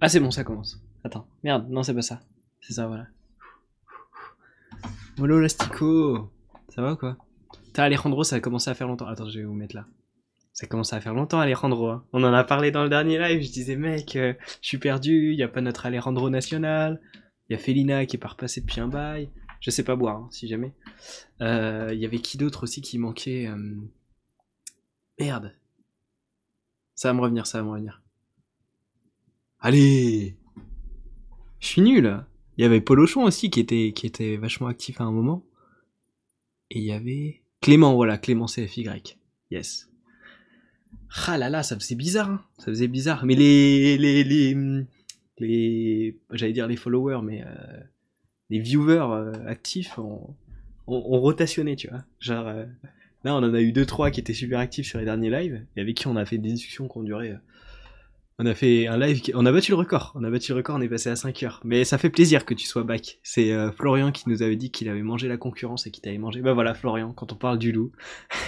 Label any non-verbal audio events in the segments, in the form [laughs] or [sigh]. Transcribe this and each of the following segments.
Ah, c'est bon, ça commence. Attends, merde, non, c'est pas ça. C'est ça, voilà. Molo Lastico Ça va ou quoi? T'as Alejandro, ça a commencé à faire longtemps. Attends, je vais vous mettre là. Ça commence à faire longtemps, Alejandro. hein. On en a parlé dans le dernier live. Je disais, mec, euh, je suis perdu. Il a pas notre Alejandro national. Il y a Felina qui est pas repassée depuis un bail. Je sais pas boire, hein, si jamais. Euh, Il y avait qui d'autre aussi qui manquait euh, Merde. Ça va me revenir, ça va me revenir. Allez Je suis nul. Il y avait Polochon aussi qui était, vachement actif à un moment. Et il y avait Clément, voilà, Clément CFY. Yes. Ah là là, ça faisait bizarre, hein. ça faisait bizarre. Mais les, les, les, j'allais dire les followers, mais euh, les viewers euh, actifs ont rotationné, tu vois. Genre, euh, là, on en a eu deux trois qui étaient super actifs sur les derniers lives et avec qui on a fait des discussions qui ont duré. On a fait un live, on a battu le record. On a battu le record, on est passé à 5 heures. Mais ça fait plaisir que tu sois back. C'est euh, Florian qui nous avait dit qu'il avait mangé la concurrence et qu'il t'avait mangé. Bah voilà, Florian, quand on parle du loup.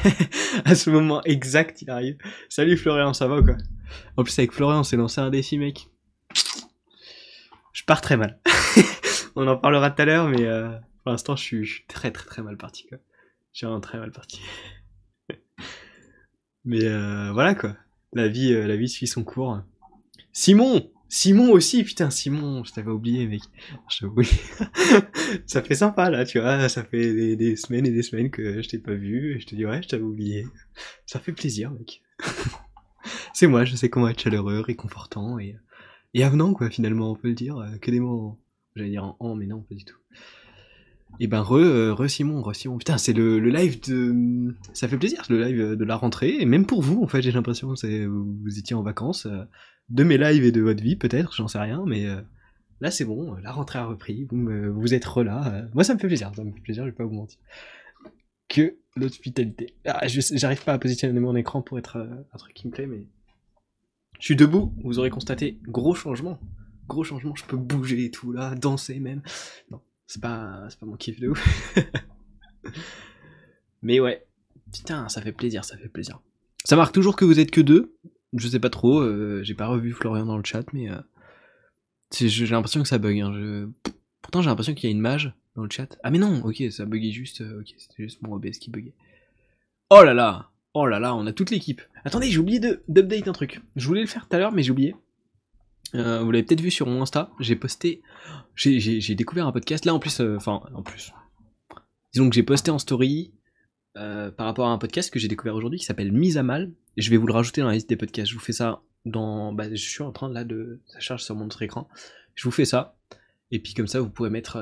[laughs] à ce moment exact, il arrive. Salut Florian, ça va ou quoi? En plus, avec Florian, on s'est lancé un défi, mec. Je pars très mal. [laughs] on en parlera tout à l'heure, mais euh, pour l'instant, je suis, très très très mal parti, quoi. Suis vraiment très mal parti. [laughs] mais euh, voilà, quoi. La vie suit son cours. Simon Simon aussi, putain, Simon, je t'avais oublié, mec. Je oublié. [laughs] ça fait sympa, là, tu vois. Ça fait des, des semaines et des semaines que je t'ai pas vu. Et je te dis, ouais, je t'avais oublié. Ça fait plaisir, mec. [laughs] C'est moi, je sais comment être chaleureux, réconfortant et, et avenant, quoi, finalement, on peut le dire. euh, Que des mots, j'allais dire en en, mais non, pas du tout. Et ben, re, euh, re Simon, re Simon. Putain, c'est le, live de. Ça fait plaisir, le live de la rentrée. Et même pour vous, en fait, j'ai l'impression que vous, étiez en vacances. euh, de mes lives et de votre vie, peut-être, j'en sais rien, mais euh, là, c'est bon, la rentrée a repris. Vous, êtes re là. euh, moi, ça me fait plaisir, ça me fait plaisir, je vais pas vous mentir. Que l'hospitalité. Ah, j'arrive pas à positionner mon écran pour être un truc qui me plaît, mais. Je suis debout, vous aurez constaté, gros changement. Gros changement, je peux bouger et tout, là, danser même. Non, c'est pas, pas mon kiff de ouf. [laughs] Mais ouais, putain, ça fait plaisir, ça fait plaisir. Ça marque toujours que vous êtes que deux. Je sais pas trop, euh, j'ai pas revu Florian dans le chat, mais euh, j'ai l'impression que ça bug. hein, Pourtant, j'ai l'impression qu'il y a une mage dans le chat. Ah, mais non, ok, ça buguait juste. euh, ok, c'était juste mon OBS qui buguait. Oh là là Oh là là, on a toute l'équipe. Attendez, j'ai oublié d'update un truc. Je voulais le faire tout à l'heure, mais j'ai oublié. Euh, vous l'avez peut-être vu sur mon Insta, j'ai posté. J'ai découvert un podcast. Là, en plus, euh, enfin, en plus. Disons que j'ai posté en story euh, par rapport à un podcast que j'ai découvert aujourd'hui qui s'appelle Mise à mal. Et je vais vous le rajouter dans la liste des podcasts. Je vous fais ça dans. Bah, je suis en train là de. Ça charge sur mon autre écran. Je vous fais ça. Et puis comme ça, vous pourrez mettre.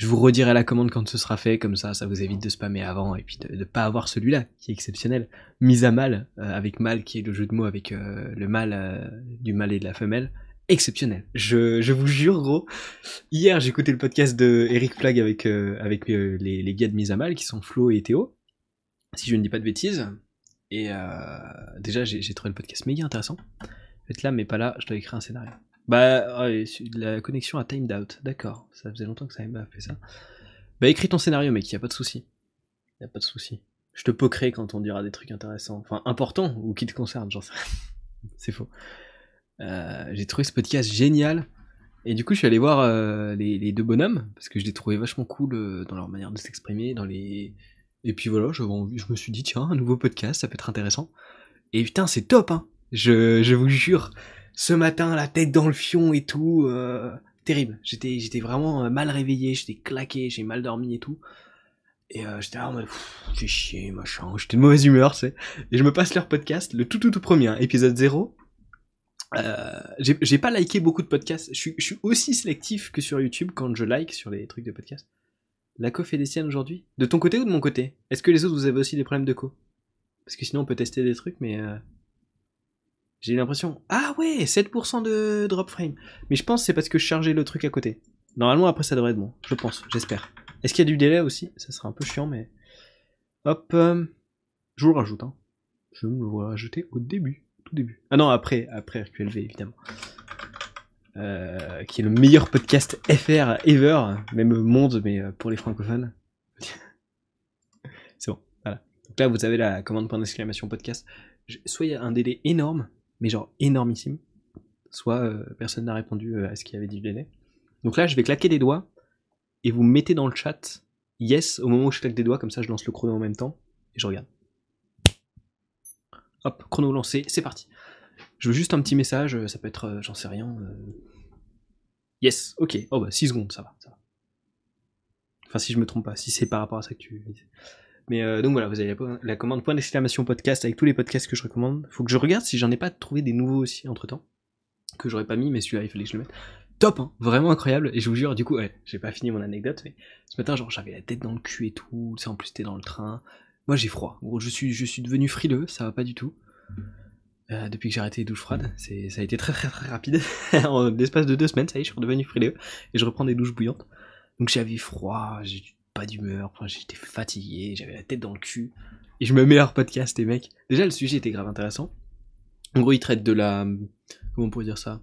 Je vous redirai la commande quand ce sera fait. Comme ça, ça vous évite de spammer avant et puis de ne pas avoir celui-là qui est exceptionnel. Mise à mal, euh, avec mal qui est le jeu de mots avec euh, le mal euh, du mâle et de la femelle. Exceptionnel. Je, vous jure, gros. Hier, écouté le podcast de Eric Flag avec, les, les gars de Mise à mal qui sont Flo et Théo. Si je ne dis pas de bêtises. Et déjà, j'ai trouvé le podcast méga intéressant. Être là, mais pas là, je dois écrire un scénario. Bah, ouais, la connexion a timed out. D'accord, ça faisait longtemps que ça m'a fait ça. Bah, écris ton scénario, mec, y a pas de souci. Y a pas de souci. Je te poquerai quand on dira des trucs intéressants. Enfin, importants, ou qui te concernent, j'en sais. [laughs] C'est faux. Euh, j'ai trouvé ce podcast génial. Et du coup, je suis allé voir euh, les, deux bonhommes, parce que je les trouvais vachement cool euh, dans leur manière de s'exprimer, dans les... Et puis voilà, envie- je me suis dit, tiens, un nouveau podcast, ça peut être intéressant. Et putain, c'est top, hein je, je vous jure, ce matin, la tête dans le fion et tout, euh, terrible. J'étais, j'étais vraiment euh, mal réveillé, j'étais claqué, j'ai mal dormi et tout. Et euh, j'étais là en mode, fais chier, machin, j'étais de mauvaise humeur, c'est. Et je me passe leur podcast, le tout tout tout premier, hein, épisode 0. Euh, j'ai j'ai pas liké beaucoup de podcasts. Je suis, je suis aussi sélectif que sur YouTube quand je like sur les trucs de podcast. La co fait des siennes aujourd'hui De ton côté ou de mon côté? Est-ce que les autres vous avez aussi des problèmes de co? Parce que sinon on peut tester des trucs, mais j'ai l'impression. Ah ouais, 7% de drop frame. Mais je pense que c'est parce que je chargeais le truc à côté. Normalement après ça devrait être bon. Je pense, j'espère. Est-ce qu'il y a du délai aussi? Ça sera un peu chiant, mais. Hop, euh, je vous le rajoute. Hein. Je me le rajouter au début, tout début. Ah non, après, après RQLV évidemment. Euh, qui est le meilleur podcast FR ever, même monde, mais euh, pour les francophones. [laughs] C'est bon, voilà. Donc là, vous avez la commande point d'exclamation podcast. Soit il y a un délai énorme, mais genre énormissime, soit euh, personne n'a répondu euh, à ce qu'il y avait dit délai. Donc là, je vais claquer des doigts et vous mettez dans le chat yes au moment où je claque des doigts, comme ça je lance le chrono en même temps et je regarde. Hop, chrono lancé, c'est parti. Je veux juste un petit message, euh, ça peut être, j'en sais rien. Yes, ok. Oh bah 6 secondes, ça va, ça va. Enfin si je me trompe pas, si c'est par rapport à ça que tu Mais donc voilà, vous avez la, commande point d'exclamation podcast avec tous les podcasts que je recommande. Faut que je regarde si j'en ai pas trouvé des nouveaux aussi entre temps que j'aurais pas mis, mais celui-là, il fallait que je le mette. Top, hein, vraiment incroyable. Et je vous jure, du coup, ouais, j'ai pas fini mon anecdote, mais ce matin, genre, j'avais la tête dans le cul et tout. Sais, en plus, t'es dans le train. Moi, j'ai froid. Je suis, devenu frileux, ça va pas du tout. Euh, depuis que j'ai arrêté les douches froides, ça a été très très très rapide. [laughs] en l'espace de deux semaines, ça y est, je suis redevenu frileux et je reprends des douches bouillantes. Donc j'avais froid, j'ai pas d'humeur, j'étais fatigué, j'avais la tête dans le cul. Et je me mets leur podcast, les mecs. Déjà, le sujet était grave intéressant. En gros, ils traitent de la, comment on pourrait dire ça?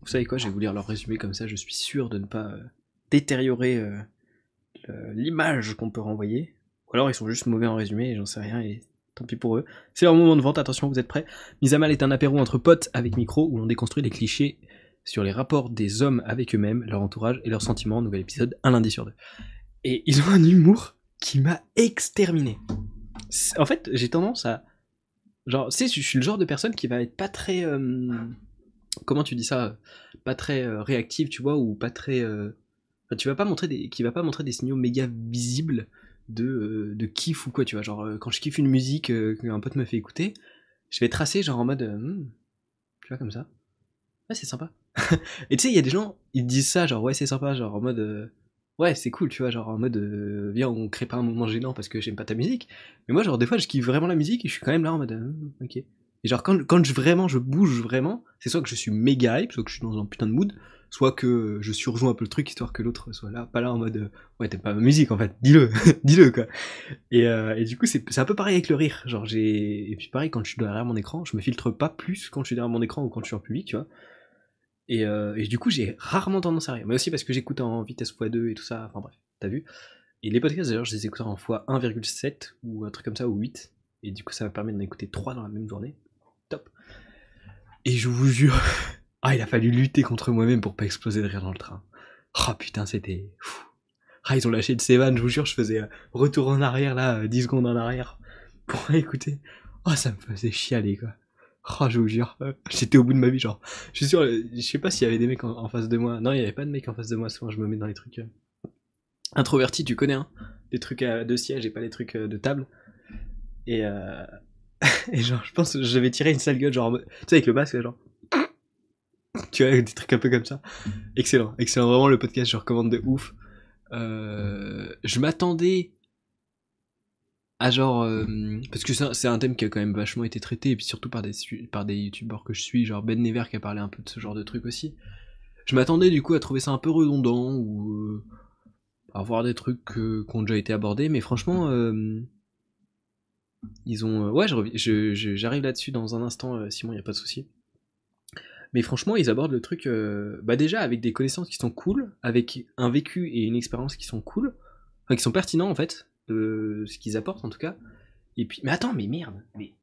Vous savez quoi? Je vais vous lire leur résumé comme ça, je suis sûr de ne pas euh, détériorer euh, l'image qu'on peut renvoyer. Ou alors ils sont juste mauvais en résumé, j'en sais rien, et tant pis pour eux. C'est leur moment de vente, attention, vous êtes prêts Mise à mal est un apéro entre potes avec micro où l'on déconstruit les clichés sur les rapports des hommes avec eux-mêmes, leur entourage et leurs sentiments. Nouvel épisode, un lundi sur deux. Et ils ont un humour qui m'a exterminé. En fait, j'ai tendance à Genre, tu sais, je suis le genre de personne qui va être pas très. Euh, comment tu dis ça Pas très euh, réactive, tu vois, ou pas très. Euh, tu vas pas montrer des. Qui va pas montrer des signaux méga visibles de, de kiff ou quoi, tu vois. Genre, quand je kiffe une musique qu'un pote me fait écouter, je vais tracer, genre en mode. Hmm, tu vois, comme ça. Ouais, c'est sympa. [laughs] Et tu sais, il y a des gens, ils disent ça, genre, ouais, c'est sympa, genre en mode ouais, c'est cool, tu vois, genre en mode, euh, viens, on crée pas un moment gênant parce que j'aime pas ta musique. Mais moi, genre, des fois, je kiffe vraiment la musique et je suis quand même là en mode, euh, ok. Et genre, quand, quand je, vraiment, je bouge vraiment, c'est soit que je suis méga hype, soit que je suis dans un putain de mood, soit que je surjoue un peu le truc histoire que l'autre soit là, pas là en mode, euh, ouais, t'aimes pas ma musique en fait, dis-le, [laughs] dis-le quoi. Et, et du coup, c'est un peu pareil avec le rire. Genre, j'ai. Et puis pareil, quand je suis derrière mon écran, je me filtre pas plus quand je suis derrière mon écran ou quand je suis en public, tu vois. Euh, et, du coup, j'ai rarement tendance à rire. Mais aussi parce que j'écoute en vitesse x2 et tout ça. Enfin bref, t'as vu. Et les podcasts, d'ailleurs, je les écoute en x1,7 ou un truc comme ça, ou 8. Et du coup, ça me permet d'en écouter 3 dans la même journée. Top. Et je vous jure, [laughs] ah, il a fallu lutter contre moi-même pour pas exploser de rire dans le train. Oh putain, c'était. Ah, ils ont lâché de Sevan, je vous jure, je faisais euh, retour en arrière là, 10 secondes en arrière pour [laughs] écouter. Oh, ça me faisait chialer quoi. [laughs] Oh, je vous jure, j'étais au bout de ma vie, genre. Je suis sûr, je sais pas s'il y avait des mecs en, face de moi. Non, il y avait pas de mecs en face de moi, souvent je me mets dans les trucs. Euh, introvertis, tu connais, hein Des trucs de siège et pas des trucs euh, de table. Et, euh... [laughs] et genre, je pense que j'avais tiré une sale gueule, genre, tu sais, avec le masque, genre. Tu vois, des trucs un peu comme ça. Excellent, excellent. Vraiment, le podcast, je recommande de ouf. Euh... Je m'attendais ah genre euh, parce que c'est un thème qui a quand même vachement été traité et puis surtout par des par des youtubeurs que je suis genre Ben Never qui a parlé un peu de ce genre de truc aussi. Je m'attendais du coup à trouver ça un peu redondant ou euh, à voir des trucs qui ont déjà été abordés mais franchement euh, ils ont ouais j'arrive là-dessus dans un instant Simon y a pas de souci. Mais franchement ils abordent le truc bah déjà avec des connaissances qui sont cool avec un vécu et une expérience qui sont cool enfin qui sont pertinents en fait ce qu'ils apportent en tout cas. Et puis, mais attends, mais merde, mais.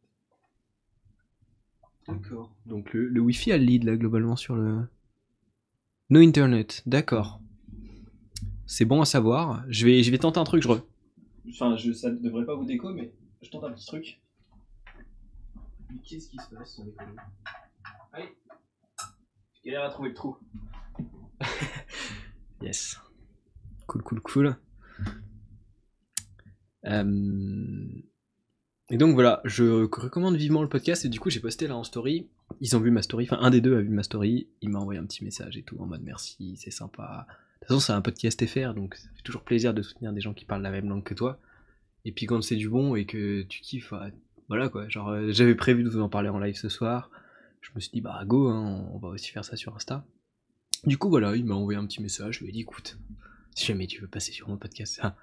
D'accord. Donc le, le Wi-Fi a le lead là globalement sur le. No Internet, d'accord. C'est bon à savoir. Je vais, je vais tenter un truc, je re... Enfin, je, ça ne devrait pas vous déco, mais je tente un petit truc. Mais qu'est-ce qui se passe Allez Je galère à trouver le trou. [laughs] yes. Cool, cool, cool. Euh, et donc voilà, je recommande vivement le podcast et du coup j'ai posté là en story. Ils ont vu ma story, enfin un des deux a vu ma story, il m'a envoyé un petit message et tout en mode merci, c'est sympa. De toute façon c'est un podcast FR donc ça fait toujours plaisir de soutenir des gens qui parlent la même langue que toi. Et puis quand c'est du bon et que tu kiffes, voilà quoi. Genre euh, j'avais prévu de vous en parler en live ce soir. Je me suis dit bah go, hein, on va aussi faire ça sur Insta. Du coup voilà, il m'a envoyé un petit message, je lui ai dit écoute, si jamais tu veux passer sur mon podcast, ça,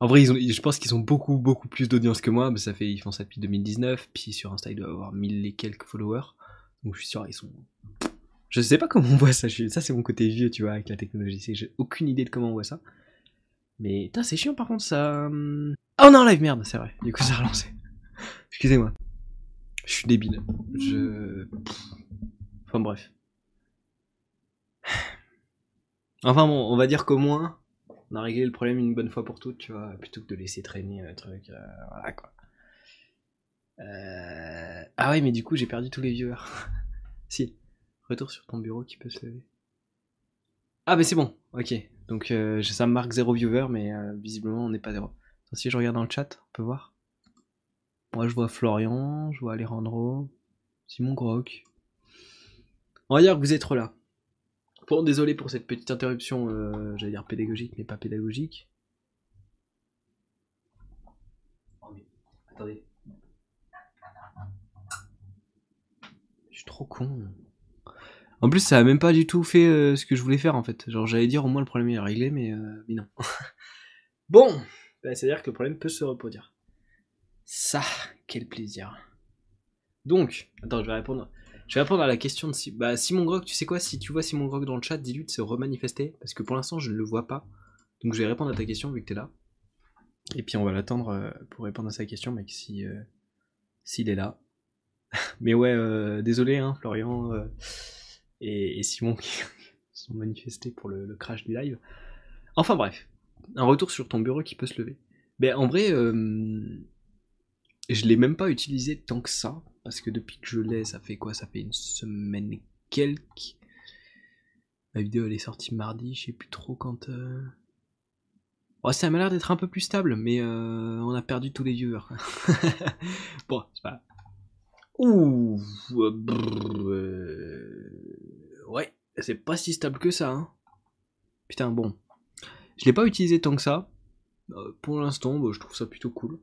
en vrai, ils ont, je pense qu'ils ont beaucoup, beaucoup plus d'audience que moi. Mais ça fait, ils font ça depuis 2019. Puis sur Insta, ils doivent avoir 1000 et quelques followers. Donc je suis sûr, ils sont. Je sais pas comment on voit ça. Ça, c'est mon côté vieux, tu vois, avec la technologie. J'ai aucune idée de comment on voit ça. Mais, putain, c'est chiant par contre ça. Oh non, live, merde, c'est vrai. Du coup, ça a relancé. [laughs] Excusez-moi. Je suis débile. Je. Enfin bref. [sighs] Enfin bon, on va dire qu'au moins, on a réglé le problème une bonne fois pour toutes, tu vois, plutôt que de laisser traîner le truc. Euh, voilà quoi. Euh... Ah ouais, mais du coup, j'ai perdu tous les viewers. [laughs] si, retour sur ton bureau qui peut se lever. Ah, mais c'est bon, ok. Donc euh, ça me marque 0 viewer, mais euh, visiblement on n'est pas 0. Si je regarde dans le chat, on peut voir. Moi je vois Florian, je vois Alejandro, Simon Groc. On va dire que vous êtes là. Bon, désolé pour cette petite interruption, euh, j'allais dire pédagogique, mais pas pédagogique. Oh mais, attendez. Je suis trop con. En plus, ça a même pas du tout fait euh, ce que je voulais faire en fait. Genre, j'allais dire au moins le problème est réglé, mais, euh, mais non. [laughs] bon, bah, c'est-à-dire que le problème peut se reproduire. Ça, quel plaisir. Donc, attends, je vais répondre. Je vais répondre à la question de si... bah, Simon Grog. Tu sais quoi Si tu vois Simon Grog dans le chat, dis-lui de se remanifester parce que pour l'instant, je ne le vois pas. Donc, je vais répondre à ta question vu que tu là. Et puis, on va l'attendre euh, pour répondre à sa question, mec, si s'il est là. [laughs] mais ouais, désolé, hein, Florian et, Simon qui [laughs] sont manifestés pour le, crash du live. Enfin bref, un retour sur ton bureau qui peut se lever. Ben en vrai, euh, je l'ai même pas utilisé tant que ça, parce que depuis que je l'ai, ça fait quoi? Ça fait une semaine et quelques. La vidéo elle est sortie mardi, je sais plus trop quand. Euh... ça m'a l'air d'être un peu plus stable, mais euh, on a perdu tous les viewers. [laughs] bon, c'est pas. Ouh, euh, ouais, c'est pas si stable que ça. Hein. Putain, bon. Je l'ai pas utilisé tant que ça. Euh, pour l'instant, je trouve ça plutôt cool.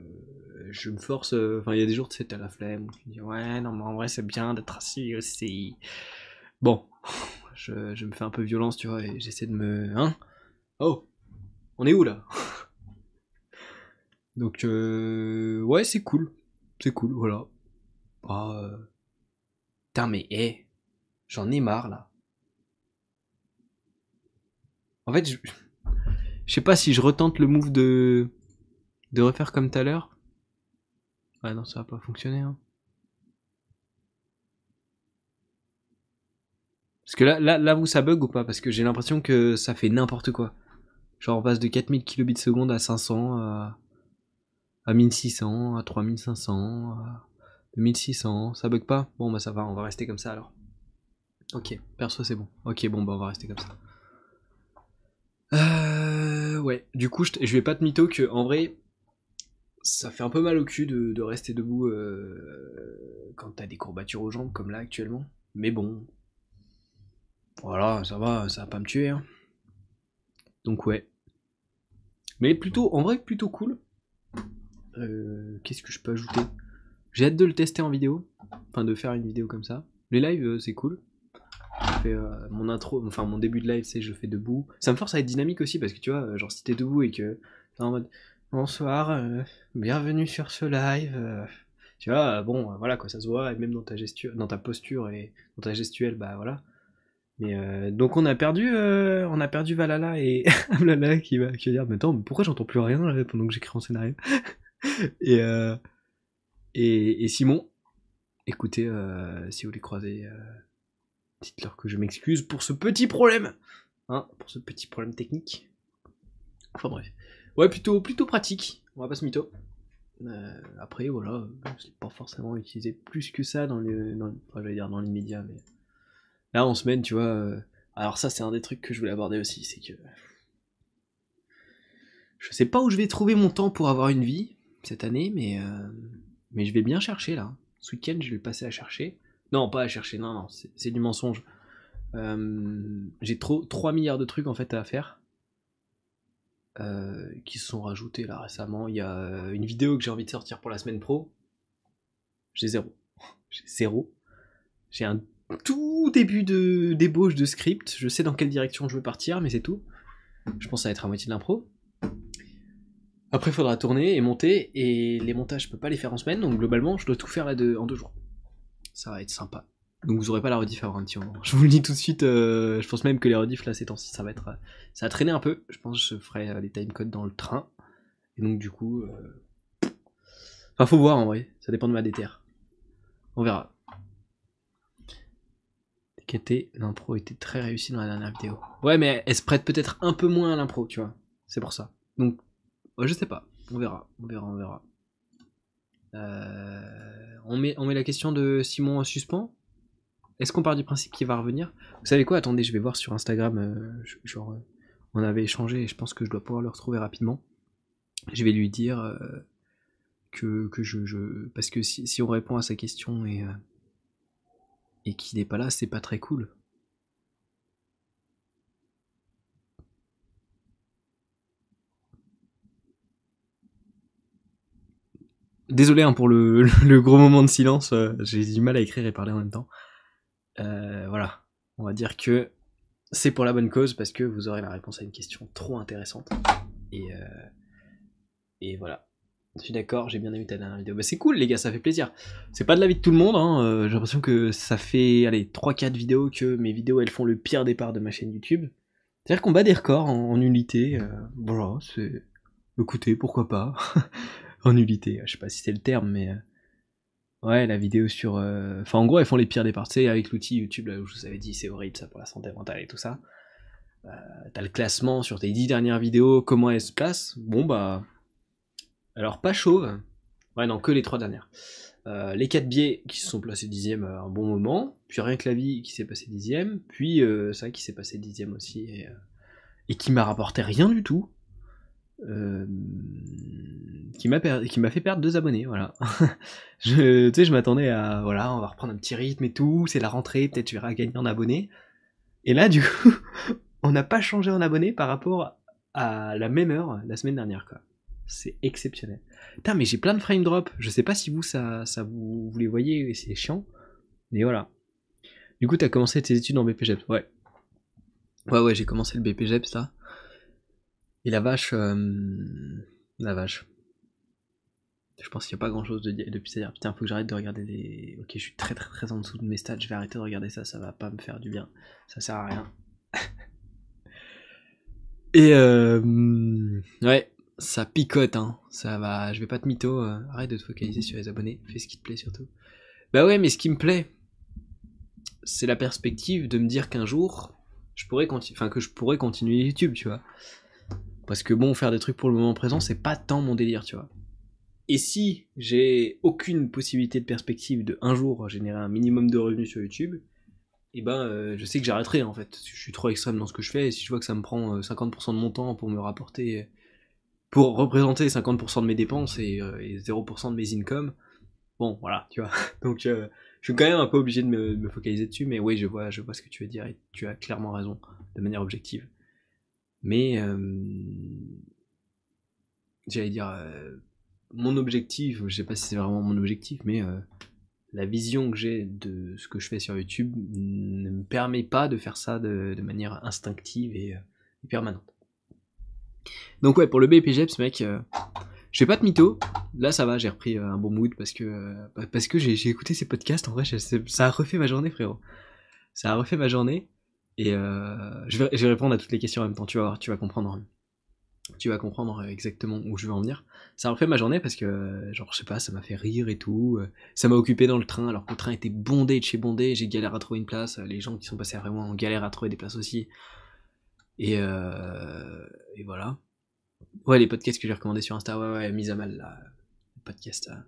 Euh, je me force. Enfin, il y a des jours, tu sais, t'as la flemme. Tu dis, ouais, non, mais en vrai, c'est bien d'être assis aussi. Bon, [laughs] je, me fais un peu violence, tu vois, et j'essaie de me. Hein? Oh On est où là? [laughs] Donc, ouais, c'est cool. C'est cool, voilà. Oh. Putain, mais hé, j'en ai marre là. En fait, je... [laughs] je sais pas si je retente le move de de refaire comme tout à l'heure? Ouais, non, ça va pas fonctionner. Hein. Parce que là, là, là, vous, ça bug ou pas? Parce que j'ai l'impression que ça fait n'importe quoi. Genre, on passe de 4000 kilobits seconde à 500, à, à 1600, à 3500, à 1600, ça bug pas? Bon bah ça va, on va rester comme ça alors. Ok, perso c'est bon. Ok, bon bah on va rester comme ça. Euh, ouais, du coup je, vais pas te mytho que en vrai, ça fait un peu mal au cul de, rester debout euh, quand t'as des courbatures aux jambes comme là actuellement. Mais bon, voilà, ça va, ça va pas me tuer. Hein. Donc ouais. Mais plutôt, en vrai, plutôt cool. Euh, qu'est-ce que je peux ajouter? J'ai hâte de le tester en vidéo, enfin de faire une vidéo comme ça. Les lives, euh, c'est cool. Je fais euh, mon intro, enfin mon début de live, c'est je fais debout. Ça me force à être dynamique aussi parce que tu vois, genre si t'es debout et que en mode bonsoir, bienvenue sur ce live. tu vois, bon, voilà quoi, ça se voit, et même dans ta gesture, dans ta posture et dans ta gestuelle, bah voilà. Mais donc on a perdu, on a perdu Valala et [laughs] Valala qui va, qui va dire, mais attends, pourquoi j'entends plus rien pendant que j'écris en scénario? [laughs] Et et, Simon, écoutez, euh, si vous les croisez, euh, dites-leur que je m'excuse pour ce petit problème. Hein, pour ce petit problème technique. Enfin bref. Ouais, plutôt, plutôt pratique. On va pas se mytho. Euh, après, voilà, je l'ai pas forcément utilisé plus que ça dans les, dans, dire dans l'immédiat, mais là en semaine, tu vois. alors ça, c'est un des trucs que je voulais aborder aussi, c'est que je sais pas où je vais trouver mon temps pour avoir une vie cette année, mais mais je vais bien chercher là. Ce week-end, je vais passer à chercher. Non, pas à chercher, non, non, c'est du mensonge. Euh, j'ai trop 3 milliards de trucs en fait à faire. Euh, qui se sont rajoutés là récemment. Il y a euh, une vidéo que j'ai envie de sortir pour la semaine pro. J'ai zéro. [laughs] J'ai zéro. J'ai un tout début de débauche de script. Je sais dans quelle direction je veux partir, mais c'est tout. Je pense va être à moitié de l'impro. Après, il faudra tourner et monter, et les montages, je peux pas les faire en semaine, donc globalement, je dois tout faire là en deux jours. Ça va être sympa. Donc vous aurez pas la rediff avant un petit moment. Je vous le dis tout de suite, euh, je pense même que les rediffs là ces temps-ci, ça va être, euh, ça va traîner un peu. Je pense que je ferai euh, les timecodes dans le train. Et donc du coup, enfin faut voir en vrai, ça dépend de ma déterre. On verra. qu'était l'impro était très réussie dans la dernière vidéo. Ouais, mais elle se prête peut-être un peu moins à l'impro, tu vois. C'est pour ça. Donc, je sais pas. On verra, on verra, on verra. Euh, on, met, on met la question de Simon en suspens. Est-ce qu'on part du principe qu'il va revenir? Vous savez quoi? Attendez, je vais voir sur Instagram. Euh, genre, euh, on avait échangé et je pense que je dois pouvoir le retrouver rapidement. Je vais lui dire que, que je, Parce que si, on répond à sa question et, et qu'il n'est pas là, c'est pas très cool. Désolé hein, pour le, [laughs] le, gros moment de silence, euh, j'ai du mal à écrire et parler en même temps. Euh, voilà, on va dire que c'est pour la bonne cause parce que vous aurez la réponse à une question trop intéressante. Et, euh, et voilà. Je suis d'accord, j'ai bien aimé ta dernière vidéo. Bah c'est cool les gars, ça fait plaisir. C'est pas de la vie de tout le monde, hein. j'ai l'impression que ça fait allez 3-4 vidéos que mes vidéos elles font le pire départ de ma chaîne YouTube. C'est-à-dire qu'on bat des records en, en voilà, c'est. Écoutez, pourquoi pas? [laughs] En nullité. Je sais pas si c'est le terme, mais euh, ouais, la vidéo sur. Euh, enfin, en gros, elles font les pires départs. Tu sais, avec l'outil YouTube, là où je vous avais dit, c'est horrible ça pour la santé mentale et tout ça. Euh, t'as le classement sur tes 10 dernières vidéos, comment elles se placent. Bon, bah. Alors, pas chauve. Ouais, non, que les 3 dernières. les 4 biais qui se sont placés dixième à un bon moment, puis rien que la vie qui s'est passé dixième, puis ça qui s'est passé dixième aussi, et, et qui m'a rapporté rien du tout. Euh, qui m'a fait perdre deux abonnés voilà. [laughs] Tu sais je m'attendais à voilà on va reprendre un petit rythme et tout c'est la rentrée peut-être tu verras gagner en abonnés. Et là du coup [laughs] on n'a pas changé en abonnés par rapport à la même heure la semaine dernière quoi. C'est exceptionnel. Putain mais j'ai plein de frame drop. Je sais pas si vous ça ça vous, vous les voyez c'est chiant mais voilà. Du coup t'as commencé tes études en BPGEPS ouais. Ouais ouais j'ai commencé le BPGEPS là et la vache, euh, la vache. Je pense qu'il n'y a pas grand chose de, depuis à dire. Putain, faut que j'arrête de regarder les. Ok, je suis très très très en dessous de mes stats. Je vais arrêter de regarder ça. Ça va pas me faire du bien. Ça sert à rien. [laughs] Et euh, ouais, ça picote. Hein. Ça va. Je vais pas te mytho. Euh, arrête de te focaliser sur les abonnés. Fais ce qui te plaît surtout. Bah ouais, mais ce qui me plaît, c'est la perspective de me dire qu'un jour, je pourrais continuer. Que je pourrais continuer YouTube, tu vois. Parce que bon, faire des trucs pour le moment présent, c'est pas tant mon délire, tu vois. Et si j'ai aucune possibilité de perspective de un jour générer un minimum de revenus sur YouTube, et eh ben euh, je sais que j'arrêterai en fait. Je suis trop extrême dans ce que je fais, et si je vois que ça me prend 50% euh, de mon temps pour me rapporter, pour représenter 50% de mes dépenses et, 0% euh, de mes incomes, bon voilà, tu vois. [laughs] Donc je suis quand même un peu obligé de me, me, focaliser dessus, mais oui, je vois, je vois ce que tu veux dire et tu as clairement raison de manière objective. Mais euh, j'allais dire euh, mon objectif, je sais pas si c'est vraiment mon objectif, mais euh, la vision que j'ai de ce que je fais sur YouTube ne me permet pas de faire ça de, manière instinctive et, permanente. Donc ouais, pour le BPGEPS, mec, je fais pas de mytho. Là, ça va, j'ai repris un bon mood parce que parce que j'ai écouté ces podcasts. En vrai, ça a refait ma journée, frérot. Ça a refait ma journée. Et euh, je, vais, répondre à toutes les questions en même temps, tu vas tu vas comprendre. Tu vas comprendre exactement où je veux en venir. Ça a refait ma journée parce que, genre, je sais pas, ça m'a fait rire et tout. Ça m'a occupé dans le train, alors que le train était bondé de chez bondé. J'ai galéré à trouver une place. Les gens qui sont passés vraiment en galère à trouver des places aussi. Et, euh, et voilà. Ouais, les podcasts que j'ai recommandés sur Insta, ouais, ouais, mise à mal, là. Les podcasts, là.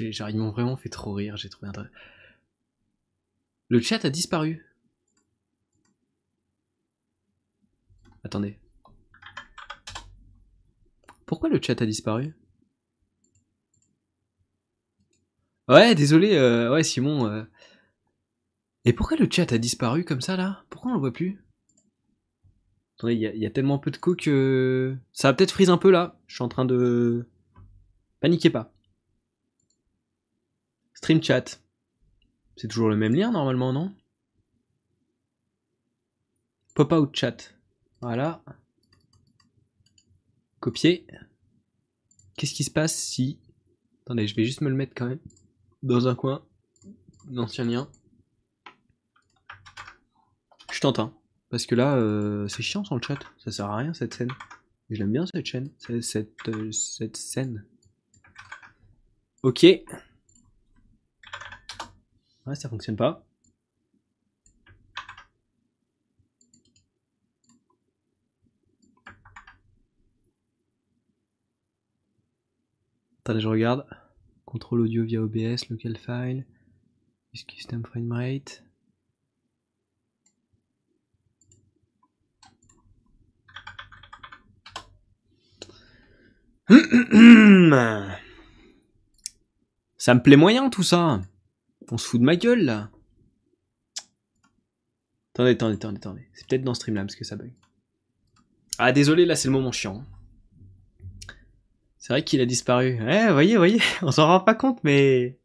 ils m'ont vraiment fait trop rire, j'ai trouvé. Le chat a disparu. Attendez. Pourquoi le chat a disparu? Ouais, désolé, euh, ouais, Simon. Euh. Et pourquoi le chat a disparu comme ça là? Pourquoi on le voit plus? Attendez, il y, a tellement peu de coups que. Ça va peut-être freeze un peu là. Je suis en train de. Paniquez pas. Stream chat. C'est toujours le même lien normalement, non? Pop out chat. Voilà. Copier. Qu'est-ce qui se passe si... Attendez, je vais juste me le mettre quand même. Dans un coin. L'ancien lien. Je tente, hein. Parce que là, euh, c'est chiant sans le chat. Ça sert à rien cette scène. Je l'aime bien cette chaîne. Cette, euh, cette scène. Ok. Ouais, ça fonctionne pas. Attendez, je regarde. Contrôle audio via OBS, local file. Custom frame rate. [clears throat] Ça me plaît moyen tout ça. On se fout de ma gueule là. Attendez, attendez, attendez, attendez. C'est peut-être dans Streamlabs que ça bug. Ah désolé, là c'est le moment chiant. C'est vrai qu'il a disparu. Eh, voyez, voyez, [laughs] on s'en rend pas compte, mais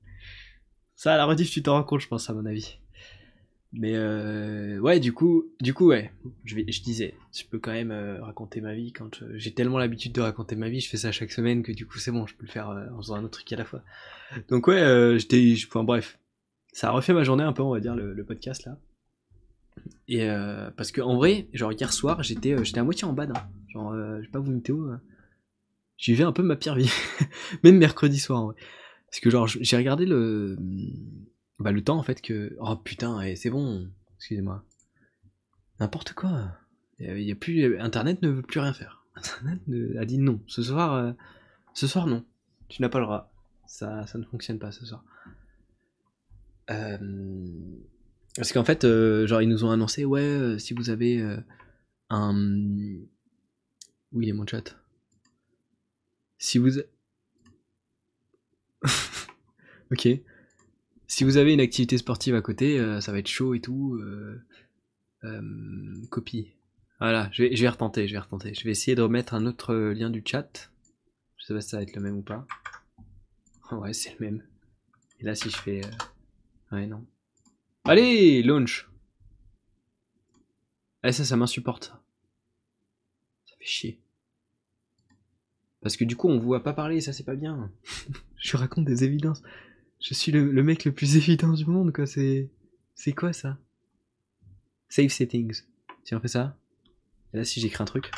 ça à la rediff tu t'en rends compte, je pense à mon avis. Mais euh, ouais, du coup, du coup, ouais, je, disais, je peux quand même euh, raconter ma vie quand euh, j'ai tellement l'habitude de raconter ma vie, je fais ça chaque semaine que du coup c'est bon, je peux le faire euh, en faisant un autre truc à la fois. Donc ouais, j'étais, enfin bref, ça a refait ma journée un peu, on va dire le, podcast là. Et parce que en vrai, genre hier soir, j'étais, j'étais à moitié en bad, hein. genre, je sais pas vous météo, euh, j'ai vu un peu ma pire vie, [laughs] même mercredi soir vrai. Parce que genre j'ai regardé le bah le temps en fait que oh putain et c'est bon excusez-moi. N'importe quoi. Y a plus internet ne veut plus rien faire. [laughs] Internet ne- a dit non. Ce soir euh, ce soir non. Tu n'as pas le droit. Ça ça ne fonctionne pas ce soir. Euh, parce qu'en fait euh, genre ils nous ont annoncé ouais si vous avez un où il est mon chat? Si vous [laughs] ok si vous avez une activité sportive à côté, euh, ça va être chaud et tout. euh, euh, copie. Voilà, je vais, je vais retenter, je vais retenter. Je vais essayer de remettre un autre euh, lien du chat. Je sais pas si ça va être le même ou pas. Ouais, c'est le même. Et là, si je fais... Ouais, non. Allez, launch Eh, ça, ça m'insupporte. Ça fait chier. Parce que du coup, on voit pas parler, ça, c'est pas bien. [laughs] je raconte des évidences. Je suis le, le mec le plus [laughs] évident du monde, quoi. C'est. C'est quoi ça? Save settings. Si on fait ça? Et là, si j'écris un truc.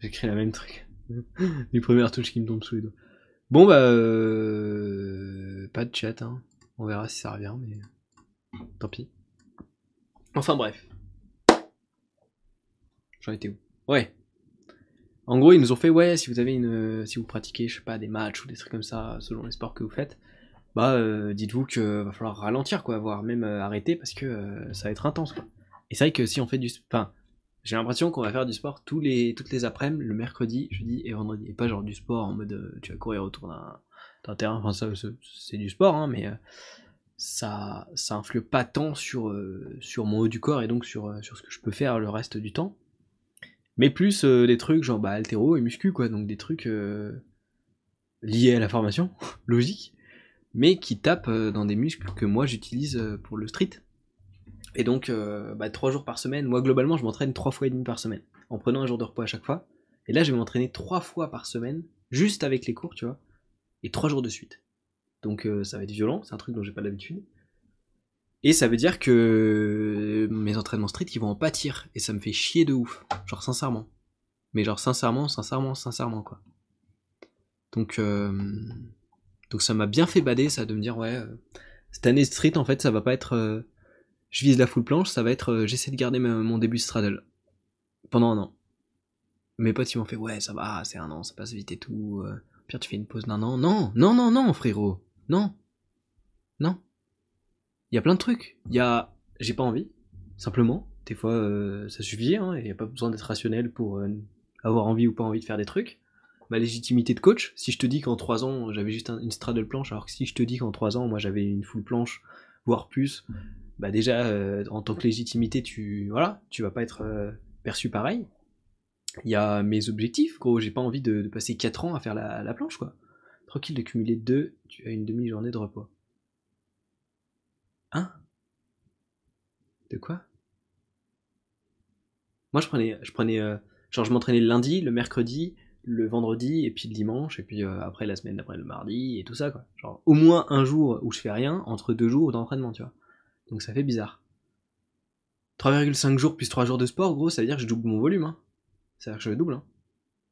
J'écris la même truc. [laughs] Les premières touches qui me tombent sous les doigts. Bon, bah. euh, Pas de chat, hein. On verra si ça revient, mais. Tant pis. Enfin, bref. J'en étais où? Ouais. En gros, ils nous ont fait, ouais, si vous avez une. Si vous pratiquez, je sais pas, des matchs ou des trucs comme ça, selon les sports que vous faites bah euh, dites-vous que va falloir ralentir quoi, voire même euh, arrêter parce que euh, ça va être intense quoi. Et c'est vrai que si on fait du enfin, j'ai l'impression qu'on va faire du sport tous les toutes les après-midi, le mercredi, jeudi et vendredi et pas genre du sport en mode euh, tu vas courir autour d'un terrain, enfin ça c'est- du sport hein, mais euh, ça ça influe pas tant sur euh, mon haut du corps et donc euh, sur ce que je peux faire le reste du temps. Mais plus euh, des trucs genre bah altéro et muscu quoi, donc des trucs euh, liés à la formation, [laughs] logique mais qui tape euh, dans des muscles que moi j'utilise pour le street. Et donc, bah, trois jours par semaine, moi globalement je m'entraîne trois fois et demi par semaine, en prenant un jour de repos à chaque fois. Et là je vais m'entraîner trois fois par semaine, juste avec les cours, tu vois, et trois jours de suite. Donc ça va être violent, c'est un truc dont j'ai pas l'habitude. Et ça veut dire que mes entraînements street ils vont en pâtir, et ça me fait chier de ouf, genre sincèrement. Mais genre sincèrement, sincèrement, sincèrement quoi. Donc, euh, donc ça m'a bien fait bader ça de me dire ouais euh, cette année street en fait ça va pas être euh, je vise la full planche ça va être euh, j'essaie de garder mon début straddle. Pendant un an. Mes potes ils m'ont fait ouais ça va c'est un an ça passe vite et tout euh, pire tu fais une pause d'un an. Non non non non frérot. Non. Non il y a plein de trucs il y a j'ai pas envie simplement des fois euh, ça suffit hein, et y a pas besoin d'être rationnel pour euh, avoir envie ou pas envie de faire des trucs ma légitimité de coach. Si je te dis qu'en 3 ans, j'avais juste un- une straddle planche, alors que si je te dis qu'en 3 ans, moi j'avais une full planche, voire plus, bah déjà, euh, en tant que légitimité, tu, voilà, tu vas pas être perçu pareil. Il y a mes objectifs, gros, j'ai pas envie de, de passer 4 ans à faire la, la planche, quoi. Tranquille de cumuler 2, tu as une demi-journée de repos. Hein? De quoi? Moi je prenais, je prenais, euh, genre je m'entraînais le lundi, le mercredi, le vendredi et puis le dimanche et puis euh, après la semaine d'après le mardi et tout ça quoi. Genre au moins un jour où je fais rien entre deux jours d'entraînement tu vois. Donc ça fait bizarre. 3,5 jours plus 3 jours de sport gros ça veut dire que je double mon volume hein. Ça veut dire que je double hein,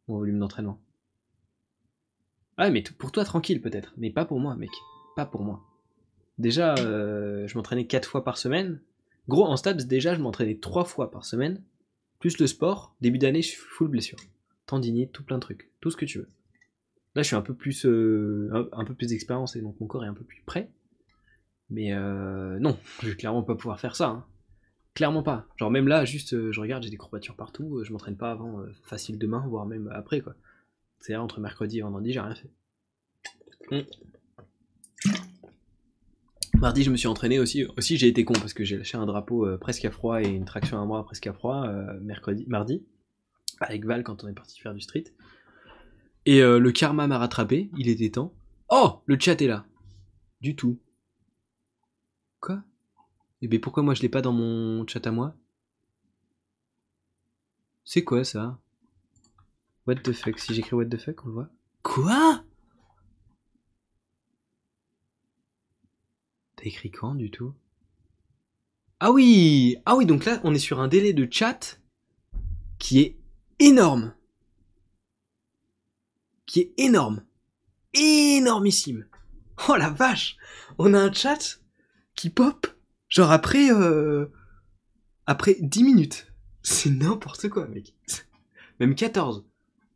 mon volume d'entraînement. Ah mais t- pour toi tranquille peut-être, mais pas pour moi mec, pas pour moi. Déjà euh, je m'entraînais 4 fois par semaine. Gros en stats déjà je m'entraînais 3 fois par semaine. Plus le sport, début d'année je suis full blessure tendinite, tout plein de trucs, tout ce que tu veux. Là, je suis un peu plus, euh, un, peu plus d'expérience et donc mon corps est un peu plus prêt. Mais euh, non, [laughs] je vais clairement pas pouvoir faire ça. hein. Clairement pas. Genre même là, juste, euh, je regarde, j'ai des courbatures partout. euh, Je m'entraîne pas avant facile demain, voire même après quoi. C'est là entre mercredi et vendredi, j'ai rien fait. Mm. Mardi, je me suis entraîné aussi. Aussi, j'ai été con parce que j'ai lâché un drapeau euh, presque à froid et une traction à moi presque à froid euh, mercredi, mardi avec Val quand on est parti faire du street. Et euh, le karma m'a rattrapé, il était temps. Oh, le chat est là. Du tout. Quoi? Eh ben pourquoi moi je l'ai pas dans mon chat à moi? C'est quoi ça? What the fuck? Si j'écris what the fuck, on le voit. Quoi? Écrit quand du tout? Ah oui Ah oui, donc là on est sur un délai de chat qui est énorme. Qui est énorme. Énormissime. Oh la vache On a un chat qui pop, genre après, euh, après 10 minutes. C'est n'importe quoi, mec. Même 14.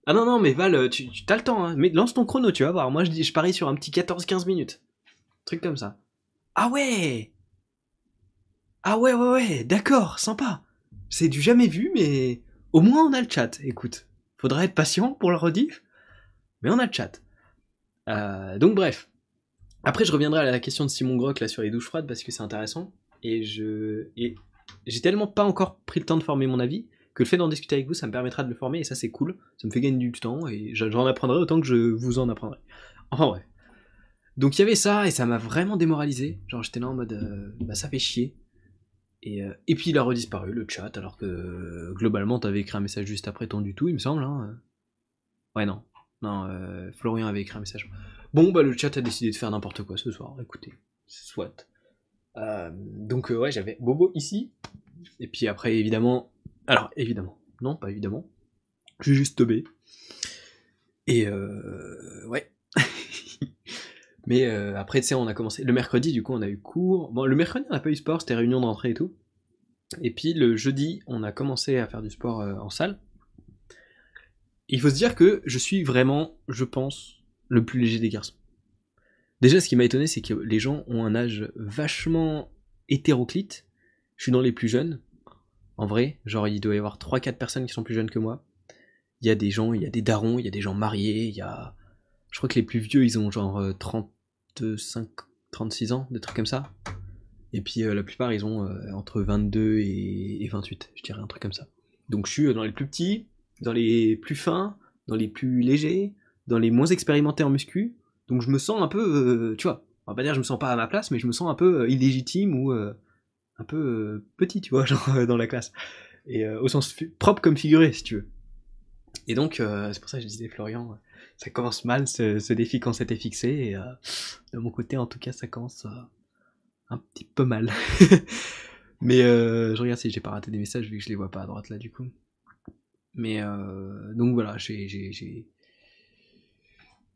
Ah non, non, mais Val, tu, tu as le temps, hein. Mais lance ton chrono, tu vas voir. Moi, je, dis, je parie sur un petit 14-15 minutes. Truc comme ça. Ah ouais Ah ouais, ouais, ouais, d'accord, sympa. C'est du jamais vu, mais au moins on a le chat. Écoute, faudra être patient pour le rediff, mais on a le chat. Euh, donc bref. Après, je reviendrai à la question de Simon Grock là sur les douches froides parce que c'est intéressant. Et je et j'ai tellement pas encore pris le temps de former mon avis que le fait d'en discuter avec vous, ça me permettra de le former et ça c'est cool. Ça me fait gagner du temps et j'en apprendrai autant que je vous en apprendrai. Enfin bref. Donc il y avait ça et ça m'a vraiment démoralisé. Genre j'étais là en mode euh, bah ça fait chier. Et, euh, et puis il a redisparu le chat alors que euh, globalement t'avais écrit un message juste après ton du tout il me semble. Hein. Ouais non. Non, Florian avait écrit un message. Bon, bah le chat a décidé de faire n'importe quoi ce soir, écoutez, soit. Donc ouais, j'avais Bobo ici, et puis après évidemment, alors évidemment, non pas évidemment, j'ai juste teubé. Et ouais. Mais euh, après, tu sais, on a commencé, le mercredi du coup on a eu cours, bon le mercredi on n'a pas eu sport, c'était réunion d'entrée et tout. Et puis le jeudi on a commencé à faire du sport euh, en salle. Il faut se dire que je suis vraiment, je pense, le plus léger des garçons. Déjà, ce qui m'a étonné, c'est que les gens ont un âge vachement hétéroclite. Je suis dans les plus jeunes. En vrai, genre, il doit y avoir 3-4 personnes qui sont plus jeunes que moi. Il y a des gens, il y a des darons, il y a des gens mariés, il y a. Je crois que les plus vieux, ils ont genre euh, 35, 36 ans, des trucs comme ça. Et puis euh, la plupart, ils ont euh, entre 22 et, et 28, je dirais un truc comme ça. Donc je suis euh, dans les plus petits, dans les plus fins, dans les plus légers, dans les moins expérimentés en muscu. Donc je me sens un peu, euh, tu vois, on va pas dire je me sens pas à ma place, mais je me sens un peu illégitime ou un peu petit, tu vois, [laughs] dans la classe. Et au sens propre comme figuré, si tu veux. Et donc, c'est pour ça que je disais, Florian, ça commence mal ce, défi qu'on s'était fixé. Et euh, de mon côté, en tout cas, ça commence euh, un petit peu mal. [laughs] Mais euh, je regarde si j'ai pas raté des messages vu que je les vois pas à droite là du coup. Mais donc voilà, j'ai.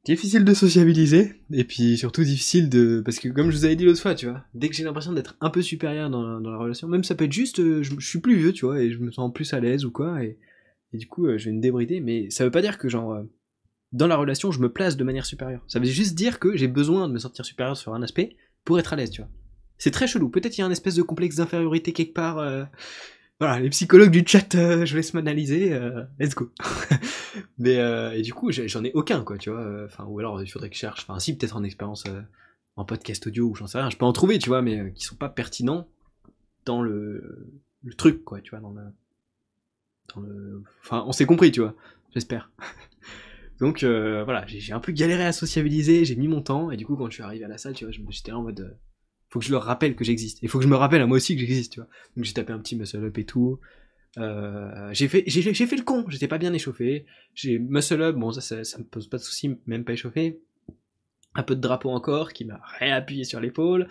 Difficile de sociabiliser, et puis surtout difficile de... Parce que comme je vous avais dit l'autre fois, tu vois, dès que j'ai l'impression d'être un peu supérieur dans, la- relation, même ça peut être juste, je, suis plus vieux, tu vois, et je me sens plus à l'aise ou quoi, et, et du coup je vais me débrider, mais ça veut pas dire que genre... dans la relation, je me place de manière supérieure. Ça veut juste dire que j'ai besoin de me sentir supérieur sur un aspect pour être à l'aise, tu vois. C'est très chelou. Peut-être il y a un espèce de complexe d'infériorité quelque part. euh, Voilà, les psychologues du chat, euh, je laisse m'analyser. euh, let's go. [laughs] Mais euh, et du coup, j'en ai aucun, quoi, tu vois. Enfin, ou alors il faudrait que je cherche. Enfin, si peut-être en expérience en podcast audio ou j'en sais rien. Je peux en trouver, tu vois, mais qui sont pas pertinents dans le, truc, quoi, tu vois, dans le. Enfin, on s'est compris, tu vois. J'espère. [laughs] Donc euh, voilà, j'ai un peu galéré à sociabiliser, j'ai mis mon temps, et du coup quand je suis arrivé à la salle, tu vois, j'étais en mode, euh, faut que je leur rappelle que j'existe, il faut que je me rappelle à moi aussi que j'existe, tu vois. Donc j'ai tapé un petit muscle up et tout. Euh, j'ai fait, j'ai fait, le con, j'étais pas bien échauffé. J'ai muscle up, bon ça, ça, me pose pas de soucis, même pas échauffé. Un peu de drapeau encore qui m'a réappuyé sur l'épaule.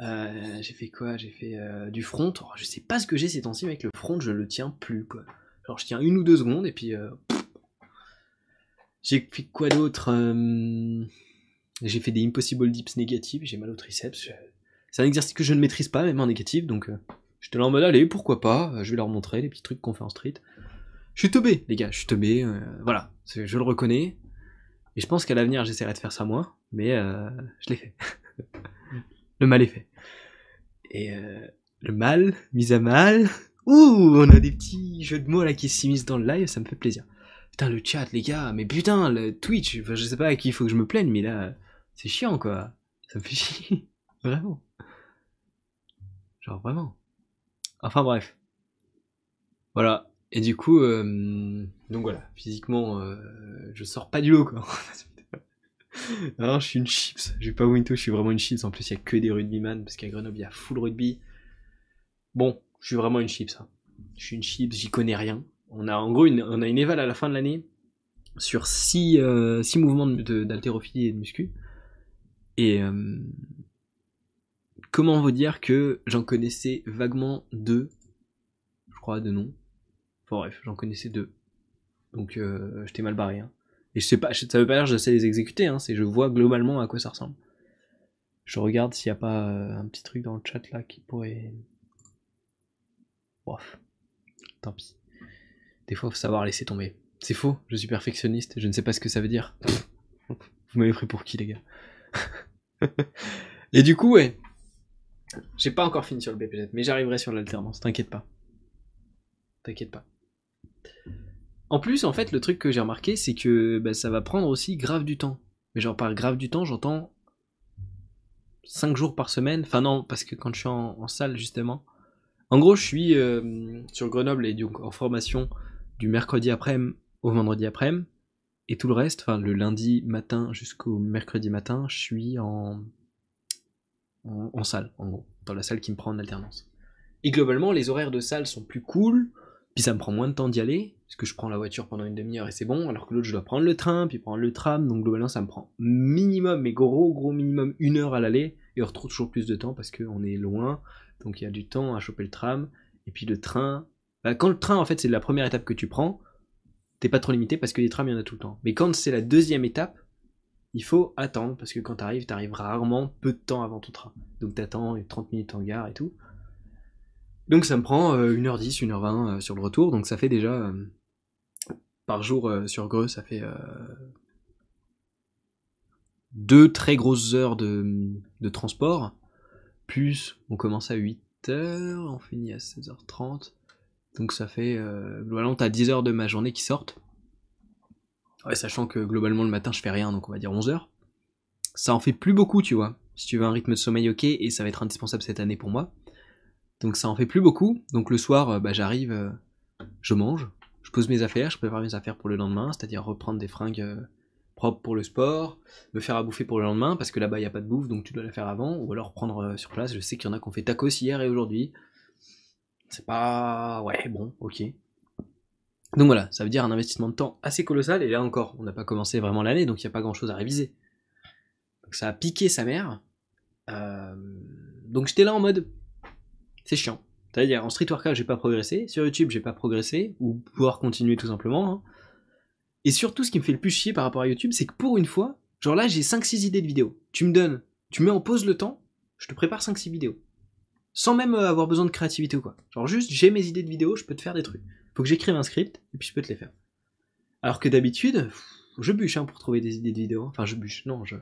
J'ai fait quoi? J'ai fait du front. Oh, je sais pas ce que j'ai ces temps-ci, mais avec le front, je le tiens plus quoi. Alors je tiens une ou deux secondes et puis j'ai fait quoi d'autre Euh, J'ai fait des impossible dips négatifs, j'ai mal au triceps. C'est un exercice que je ne maîtrise pas, même en négatif, donc euh, j'étais là en mode allez, pourquoi pas, euh, je vais leur montrer les petits trucs qu'on fait en street. Je suis teubé, les gars, je suis teubé, euh, voilà, je le reconnais. Et je pense qu'à l'avenir, j'essaierai de faire ça moins, mais je l'ai fait. [laughs] le mal est fait. Et le mal, mis à mal. Ouh, on a des petits jeux de mots là qui s'immiscent dans le live, ça me fait plaisir. Putain, le chat, les gars, mais putain, le Twitch, je sais pas à qui il faut que je me plaigne, mais là, c'est chiant quoi. Ça me fait chier. [laughs] Vraiment. Genre vraiment. Enfin bref. Voilà. Et du coup, euh, donc voilà, physiquement, euh, je sors pas du lot quoi. [laughs] Je suis une chips, je vais pas tout, je suis vraiment une chips. En plus, il y a que des rugbyman parce qu'à Grenoble, il y a full rugby. Bon, je suis vraiment une chips. Hein. Je suis une chips, j'y connais rien. On a en gros une, on a une éval à la fin de l'année sur 6 euh, six mouvements d'haltérophilie et de muscu. Et euh, comment vous dire que j'en connaissais vaguement deux, je crois, de noms. Enfin bref, j'en connaissais deux. Donc euh, j'étais mal barré. Hein. Et je sais pas, ça veut pas dire que je sais les exécuter, hein, c'est je vois globalement à quoi ça ressemble. Je regarde s'il n'y a pas euh, un petit truc dans le chat là qui pourrait. Bof. Tant pis. Des fois, faut savoir laisser tomber. C'est faux, je suis perfectionniste, je ne sais pas ce que ça veut dire. [laughs] Vous m'avez pris pour qui, les gars? [laughs] Et du coup, ouais. J'ai pas encore fini sur le BPZ, mais j'arriverai sur l'alternance, t'inquiète pas. T'inquiète pas. En plus, en fait, le truc que j'ai remarqué, c'est que bah, ça va prendre aussi grave du temps. Mais genre par grave du temps, j'entends 5 jours par semaine. Enfin non, parce que quand je suis en, salle, justement. En gros, je suis euh, sur Grenoble et donc en formation du mercredi après-midi au vendredi après-midi. Et tout le reste, enfin le lundi matin jusqu'au mercredi matin, je suis en, en, en, salle, en gros, dans la salle qui me prend en alternance. Et globalement, les horaires de salle sont plus cool, puis ça me prend moins de temps d'y aller, parce que je prends la voiture pendant une demi-heure et c'est bon, alors que l'autre je dois prendre le train, puis prendre le tram, donc globalement ça me prend minimum, mais gros gros minimum une heure à l'aller, et on retrouve toujours plus de temps parce qu'on est loin, donc il y a du temps à choper le tram, et puis le train, quand le train en fait c'est la première étape que tu prends, t'es pas trop limité parce que les trams il y en a tout le temps. Mais quand c'est la deuxième étape, il faut attendre, parce que quand t'arrives, t'arrives rarement peu de temps avant ton train. Donc t'attends 30 minutes en gare et tout. Donc ça me prend 1h10, euh, 1h20 euh, sur le retour, donc ça fait déjà euh, par jour sur Greux, ça fait deux très grosses heures de, transport, plus on commence à 8h, on finit à 16h30, donc ça fait globalement t'as 10 heures de ma journée qui sortent. Ouais, sachant que globalement le matin je fais rien, donc on va dire 11 heures. Ça en fait plus beaucoup, tu vois. Si tu veux un rythme de sommeil ok, et ça va être indispensable cette année pour moi. Donc ça en fait plus beaucoup. Donc le soir, euh, bah, j'arrive, euh, je mange, je pose mes affaires, je prépare mes affaires pour le lendemain, c'est-à-dire reprendre des fringues euh, propres pour le sport, me faire à bouffer pour le lendemain, parce que là-bas il n'y a pas de bouffe, donc tu dois la faire avant, ou alors prendre sur place. Je sais qu'il y en a qui ont fait tacos hier et aujourd'hui. C'est pas... Ouais, bon, ok. Donc voilà, ça veut dire un investissement de temps assez colossal, et là encore, on n'a pas commencé vraiment l'année, donc il n'y a pas grand-chose à réviser. Donc ça a piqué sa mère. Donc j'étais là en mode, c'est chiant. C'est-à-dire, en street workout, j'ai pas progressé, sur YouTube, j'ai pas progressé, ou pouvoir continuer tout simplement. Hein. Et surtout, ce qui me fait le plus chier par rapport à YouTube, c'est que pour une fois, genre là, j'ai 5-6 idées de vidéos. Tu me donnes, tu mets en pause le temps, je te prépare 5-6 vidéos. Sans même euh, avoir besoin de créativité ou quoi. Genre juste, j'ai mes idées de vidéos, je peux te faire des trucs. Faut que j'écrive un script, et puis je peux te les faire. Alors que d'habitude, je bûche hein, pour trouver des idées de vidéos. Enfin, je bûche, non, je...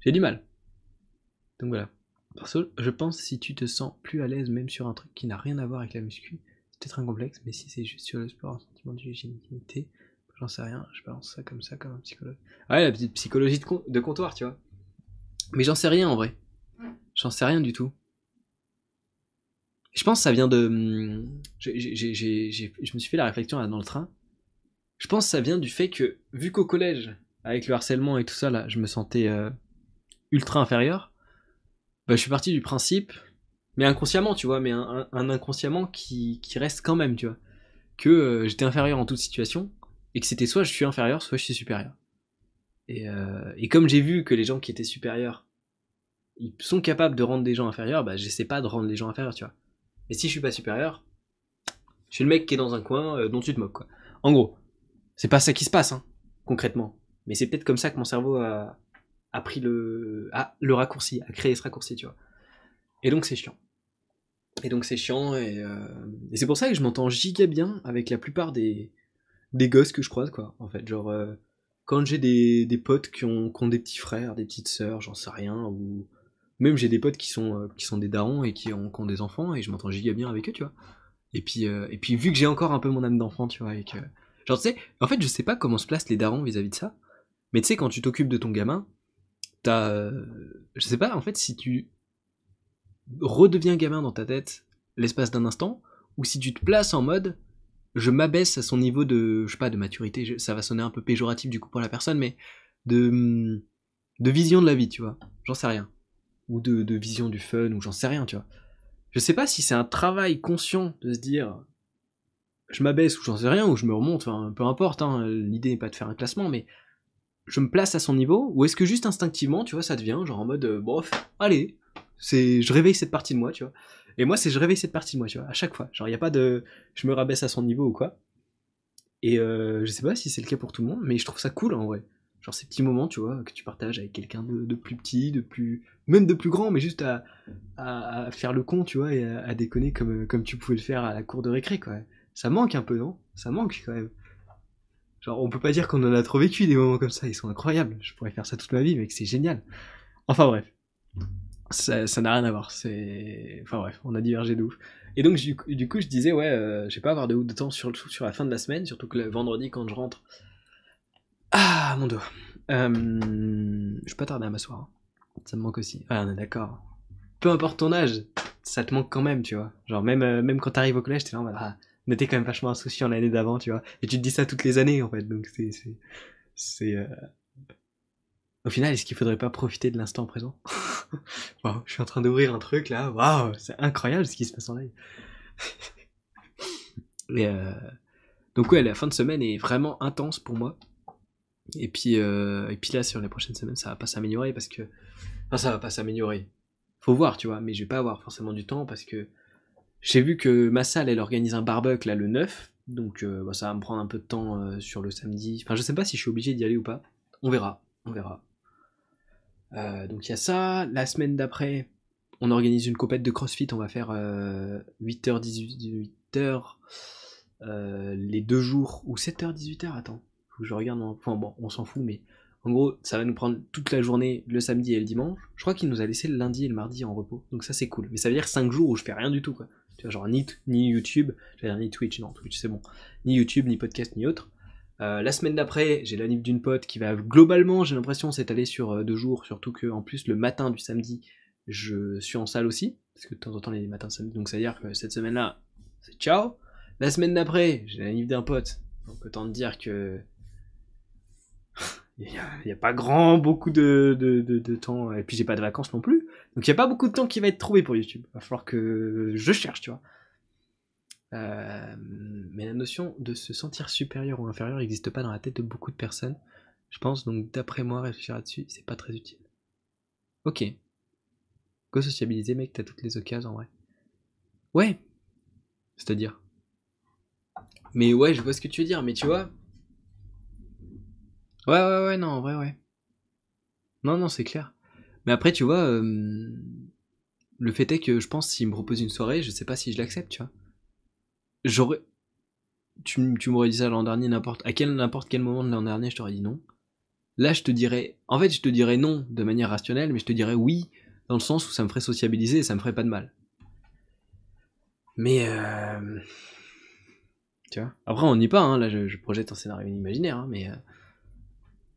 j'ai du mal. Donc voilà. Perso, je pense si tu te sens plus à l'aise même sur un truc qui n'a rien à voir avec la muscu, c'est peut-être un complexe, mais si c'est juste sur le sport, un sentiment de j'en sais rien, je balance ça comme ça comme un psychologue. Ouais, la petite psychologie de, comptoir, tu vois. Mais j'en sais rien en vrai. J'en sais rien du tout. Je pense que ça vient de. Hum, je me suis fait la réflexion dans le train. Je pense que ça vient du fait que, vu qu'au collège, avec le harcèlement et tout ça, là, je me sentais euh, ultra inférieur bah, je suis parti du principe, mais inconsciemment, tu vois, mais un, inconsciemment qui, reste quand même, tu vois, que euh, j'étais inférieur en toute situation, et que c'était soit je suis inférieur, soit je suis supérieur. Et, euh, et comme j'ai vu que les gens qui étaient supérieurs, ils sont capables de rendre des gens inférieurs, bah j'essaie pas de rendre les gens inférieurs, tu vois. Mais si je suis pas supérieur, je suis le mec qui est dans un coin euh, dont tu te moques, quoi. En gros, c'est pas ça qui se passe, hein, concrètement. Mais c'est peut-être comme ça que mon cerveau a, pris le, a le raccourci, a créé ce raccourci, tu vois. Et donc c'est chiant. Et donc c'est chiant, et, euh, et c'est pour ça que je m'entends giga bien avec la plupart des, des gosses que je croise, quoi, en fait. Genre, euh, quand j'ai des, des potes qui ont, qui ont des petits frères, des petites sœurs, j'en sais rien, ou même j'ai des potes qui sont, euh, qui sont des darons et qui ont, des enfants et je m'entends giga bien avec eux, tu vois. Et puis, euh, et puis vu que j'ai encore un peu mon âme d'enfant, tu vois, et que. Genre, tu sais, en fait, je sais pas comment se placent les darons vis-à-vis de ça, mais tu sais, quand tu t'occupes de ton gamin, t'as. euh, je sais pas, en fait, si tu redeviens gamin dans ta tête l'espace d'un instant, ou si tu te places en mode je m'abaisse à son niveau de, je sais pas, de maturité, ça va sonner un peu péjoratif du coup pour la personne, mais de, hum, de vision de la vie, tu vois. J'en sais rien. Ou de, vision du fun, ou j'en sais rien, tu vois. Je sais pas si c'est un travail conscient de se dire je m'abaisse ou j'en sais rien, ou je me remonte, enfin, peu importe, hein, l'idée n'est pas de faire un classement, mais je me place à son niveau, ou est-ce que juste instinctivement, tu vois, ça devient genre en mode, euh, bof, allez, c'est, je réveille cette partie de moi, tu vois. Et moi, c'est je réveille cette partie de moi, tu vois, à chaque fois. Genre, il n'y a pas de, je me rabaisse à son niveau ou quoi. Et euh, je sais pas si c'est le cas pour tout le monde, mais je trouve ça cool en vrai. Genre ces petits moments, tu vois, que tu partages avec quelqu'un de, plus petit, de plus, même de plus grand, mais juste à, à, faire le con, tu vois, et à, déconner comme, comme tu pouvais le faire à la cour de récré, quoi. Ça manque un peu, non? Ça manque quand même. Genre, on peut pas dire qu'on en a trop vécu des moments comme ça, ils sont incroyables. Je pourrais faire ça toute ma vie, mec, c'est génial. Enfin bref. Ça n'a rien à voir, c'est... Enfin bref, on a divergé de ouf. Et donc, du coup, je disais, ouais, euh, je vais pas avoir de, de temps sur, sur la fin de la semaine, surtout que le vendredi, quand je rentre... Ah, mon dos. Euh, je vais pas tarder à m'asseoir. hein. Ça me manque aussi. Ah, on est d'accord. Peu importe ton âge, ça te manque quand même, tu vois. Genre, même, euh, même quand t'arrives au collège, t'es là en mode, ah, on était quand même vachement insouciant l'année d'avant, tu vois. Et tu te dis ça toutes les années, en fait. Donc, c'est... c'est, c'est euh, Au final, est-ce qu'il faudrait pas profiter de l'instant présent? [laughs] Waouh, je suis en train d'ouvrir un truc là. Waouh, c'est incroyable ce qui se passe en live. [laughs] Et euh, donc ouais, la fin de semaine est vraiment intense pour moi. Et puis euh, et puis là sur les prochaines semaines, ça va pas s'améliorer parce que enfin ça va pas s'améliorer. Faut voir, tu vois, mais je vais pas avoir forcément du temps parce que j'ai vu que ma salle elle organise un barbecue là le 9. Donc euh, bah, ça va me prendre un peu de temps euh, sur le samedi. Enfin, je sais pas si je suis obligé d'y aller ou pas. On verra, on verra. Donc il y a ça. La semaine d'après, on organise une compète de CrossFit. On va faire euh, 8h, 18h, 8h euh, les deux jours. Ou 7h, 18h, attends. Je regarde. mon- Enfin bon, on s'en fout, mais en gros, ça va nous prendre toute la journée, le samedi et le dimanche. Je crois qu'il nous a laissé le lundi et le mardi en repos. Donc ça, c'est cool. Mais ça veut dire 5 jours où je fais rien du tout, quoi. Tu vois, genre ni, ni YouTube, ni Twitch, non, Twitch c'est bon. Ni YouTube, ni podcast, ni autre. Euh, la semaine d'après, j'ai la d'une pote qui va globalement, j'ai l'impression, s'étaler sur euh, deux jours, surtout que en plus le matin du samedi, je suis en salle aussi, parce que de temps en temps les matins de samedi, donc ça veut dire que cette semaine-là, c'est ciao. La semaine d'après, j'ai la d'un pote, donc autant te dire que il n'y a, pas grand beaucoup de, temps, et puis j'ai pas de vacances non plus, donc il n'y a pas beaucoup de temps qui va être trouvé pour YouTube. Va falloir que je cherche, tu vois. Euh, mais la notion de se sentir supérieur ou inférieur n'existe pas dans la tête de beaucoup de personnes. Je pense donc, d'après moi, réfléchir là-dessus, c'est pas très utile. Ok. Go sociabiliser, mec, t'as toutes les occasions en vrai. Ouais. C'est-à-dire. Mais ouais, je vois ce que tu veux dire, mais tu vois. Ouais, ouais, ouais, non, en vrai, ouais. Non, non, c'est clair. Mais après, tu vois, euh, le fait est que je pense s'il me propose une soirée, je sais pas si je l'accepte, tu vois. J'aurais. Tu, m'aurais dit ça l'an dernier, n'importe à quel n'importe quel moment de l'an dernier, je t'aurais dit non. Là, je te dirais. En fait, je te dirais non de manière rationnelle, mais je te dirais oui dans le sens où ça me ferait sociabiliser et ça me ferait pas de mal. Mais. Euh... Tu vois Après, on n'y pas, hein. là, je, je projette un scénario imaginaire, hein, mais. euh,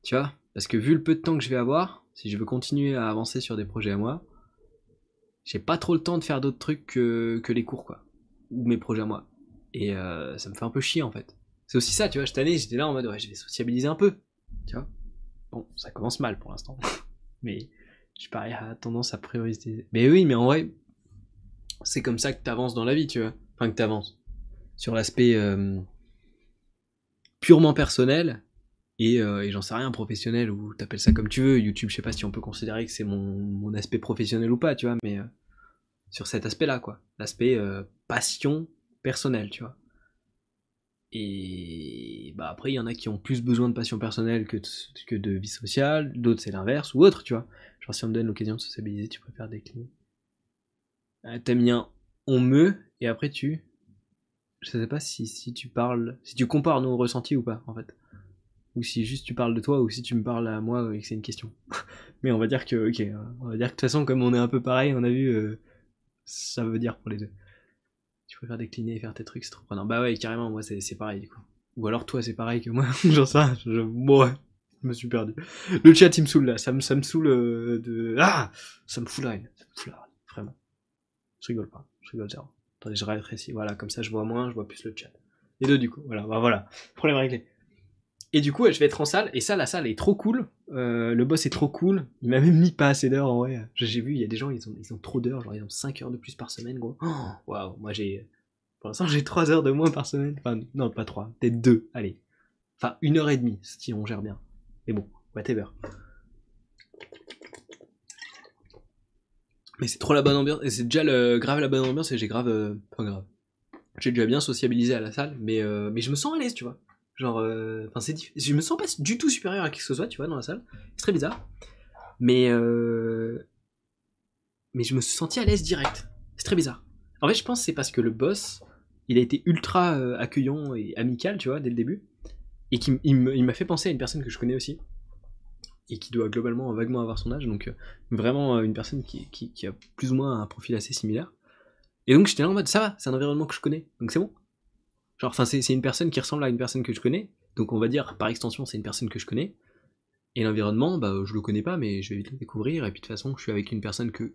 Tu vois Parce que vu le peu de temps que je vais avoir, si je veux continuer à avancer sur des projets à moi, j'ai pas trop le temps de faire d'autres trucs que, que les cours, quoi. Ou mes projets à moi. Et euh, ça me fait un peu chier en fait. C'est aussi ça, tu vois, cette année j'étais là en mode ouais, je vais sociabiliser un peu. Tu vois Bon, ça commence mal pour l'instant. [laughs] mais je parie à tendance à prioriser. Mais oui, mais en vrai, c'est comme ça que t'avances dans la vie, tu vois. Enfin, que t'avances. Sur l'aspect euh, purement personnel et, euh, et j'en sais rien, professionnel ou t'appelles ça comme tu veux. YouTube, je sais pas si on peut considérer que c'est mon, mon aspect professionnel ou pas, tu vois, mais euh, sur cet aspect-là, quoi. L'aspect euh, passion personnelle, tu vois. Et bah après, il y en a qui ont plus besoin de passion personnelle que de, que de vie sociale, d'autres c'est l'inverse, ou autre, tu vois. Genre si on me donne l'occasion de sociabiliser, tu préfères décliner. T'as mis un on me, et après tu... Je sais pas si, si tu parles... Si tu compares nos ressentis ou pas, en fait. Ou si juste tu parles de toi, ou si tu me parles à moi et que c'est une question. [laughs] mais on va dire que, ok, on va dire que de toute façon, comme on est un peu pareil, on a vu, euh, ça veut dire pour les deux. Tu préfères décliner et faire tes trucs, c'est trop prenant. Bah ouais, carrément, moi c'est pareil du coup. Ou alors toi c'est pareil que moi, [laughs] sais rien, je, bon, je me suis perdu. Le chat il me saoule là, ça me, ça me saoule euh, de... Ah Ça me fout la haine, ça me fout la haine, vraiment. Je rigole pas, je rigole zéro. Attendez, je rétrécis, voilà, comme ça je vois moins, je vois plus le chat. Les deux du coup, voilà, bah voilà, problème réglé. Et du coup, je vais être en salle, et ça, la salle est trop cool. Euh, le boss est trop cool. Il m'a même mis pas assez d'heures en vrai. J'ai vu, il y a des gens, ils ont, ils ont trop d'heures, genre ils ont 5 heures de plus par semaine, gros. Oh, waouh, moi j'ai. Pour l'instant, j'ai 3 heures de moins par semaine. Enfin, non, pas 3, peut-être 2, allez. Enfin, une heure et demie, si on gère bien. Mais bon, whatever. Mais c'est trop la bonne ambiance, et c'est déjà le, grave la bonne ambiance, et j'ai grave. Euh, pas grave. J'ai déjà bien sociabilisé à la salle, mais, euh, mais je me sens à l'aise, tu vois. Genre, euh, enfin, c'est je me sens pas du tout supérieur à qui que ce soit, tu vois, dans la salle. C'est très bizarre. Mais, euh, mais je me suis senti à l'aise direct. C'est très bizarre. En fait, je pense que c'est parce que le boss, il a été ultra euh, accueillant et amical, tu vois, dès le début. Et qui il m'a fait penser à une personne que je connais aussi. Et qui doit globalement vaguement avoir son âge. Donc, vraiment une personne qui, qui, a plus ou moins un profil assez similaire. Et donc, j'étais là en mode, ça va, c'est un environnement que je connais. Donc, c'est bon. Genre, enfin, c'est une personne qui ressemble à une personne que je connais. Donc, on va dire, par extension, c'est une personne que je connais. Et l'environnement, bah, je le connais pas, mais je vais vite le découvrir. Et puis, de toute façon, je suis avec une personne que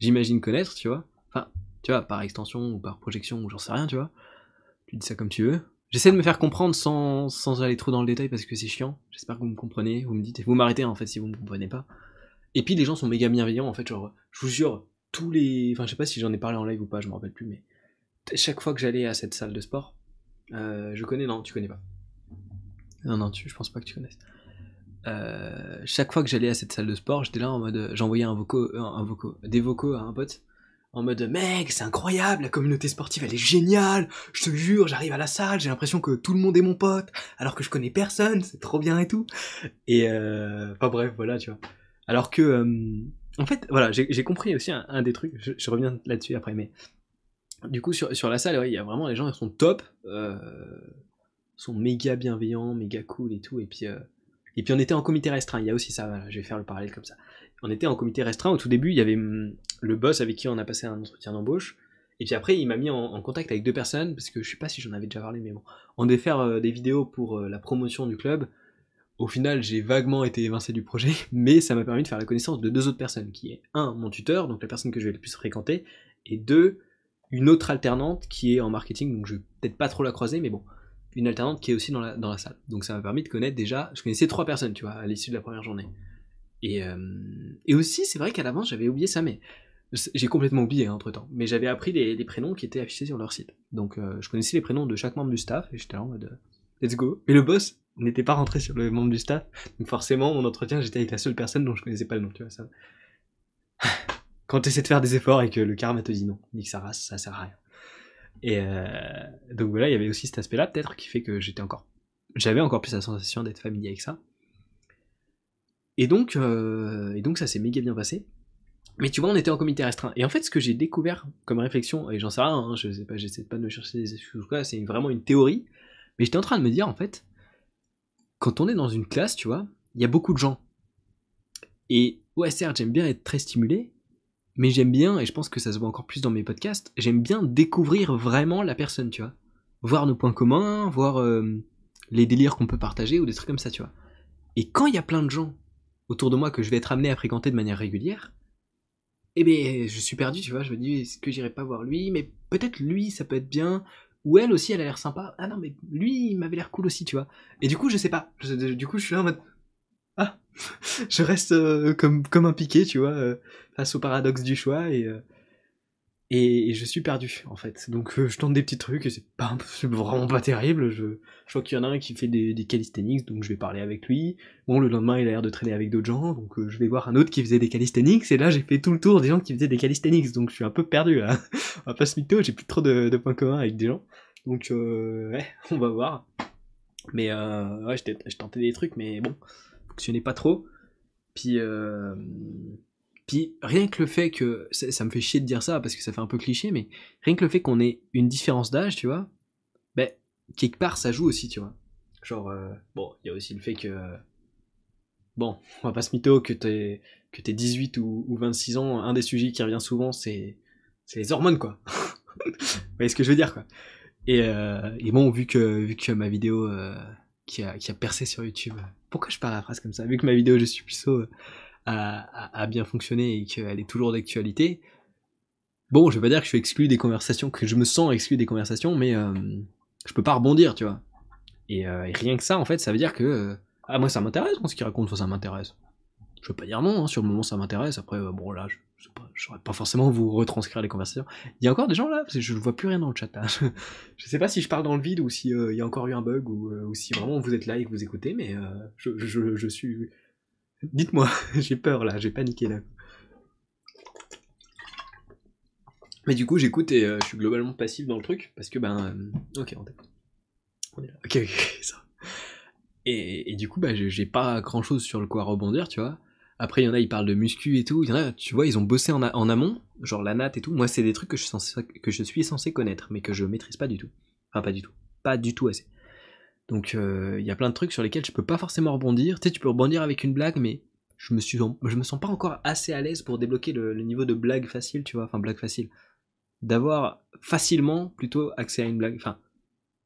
j'imagine connaître, tu vois. Enfin, tu vois, par extension ou par projection, ou j'en sais rien, tu vois. Tu dis ça comme tu veux. J'essaie de me faire comprendre sans, aller trop dans le détail parce que c'est chiant. J'espère que vous me comprenez. Vous me dites, vous m'arrêtez en fait si vous me comprenez pas. Et puis les gens sont méga bienveillants en fait. Genre, je vous jure, tous les. Enfin, je sais pas si j'en ai parlé en live ou pas, je me rappelle plus, mais chaque fois que j'allais à cette salle de sport, euh, je connais, non, tu connais pas. Non, non, tu, je pense pas que tu connaisses. Euh, chaque fois que j'allais à cette salle de sport, j'étais là en mode, j'envoyais un vocaux, un, vocaux, des vocaux à un pote, en mode, mec, c'est incroyable, la communauté sportive, elle est géniale, je te jure, j'arrive à la salle, j'ai l'impression que tout le monde est mon pote, alors que je connais personne, c'est trop bien et tout. Et, euh, enfin bref, voilà, tu vois. Alors que, euh, en fait, voilà, j'ai compris aussi un, des trucs, je, je reviens là-dessus après, mais du coup, sur, sur la salle, il y a vraiment les gens, ils sont top, euh, sont méga bienveillants, méga cool et tout. Et puis, euh, et puis on était en comité restreint. Il y a aussi ça. Je vais faire le parallèle comme ça. On était en comité restreint. Au tout début, il y avait hum, le boss avec qui on a passé un entretien d'embauche. Et puis après, il m'a mis en, contact avec deux personnes, parce que je sais pas si j'en avais déjà parlé, mais bon. On devait faire euh, des vidéos pour la promotion du club. Au final, j'ai vaguement été évincé du projet, [laughs] mais ça m'a permis de faire la connaissance de deux autres personnes, qui est un, mon tuteur, donc la personne que je vais le plus fréquenter, et deux, une autre alternante qui est en marketing, donc je vais peut-être pas trop la croiser, mais bon, une alternante qui est aussi dans la, dans la salle. Donc ça m'a permis de connaître déjà, je connaissais trois personnes, tu vois, à l'issue de la première journée. Et, euh, et aussi, c'est vrai qu'à l'avance, j'avais oublié ça, mais j'ai complètement oublié hein, entre temps. Mais j'avais appris les, prénoms qui étaient affichés sur leur site. Donc euh, je connaissais les prénoms de chaque membre du staff, et j'étais en mode, euh, let's go. Et le boss n'était pas rentré sur le membre du staff, donc forcément, mon entretien, j'étais avec la seule personne dont je connaissais pas le nom, tu vois, ça quand tu essaies de faire des efforts et que le karma te dit non, dit que ça rase, ça sert à rien. Et euh, donc voilà, il y avait aussi cet aspect-là peut-être qui fait que j'étais encore, j'avais encore plus la sensation d'être familier avec ça. Et donc, euh, et donc ça s'est méga bien passé. Mais tu vois, on était en comité restreint. Et en fait, ce que j'ai découvert comme réflexion, et j'en sais rien, hein, je sais pas, j'essaie pas de me chercher des excuses quoi, c'est vraiment une théorie. Mais j'étais en train de me dire, en fait, quand on est dans une classe, tu vois, il y a beaucoup de gens. Et ouais, certes, j'aime bien être très stimulé, mais j'aime bien, et je pense que ça se voit encore plus dans mes podcasts, j'aime bien découvrir vraiment la personne, tu vois. Voir nos points communs, voir euh, les délires qu'on peut partager ou des trucs comme ça, tu vois. Et quand il y a plein de gens autour de moi que je vais être amené à fréquenter de manière régulière, eh ben je suis perdu, tu vois, je me dis est-ce que j'irai pas voir lui, mais peut-être lui ça peut être bien, ou elle aussi elle a l'air sympa, ah non mais lui il m'avait l'air cool aussi, tu vois. Et du coup je sais pas, du coup je suis là en mode ah, [laughs] je reste euh, comme, un piqué, tu vois, euh, face au paradoxe du choix et, euh, et, je suis perdu en fait. Donc je tente des petits trucs et c'est pas vraiment pas terrible. Je, je vois qu'il y en a un qui fait des, des donc je vais parler avec lui. Bon, le lendemain il a l'air de traîner avec d'autres gens, donc je vais voir un autre qui faisait des calisthenics et là j'ai fait tout le tour des gens qui faisaient des calisthenics, donc je suis un peu perdu [laughs] on pas se mytho, j'ai plus trop de, de, points communs avec des gens. Donc ouais, [laughs] on va voir. Mais ouais, je tentais des trucs, mais bon pas trop. Puis, euh, puis rien que le fait que ça, me fait chier de dire ça parce que ça fait un peu cliché, mais rien que le fait qu'on ait une différence d'âge, tu vois, ben quelque part ça joue aussi, tu vois. Genre, euh, bon, il y a aussi le fait que. Bon, on va pas se mytho que t'es que t'es 18 ou, ou 26 ans, un des sujets qui revient souvent, c'est les hormones, quoi. [laughs] Vous voyez ce que je veux dire, quoi. Et, euh, bon, vu que, vu que ma vidéo qui, a, qui a percé sur YouTube, pourquoi je paraphrase comme ça? Vu que ma vidéo Je suis puceau a, bien fonctionné et qu'elle est toujours d'actualité, bon, je vais pas dire que je suis exclu des conversations, que je me sens exclu des conversations, mais euh, je peux pas rebondir, tu vois. Et, euh, rien que ça, en fait, ça veut dire que. Ah, moi, ça m'intéresse, ce qu'il raconte, ça m'intéresse. Je veux pas dire non, hein, sur le moment, ça m'intéresse. Après, euh, bon, là, je, je sais pas, forcément vous retranscrire les conversations. Il y a encore des gens là, parce que je vois plus rien dans le chat là. [laughs] Je, sais pas si je parle dans le vide ou si il y a encore eu un bug ou, ou, si vraiment vous êtes là et que vous écoutez, mais je, je, suis. Dites-moi, [laughs] j'ai peur là, j'ai paniqué là. Mais du coup, j'écoute et euh, je suis globalement passif dans le truc parce que ben, euh, ok, on est, on est là. Ok, ok, [laughs] ça. Et, et du coup, bah, j'ai pas grand chose sur le quoi rebondir, tu vois. Après, il y en a, ils parlent de muscu et tout. Tu vois, ils ont bossé en, amont, genre la natte et tout. Moi, c'est des trucs que je, suis censé, connaître, mais que je maîtrise pas du tout. Enfin, pas du tout. Pas du tout assez. Donc, euh, il y a plein de trucs sur lesquels je peux pas forcément rebondir. Tu sais, tu peux rebondir avec une blague, mais je me sens pas encore assez à l'aise pour débloquer le, le niveau de blague facile, tu vois. Enfin, blague facile d'avoir facilement plutôt accès à une blague, enfin,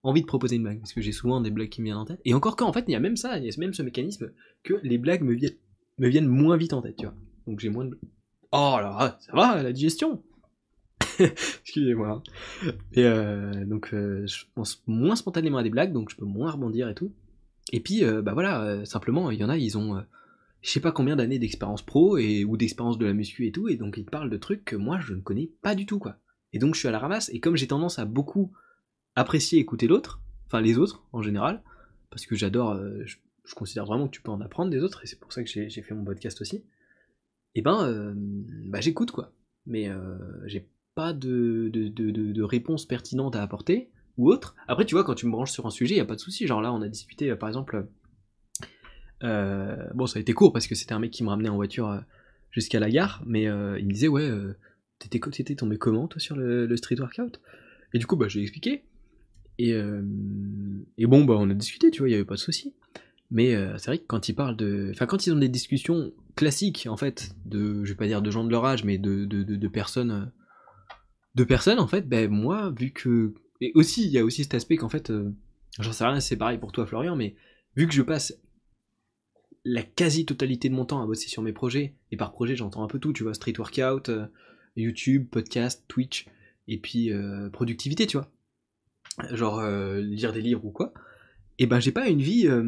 envie de proposer une blague, parce que j'ai souvent des blagues qui me viennent en tête. Et encore quand en fait, il y a même ça, il y a même ce mécanisme que les blagues me viennent, me viennent moins vite en tête, tu vois. Donc j'ai moins de... Oh là, ça va, la digestion [laughs] Excusez-moi. Et euh, donc euh, je pense moins spontanément à des blagues, donc je peux moins rebondir et tout. Et puis, euh, bah voilà, simplement, il y en a, ils ont... je sais pas combien d'années d'expérience pro et ou d'expérience de la muscu et tout, et donc ils parlent de trucs que moi je ne connais pas du tout quoi. Et donc je suis à la ramasse, et comme j'ai tendance à beaucoup apprécier écouter l'autre, enfin les autres en général, parce que j'adore, je, considère vraiment que tu peux en apprendre des autres, et c'est pour ça que j'ai fait mon podcast aussi, et ben euh, bah, j'écoute quoi. Mais euh, j'ai pas de, réponse pertinente à apporter, ou autre. Après tu vois, quand tu me branches sur un sujet, il a pas de souci, genre là on a discuté euh, par exemple... bon ça a été court parce que c'était un mec qui me ramenait en voiture jusqu'à la gare, mais il me disait ouais t'étais tombé comment toi sur le, street workout? Et du coup, bah, j'ai expliqué. Et, et bon, bah, on a discuté, tu vois, il y avait pas de souci. Mais euh, c'est vrai que quand ils parlent de. Enfin, quand ils ont des discussions classiques, en fait, de. Je vais pas dire de gens de leur âge, mais de, de, personnes. De personnes, en fait, ben moi, vu que. Et aussi, il y a aussi cet aspect qu'en fait. Euh, J'en sais rien, c'est pareil pour toi, Florian, mais vu que je passe la quasi-totalité de mon temps à bosser sur mes projets, et par projet, j'entends un peu tout, tu vois, street workout, YouTube, podcast, Twitch, et puis euh, productivité, tu vois. Genre euh, lire des livres ou quoi. Et ben j'ai pas une vie, euh...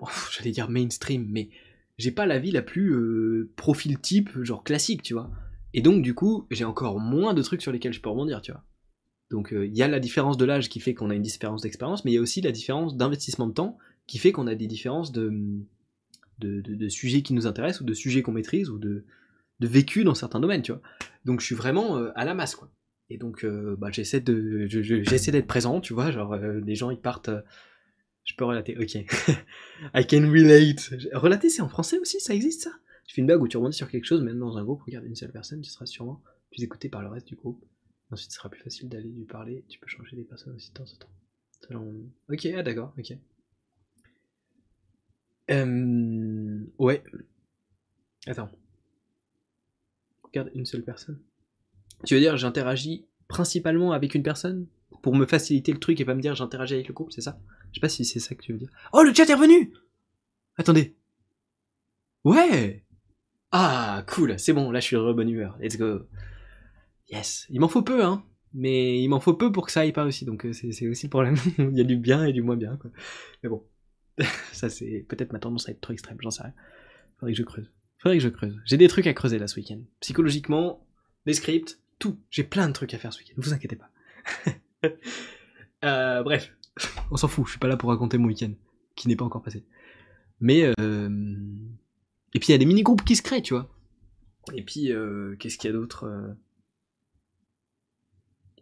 oh, [laughs] j'allais dire mainstream, mais j'ai pas la vie la plus euh, profil type, genre classique, tu vois. Et donc du coup, j'ai encore moins de trucs sur lesquels je peux rebondir, tu vois. Donc il y a la différence de l'âge qui fait qu'on a une différence d'expérience, mais il y a aussi la différence d'investissement de temps qui fait qu'on a des différences de, de, sujets qui nous intéressent ou de sujets qu'on maîtrise ou de, de vécu dans certains domaines, tu vois. Donc je suis vraiment euh, à la masse, quoi. Et donc euh, bah, j'essaie d'être présent, tu vois. Genre euh, les gens ils partent. je peux relater, ok. [laughs] I can relate. Relater c'est en français aussi, ça existe ça? Tu fais une blague où tu rebondis sur quelque chose, même dans un groupe, regarde une seule personne, tu seras sûrement plus écouté par le reste du groupe. Ensuite, ce sera plus facile d'aller lui parler. Tu peux changer des personnes aussi de temps en temps. Ok, ah d'accord, ok. Euh... Ouais. Attends regarde une seule personne. Tu veux dire, j'interagis principalement avec une personne pour me faciliter le truc et pas me dire j'interagis avec le groupe, c'est ça? Je sais pas si c'est ça que tu veux dire. Oh, le chat est revenu Attendez. Ouais Ah, cool, c'est bon, là je suis de bonne humeur. Let's go. Yes. Il m'en faut peu, hein. Mais il m'en faut peu pour que ça aille pas aussi, donc euh, c'est aussi le problème. [laughs] il y a du bien et du moins bien, quoi. Mais bon. [laughs] ça, c'est peut-être ma tendance à être trop extrême, j'en sais rien. Faudrait que je creuse. Faudrait que je creuse. J'ai des trucs à creuser là ce week-end. Psychologiquement, des scripts, tout. J'ai plein de trucs à faire ce week-end. Ne vous inquiétez pas. [laughs] euh, bref, on s'en fout. Je suis pas là pour raconter mon week-end qui n'est pas encore passé. Mais euh... et puis il y a des mini groupes qui se créent, tu vois. Et puis euh, qu'est-ce qu'il y a d'autre.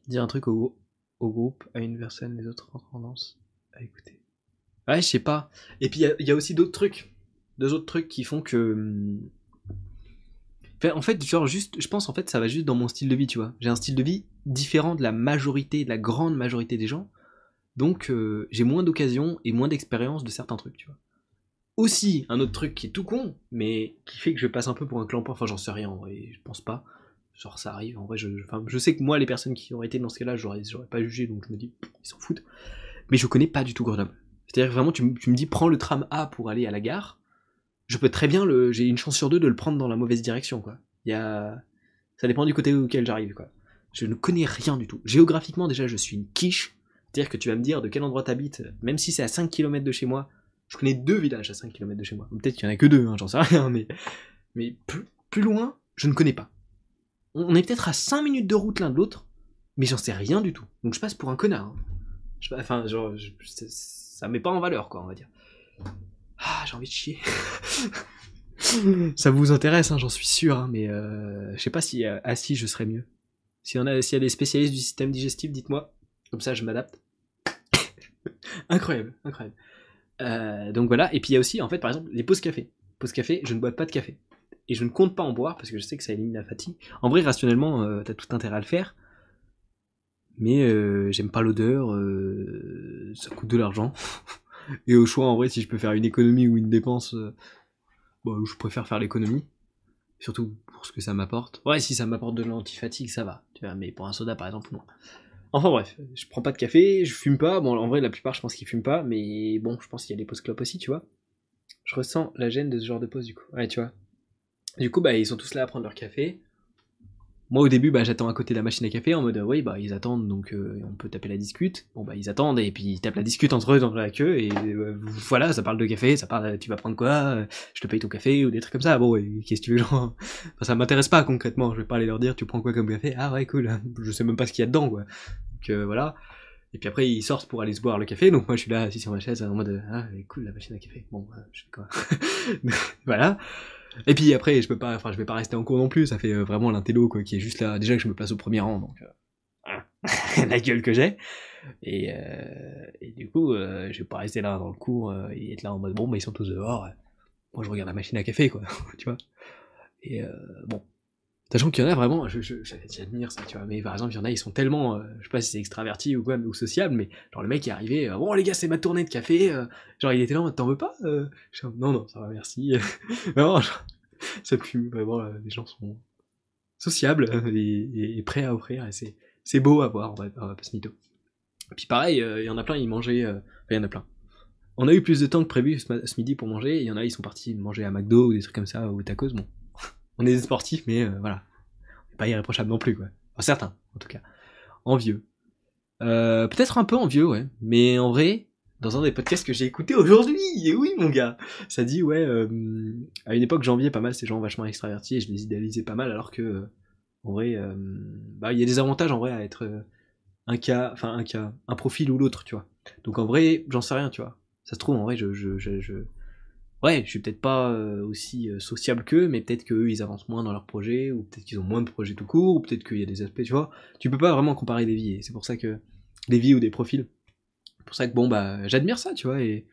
Dire un truc au, au groupe, à une personne, les autres en tendance à écouter. Ouais, je sais pas. Et puis il y, y, a aussi d'autres trucs deux autres trucs qui font que en fait genre juste je pense en fait ça va juste dans mon style de vie tu vois j'ai un style de vie différent de la majorité de la grande majorité des gens Donc euh, j'ai moins d'occasions et moins d'expérience de certains trucs, tu vois. Aussi, un autre truc qui est tout con, mais qui fait que je passe un peu pour un clampin, enfin j'en sais rien en vrai, je pense pas. Genre ça arrive, en vrai, je, je sais que moi, les personnes qui auraient été dans ce cas-là, j'aurais, pas jugé, donc je me dis, ils s'en foutent. Mais je connais pas du tout Grenoble. C'est-à-dire vraiment, tu me dis, prends le tram A pour aller à la gare, je peux très bien le, j'ai une chance sur deux de le prendre dans la mauvaise direction, quoi. Il ça dépend du côté auquel j'arrive, quoi. Je ne connais rien du tout. Géographiquement, déjà, je suis une quiche. C'est-à-dire que tu vas me dire de quel endroit t'habites, même si c'est à 5 km de chez moi. Je connais deux villages à 5 km de chez moi. Peut-être qu'il y en a que deux, hein, j'en sais rien, mais, plus, loin, je ne connais pas. On est peut-être à 5 minutes de route l'un de l'autre, mais j'en sais rien du tout. Donc je passe pour un connard. Hein. Enfin, genre, je, ça met pas en valeur, quoi, on va dire. Ah, j'ai envie de chier. ça vous intéresse, hein, j'en suis sûr, hein, mais euh, je sais pas si euh, assis je serais mieux. S'il y, a, des spécialistes du système digestif, dites-moi. Comme ça, je m'adapte. [laughs] incroyable, incroyable. Euh, donc voilà, et puis il y a aussi, en fait, par exemple, les pauses café. Pause café, je ne bois pas de café. Et je ne compte pas en boire parce que je sais que ça élimine la fatigue. En vrai, rationnellement, t'as tout intérêt à le faire. Mais j'aime pas l'odeur, ça coûte de l'argent. [laughs] et au choix, en vrai, si je peux faire une économie ou une dépense, euh, bah, je préfère faire l'économie. Surtout pour ce que ça m'apporte. Ouais, si ça m'apporte de l'anti-fatigue, ça va. Tu vois, mais pour un soda, par exemple, non. Enfin bref, je prends pas de café, je fume pas. Bon, en vrai, la plupart, je pense qu'ils fument pas, mais bon, je pense qu'il y a des pauses clopes aussi, tu vois. Je ressens la gêne de ce genre de pause, du coup. Ouais, tu vois. Du coup, bah, ils sont tous là à prendre leur café. Moi, au début, bah, j'attends à côté de la machine à café en mode, euh, oui, bah, ils attendent, donc euh, on peut taper la discute. Bon, bah, ils attendent et puis ils tapent la discute entre eux dans la queue et euh, voilà, ça parle de café, ça parle, tu vas prendre quoi, je te paye ton café ou des trucs comme ça. Bon, qu'est-ce que tu veux, genre, ça m'intéresse pas concrètement. Je vais pas aller leur dire, tu prends quoi comme café? Ah ouais, cool. [laughs] Je sais même pas ce qu'il y a dedans, quoi. Donc voilà. Et puis après, ils sortent pour aller se boire le café. Donc moi, je suis là assis sur ma chaise en mode, ah, cool la machine à café. Bon, je fais quoi? [laughs] Voilà. Et puis après, je peux pas, enfin, je vais pas rester en cours non plus. Ça fait euh, vraiment l'intello quoi, qui est juste là. Déjà que je me place au premier rang, donc euh, [laughs] la gueule que j'ai. Et, euh, et du coup, euh, je vais pas rester là dans le cours et être là en mode bon, bah ils sont tous dehors. Moi, je regarde la machine à café, quoi. [laughs] tu vois. Et bon. Sachant qu'il y en a vraiment, j'admire ça, tu vois. Mais par exemple, il y en a, ils sont tellement, euh, je sais pas si c'est extraverti ou quoi, ou sociable, mais genre le mec est arrivé, euh, bon les gars, c'est ma tournée de café. euh, genre il était là, t'en veux pas Non, non, ça va, merci. [laughs] vraiment, genre, ça pue. Vraiment, les gens sont sociables et, prêts à offrir. Et c'est, beau à voir, on va, pas se mytho. Puis pareil, il y en a plein, ils mangeaient. il y en a plein. On a eu plus de temps que prévu ce, ce midi pour manger. Il y en a, ils sont partis manger à McDo ou des trucs comme ça, ou tacos. Bon, on est des sportifs, mais euh, voilà. On est pas irréprochable non plus, quoi. Enfin, certains, en tout cas. Envieux. Euh, Peut-être un peu envieux, ouais. Mais en vrai, dans un des podcasts que j'ai écouté aujourd'hui, [laughs] et oui, mon gars, ça dit, ouais, euh, à une époque, j'enviais pas mal ces gens vachement extravertis et je les idéalisais pas mal, alors que, en vrai, bah, il y a des avantages en vrai à être un cas, enfin, un cas, un profil ou l'autre, tu vois. Donc en vrai, j'en sais rien, tu vois. Ça se trouve, en vrai, je... ouais, je suis peut-être pas euh, aussi euh, sociable qu'eux, mais peut-être qu'eux, ils avancent moins dans leurs projets, ou peut-être qu'ils ont moins de projets tout court, ou peut-être qu'il y a des aspects, tu vois. Tu peux pas vraiment comparer des vies, et c'est pour ça que des vies ou des profils. C'est pour ça que bon, bah, j'admire ça, tu vois, et,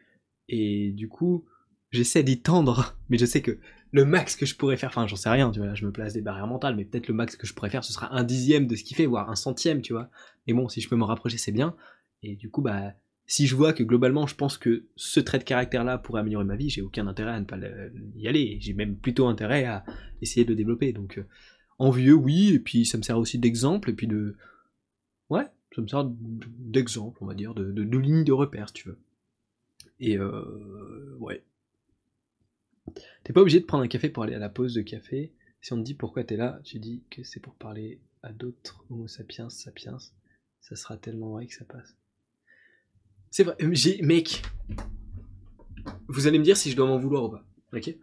et du coup, j'essaie d'y tendre, [laughs] mais je sais que le max que je pourrais faire, enfin, j'en sais rien, tu vois, là, je me place des barrières mentales, mais peut-être le max que je pourrais faire, ce sera un dixième de ce qu'il fait, voire un centième, tu vois. Mais bon, si je peux me rapprocher, c'est bien. Et du coup, bah, si je vois que globalement, je pense que ce trait de caractère-là pourrait améliorer ma vie, j'ai aucun intérêt à ne pas y aller. J'ai même plutôt intérêt à essayer de le développer. Donc, euh, envieux, oui, et puis ça me sert aussi d'exemple, et puis de. Ouais, ça me sert d'exemple, on va dire, de, de, de ligne de repère, si tu veux. Et euh, ouais. T'es pas obligé de prendre un café pour aller à la pause de café. Si on te dit pourquoi t'es là, tu dis que c'est pour parler à d'autres Homo sapiens, sapiens. Ça sera tellement vrai que ça passe. C'est vrai, euh, j'ai, mec. Vous allez me dire si je dois m'en vouloir ou pas. Ok?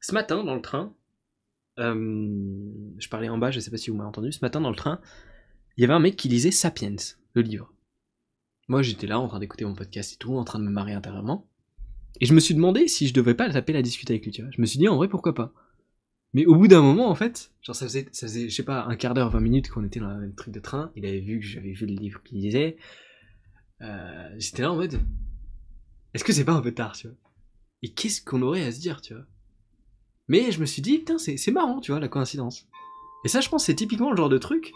Ce matin, dans le train, euh, je parlais en bas, je sais pas si vous m'avez entendu. Ce matin, dans le train, il y avait un mec qui lisait Sapiens, le livre. Moi, j'étais là en train d'écouter mon podcast et tout, en train de me marrer intérieurement. Et je me suis demandé si je devais pas taper la discute avec lui, tu vois. Je me suis dit, en vrai, pourquoi pas? Mais au bout d'un moment, en fait, genre ça faisait, ça faisait, je sais pas, un quart d'heure, 20 minutes qu'on était dans le même truc de train. Il avait vu que j'avais vu le livre qu'il lisait. Euh, J'étais là en mode, est-ce que c'est pas un peu tard, tu vois? Et qu'est-ce qu'on aurait à se dire, tu vois? Mais je me suis dit, putain, c'est marrant, tu vois, la coïncidence. Et ça, je pense, c'est typiquement le genre de truc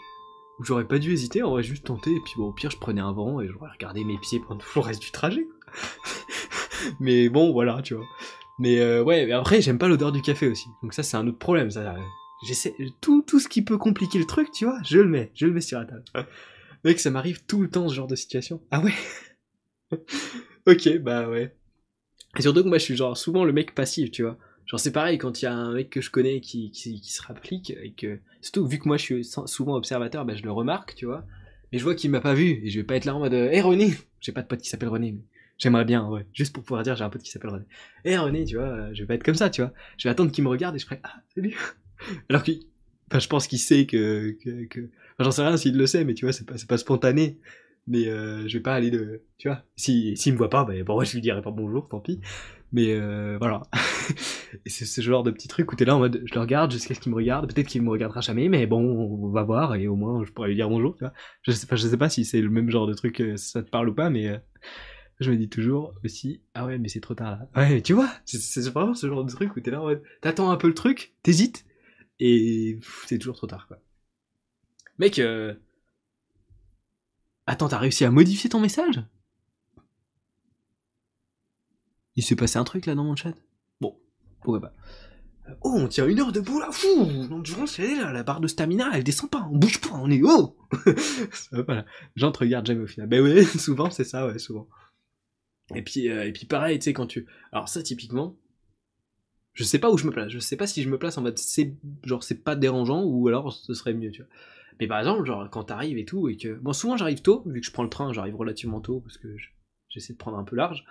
où j'aurais pas dû hésiter, on aurait juste tenté, et puis bon, au pire, je prenais un vent et j'aurais regardé mes pieds pendant tout le reste du trajet. [laughs] mais bon, voilà, tu vois. Mais euh, ouais, mais après, j'aime pas l'odeur du café aussi. Donc ça, c'est un autre problème. Ça, j'essaie tout, tout ce qui peut compliquer le truc, tu vois, je le mets, je le mets sur la table. Mec, ça m'arrive tout le temps ce genre de situation. Ah ouais? [laughs] ok, bah ouais. Et surtout que moi, je suis genre souvent le mec passif, tu vois. Genre c'est pareil quand il y a un mec que je connais qui, qui, se rapplique et que surtout vu que moi je suis souvent observateur, bah, je le remarque, tu vois. Mais je vois qu'il m'a pas vu et je vais pas être là en mode hé René, j'ai pas de pote qui s'appelle René, mais j'aimerais bien, ouais, juste pour pouvoir dire j'ai un pote qui s'appelle René. Hé René, tu vois, je vais pas être comme ça, tu vois. Je vais attendre qu'il me regarde et je ferai ah salut. [laughs] Alors que, enfin, je pense qu'il sait que, que, que... Enfin, j'en sais rien s'il le sait, mais tu vois c'est pas pas spontané. Mais euh, je vais pas aller de, tu vois, si s'il me voit pas, bah bon, je lui dirai pas bonjour, tant pis. Mais euh, voilà. [laughs] c'est ce genre de petit truc où t'es là en mode, je le regarde jusqu'à ce qu'il me regarde. Peut-être qu'il me regardera jamais, mais bon, on va voir et au moins je pourrais lui dire bonjour. Tu vois je sais pas, je sais pas si c'est le même genre de truc, euh, ça te parle ou pas, mais euh, je me dis toujours aussi, ah ouais, mais c'est trop tard là. Ouais, tu vois, c'est vraiment ce genre de truc où t'es là en mode, t'attends un peu le truc, t'hésites et c'est toujours trop tard quoi. Mec, euh... attends, t'as réussi à modifier ton message? Il s'est passé un truc là dans mon chat? Bon, pourquoi pas. Oh, on tient une heure debout là, fou L'endurance, elle là, la barre de stamina, elle descend pas, on bouge pas, on est haut [laughs] Voilà, gens te regardent jamais au final. Ben oui, [laughs] souvent c'est ça, ouais, souvent. Et puis, euh, et puis pareil, tu sais, quand tu... Alors ça, typiquement, je sais pas où je me place, je sais pas si je me place en mode, c'est genre, c'est pas dérangeant, ou alors ce serait mieux, tu vois. Mais par exemple, genre, quand t'arrives et tout, et que... Bon, souvent j'arrive tôt, vu que je prends le train, j'arrive relativement tôt, parce que j'essaie de prendre un peu large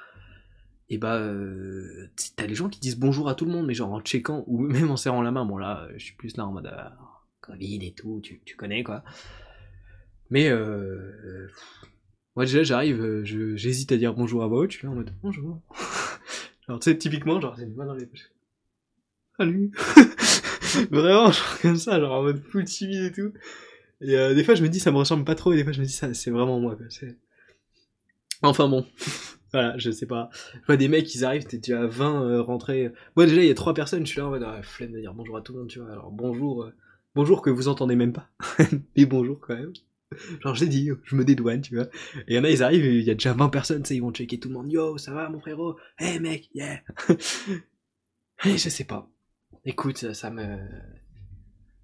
et bah euh, t'as les gens qui disent bonjour à tout le monde, mais genre en checkant ou même en serrant la main. Bon là, je suis plus là en mode euh, Covid et tout, tu, tu, connais quoi. Mais euh, moi déjà j'arrive, j'hésite à dire bonjour à voix je suis là en mode bonjour. [laughs] genre tu sais typiquement genre c'est une main dans les. Salut. [laughs] Vraiment genre comme ça, genre en mode full timide et tout. Et des fois je me dis ça me ressemble pas trop et des fois je me dis ça c'est vraiment moi quoi. Enfin bon. [laughs] Voilà, je sais pas. Je vois des mecs, ils arrivent, tu as 20 euh, rentrés. Moi, déjà, il y a trois personnes, je suis là en mode, ah, flemme de dire bonjour à tout le monde, tu vois. Alors, bonjour, euh, bonjour que vous entendez même pas. [laughs] Mais bonjour quand même. Genre, j'ai dit, je me dédouane, tu vois. Et il y en a, ils arrivent, il y a déjà 20 personnes, tu sais, ils vont checker tout le monde. Yo, ça va, mon frérot? Hey, mec, yeah. Et je sais pas. Écoute, ça, me.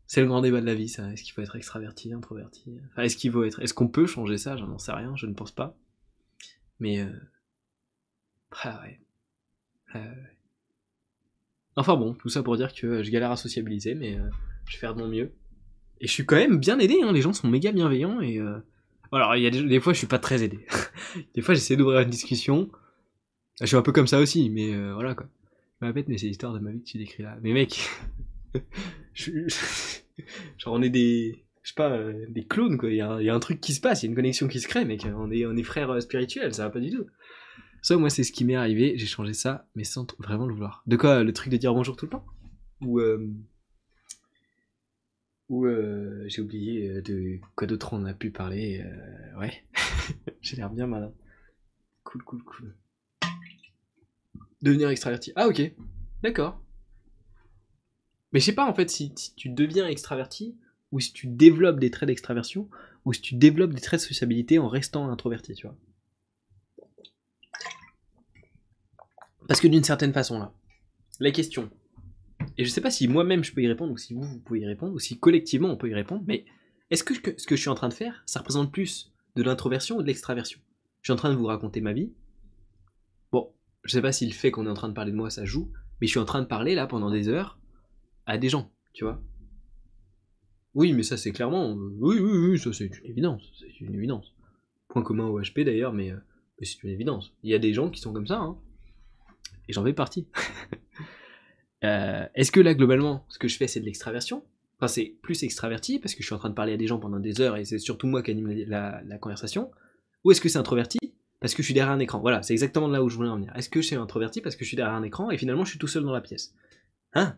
C'est le grand débat de la vie, ça. Est-ce qu'il faut être extraverti, introverti? Enfin, est-ce qu'il faut être. Est-ce qu'on peut changer ça? J'en sais rien, je ne pense pas. Mais. Euh, ah ouais. Enfin bon, tout ça pour dire que je galère à sociabiliser, mais euh, je vais faire de mon mieux. Et je suis quand même bien aidé, hein, les gens sont méga bienveillants et... Euh... Alors, il y a des, fois, je suis pas très aidé. [laughs] des fois, j'essaie d'ouvrir une discussion. Je suis un peu comme ça aussi, mais euh, voilà quoi. Mais c'est l'histoire de ma vie que tu décris là. Mais mec, [laughs] genre on est des, je sais pas, euh, des clones quoi. Il y, a, un truc qui se passe, il y a une connexion qui se crée, mec. On est, frères spirituels, ça va pas du tout. Ça, moi, c'est ce qui m'est arrivé. J'ai changé ça, mais sans vraiment le vouloir. De quoi Le truc de dire bonjour tout le temps? Ou. Euh... Euh, j'ai oublié euh, de quoi d'autre on a pu parler. Euh... Ouais. [laughs] j'ai l'air bien malin. Cool, cool, cool. Devenir extraverti. Ah, ok. D'accord. Mais je sais pas en fait si, tu deviens extraverti ou si tu développes des traits d'extraversion ou si tu développes des traits de sociabilité en restant introverti, tu vois. Parce que d'une certaine façon, là, la question, et je sais pas si moi-même je peux y répondre, ou si vous, vous pouvez y répondre, ou si collectivement on peut y répondre, mais est-ce que ce que je suis en train de faire, ça représente plus de l'introversion ou de l'extraversion? Je suis en train de vous raconter ma vie. Je sais pas si le fait qu'on est en train de parler de moi, ça joue, mais je suis en train de parler là pendant des heures à des gens, tu vois. Oui, mais ça c'est clairement. Euh, oui, oui, oui, ça c'est une évidence. C'est une évidence. Point commun au HP d'ailleurs, mais, euh, mais c'est une évidence. Il y a des gens qui sont comme ça, hein et j'en fais partie. [laughs] Euh, est-ce que là, globalement, ce que je fais, c'est de l'extraversion? Enfin, c'est plus extraverti parce que je suis en train de parler à des gens pendant des heures et c'est surtout moi qui anime la, conversation. Ou est-ce que c'est introverti? Parce que je suis derrière un écran Voilà, c'est exactement là où je voulais en venir. Est-ce que c'est introverti parce que je suis derrière un écran et finalement je suis tout seul dans la pièce? Hein?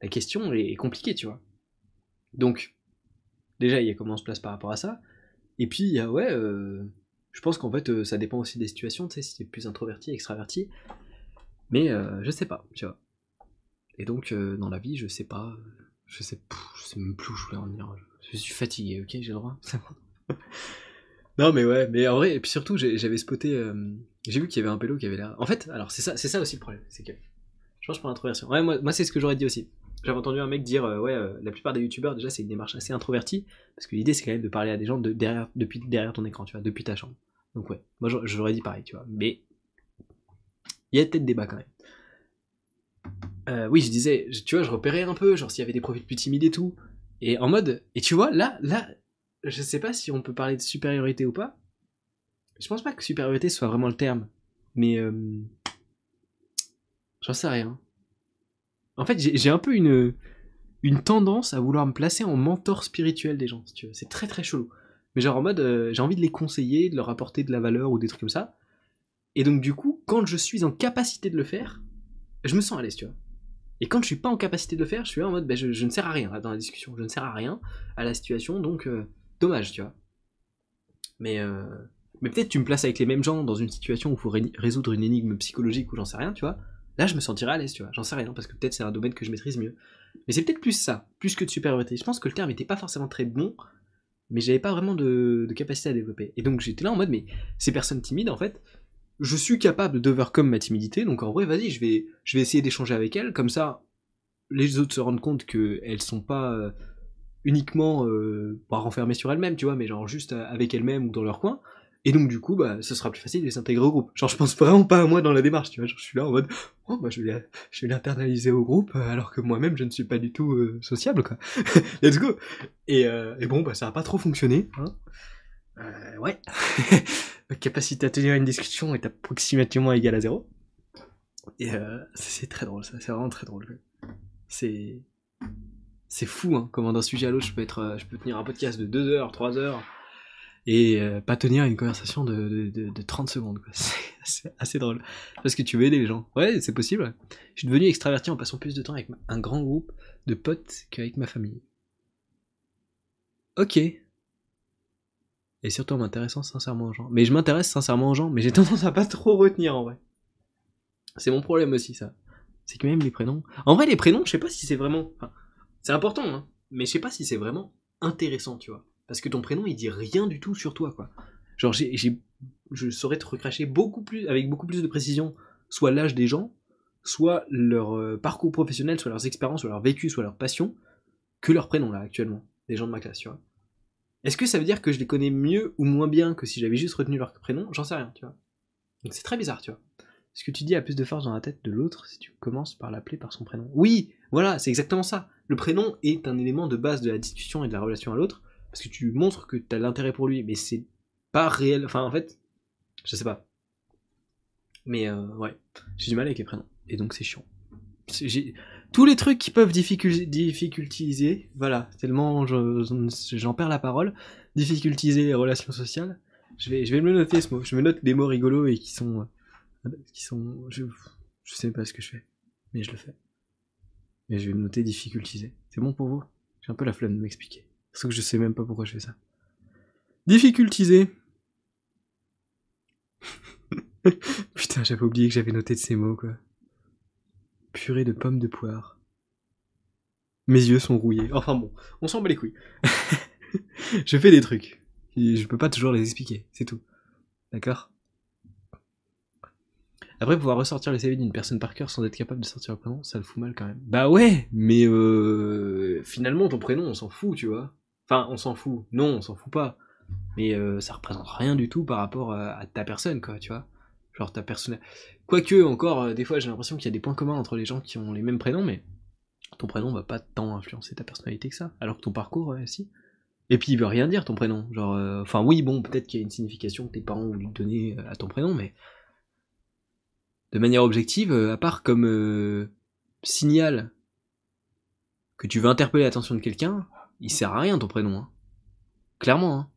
La question est compliquée, tu vois. Donc, déjà, il y a comment on se place par rapport à ça. Et puis, ouais, euh, je pense qu'en fait, euh, ça dépend aussi des situations, tu sais, si t'es plus introverti, extraverti. Mais euh, je sais pas, tu vois. Et donc, euh, dans la vie, je sais pas. Je sais, je sais même plus où je voulais en venir. Je suis fatigué, ok, j'ai le droit. [laughs] non, mais ouais, mais en vrai, et puis surtout, j'avais spoté. euh, j'ai vu qu'il y avait un pélo qui avait l'air. En fait, alors c'est ça, c'est ça aussi le problème, c'est que. Je pense pour l'introversion. Ouais, moi, c'est ce que j'aurais dit aussi. J'avais entendu un mec dire, euh, ouais, euh, la plupart des youtubeurs, déjà, c'est une démarche assez introvertie, parce que l'idée, c'est quand même de parler à des gens de derrière, depuis derrière ton écran, tu vois, depuis ta chambre. Donc, ouais, moi, j'aurais- dit pareil, tu vois. Mais il y a peut-être débat quand même. Oui, je disais, tu vois, je repérais un peu, genre s'il y avait des profils plus timides et tout. Et en mode, et tu vois, là, là, je sais pas si on peut parler de supériorité ou pas. Je pense pas que supériorité soit vraiment le terme. Mais, euh, j'en sais rien. En fait, j'ai un peu une, une tendance à vouloir me placer en mentor spirituel des gens, si tu veux. C'est très très chelou. Mais genre en mode, euh, j'ai envie de les conseiller, de leur apporter de la valeur ou des trucs comme ça. Et donc du coup, quand je suis en capacité de le faire, je me sens à l'aise, tu vois. Et quand je suis pas en capacité de le faire, je suis en mode, ben, je, ne sers à rien dans la discussion. Je ne sers à rien à la situation, donc euh, dommage, tu vois. Mais, euh, mais peut-être tu me places avec les mêmes gens dans une situation où il faut ré- résoudre une énigme psychologique ou j'en sais rien, tu vois. Là, je me sentirais à l'aise, tu vois. J'en sais rien, parce que peut-être c'est un domaine que je maîtrise mieux. Mais c'est peut-être plus ça, plus que de supériorité. Je pense que le terme était pas forcément très bon, mais j'avais pas vraiment de, de capacité à développer. Et donc j'étais là en mode, mais ces personnes timides, en fait, je suis capable d'overcome ma timidité, donc en vrai, vas-y, je vais, je vais essayer d'échanger avec elles, comme ça, les autres se rendent compte qu'elles sont pas euh, uniquement euh, pas renfermées sur elles-mêmes, tu vois, mais genre juste euh, avec elles-mêmes ou dans leur coin. Et donc du coup, bah, ce sera plus facile de s'intégrer au groupe. Genre, je pense vraiment pas à moi dans la démarche, tu vois. Genre, je suis là en mode, oh, bah, je vais, l'internaliser au groupe, euh, alors que moi-même, je ne suis pas du tout euh, sociable, quoi. [laughs] Let's go. Et, bon, bah, ça a pas trop fonctionné, hein. Ouais. Ma [laughs] capacité à tenir une discussion est approximativement égale à zéro. Et c'est très drôle, ça. C'est vraiment très drôle. C'est c'est fou, hein, comment d'un sujet à l'autre, je peux être, euh, tenir un podcast de 2 heures, 3 heures, et euh, pas tenir une conversation de, de, de, de 30 secondes. [laughs] C'est assez, drôle. Parce que tu veux aider les gens. Ouais, c'est possible. Je suis devenu extraverti en passant plus de temps avec un grand groupe de potes qu'avec ma famille. Ok. Et surtout en m'intéressant sincèrement aux gens. Mais je m'intéresse sincèrement aux gens, mais j'ai tendance à pas trop retenir en vrai. C'est mon problème aussi, ça. C'est que même les prénoms. En vrai, les prénoms, je sais pas si c'est vraiment. C'est important, hein. Mais je sais pas si c'est vraiment intéressant, tu vois. Parce que ton prénom, il dit rien du tout sur toi, quoi. Genre, j'ai, j'ai- je saurais te recracher beaucoup plus, avec beaucoup plus de précision, soit l'âge des gens, soit leur euh, parcours professionnel, soit leurs expériences, soit leur vécu, soit leur passion, que leur prénom, là, actuellement. Des gens de ma classe, tu vois. Est-ce que ça veut dire que je les connais mieux ou moins bien que si j'avais juste retenu leur prénom? J'en sais rien, tu vois. Donc c'est très bizarre, tu vois. Ce que tu dis a plus de force dans la tête de l'autre si tu commences par l'appeler par son prénom. Oui, voilà, c'est exactement ça. Le prénom est un élément de base de la discussion et de la relation à l'autre, parce que tu montres que tu as l'intérêt pour lui, mais c'est pas réel. Enfin, en fait, je sais pas. Mais euh, ouais, j'ai du mal avec les prénoms, et donc c'est chiant. Tous les trucs qui peuvent difficul- difficultiser, voilà, tellement je- j'en perds la parole, difficultiser les relations sociales, je vais, je vais me noter ce mot. Je me note des mots rigolos et qui sont qui sont. Je, je sais pas ce que je fais, mais je le fais. Mais je vais noter difficultiser. C'est bon pour vous? J'ai un peu la flemme de m'expliquer. Parce que je sais même pas pourquoi je fais ça. Difficultiser. [laughs] Putain, j'avais oublié que j'avais noté de ces mots, quoi. Purée de pommes de poire. Mes yeux sont rouillés. Enfin bon, on s'en bat les couilles. [laughs] je fais des trucs. Je peux pas toujours les expliquer, c'est tout. D'accord? Après, pouvoir ressortir le CV d'une personne par cœur sans être capable de sortir le prénom, ça le fout mal quand même. Bah ouais, mais euh, finalement ton prénom, on s'en fout, tu vois. Enfin, on s'en fout. Non, on s'en fout pas. Mais euh, ça représente rien du tout par rapport à, à ta personne, quoi, tu vois. Genre ta personne. Quoique, encore, euh, des fois, j'ai l'impression qu'il y a des points communs entre les gens qui ont les mêmes prénoms, mais ton prénom va pas tant influencer ta personnalité que ça. Alors que ton parcours, si. Et puis, il veut rien dire ton prénom. Genre, euh, enfin, oui, bon, peut-être qu'il y a une signification que tes parents voulu donner euh, à ton prénom, mais de manière objective, euh, à part comme euh, signal que tu veux interpeller l'attention de quelqu'un, il sert à rien ton prénom. Hein. Clairement. Hein.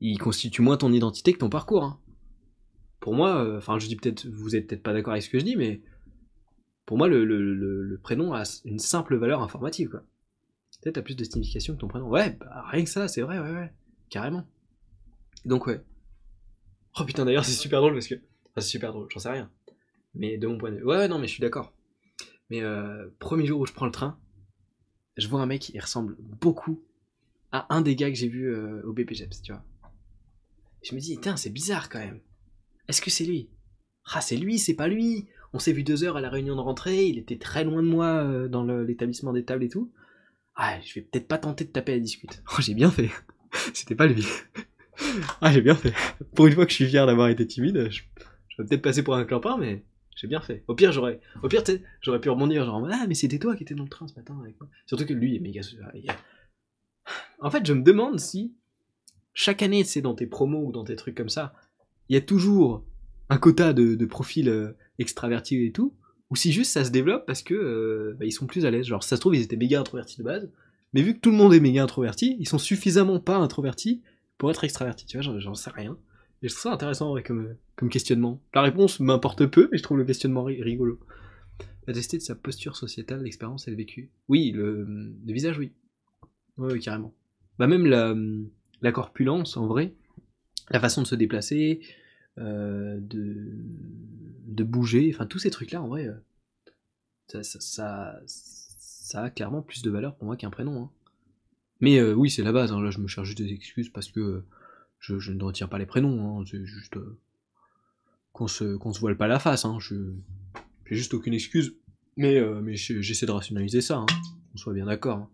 Il constitue moins ton identité que ton parcours. Hein. Pour moi, euh, enfin je dis peut-être, vous êtes peut-être pas d'accord avec ce que je dis, mais pour moi le, prénom a une simple valeur informative. quoi. Peut-être plus de signification que ton prénom. Ouais, bah, rien que ça, c'est vrai, ouais, ouais, carrément. Donc ouais. Oh putain d'ailleurs c'est super drôle parce que... Enfin c'est super drôle, j'en sais rien. Mais de mon point de vue. Ouais, non, mais je suis d'accord. Mais euh, premier jour où je prends le train, je vois un mec, il ressemble beaucoup à un des gars que j'ai vu euh, au BPGEPS, tu vois. Je me dis, tiens, c'est bizarre quand même. Est-ce que c'est lui? Ah, c'est lui, c'est pas lui. On s'est vu deux heures à la réunion de rentrée, il était très loin de moi euh, dans l'établissement des tables et tout. Ah, je vais peut-être pas tenter de taper la discute. [laughs] Oh, j'ai bien fait. [laughs] C'était pas lui. [laughs] ah, j'ai bien fait. Pour une fois que je suis fier d'avoir été timide, je, je vais peut-être passer pour un clampin, mais j'ai bien fait. Au pire, j'aurais, au pire, j'aurais pu rebondir genre, ah, mais c'était toi qui étais dans le train ce matin avec moi. Surtout que lui est méga. [sighs] En fait, je me demande si chaque année, c'est dans tes promos ou dans tes trucs comme ça, il y a toujours un quota de, profils euh, extravertis et tout, ou si juste ça se développe parce que euh, bah, ils sont plus à l'aise. Genre, ça se trouve, ils étaient méga introvertis de base, mais vu que tout le monde est méga introverti, ils sont suffisamment pas introvertis pour être extravertis. Tu vois, j'en sais rien. Et je trouve ça intéressant comme, comme questionnement. La réponse m'importe peu, mais je trouve le questionnement ri- rigolo. Attester de sa posture sociétale, l'expérience et le vécu. Oui, le, visage, oui. Ouais, carrément. Bah même la, la corpulence, en vrai, la façon de se déplacer, euh, de, de bouger, enfin tous ces trucs-là, en vrai, euh, ça, ça, a clairement plus de valeur pour moi qu'un prénom. hein. Mais euh, oui, c'est la base, hein, là je me cherche juste des excuses parce que je, ne retiens pas les prénoms, hein, c'est juste euh, qu'on se, se voile pas la face, hein, je j'ai juste aucune excuse, mais, euh, j'essaie de rationaliser ça, hein, qu'on soit bien d'accord. hein.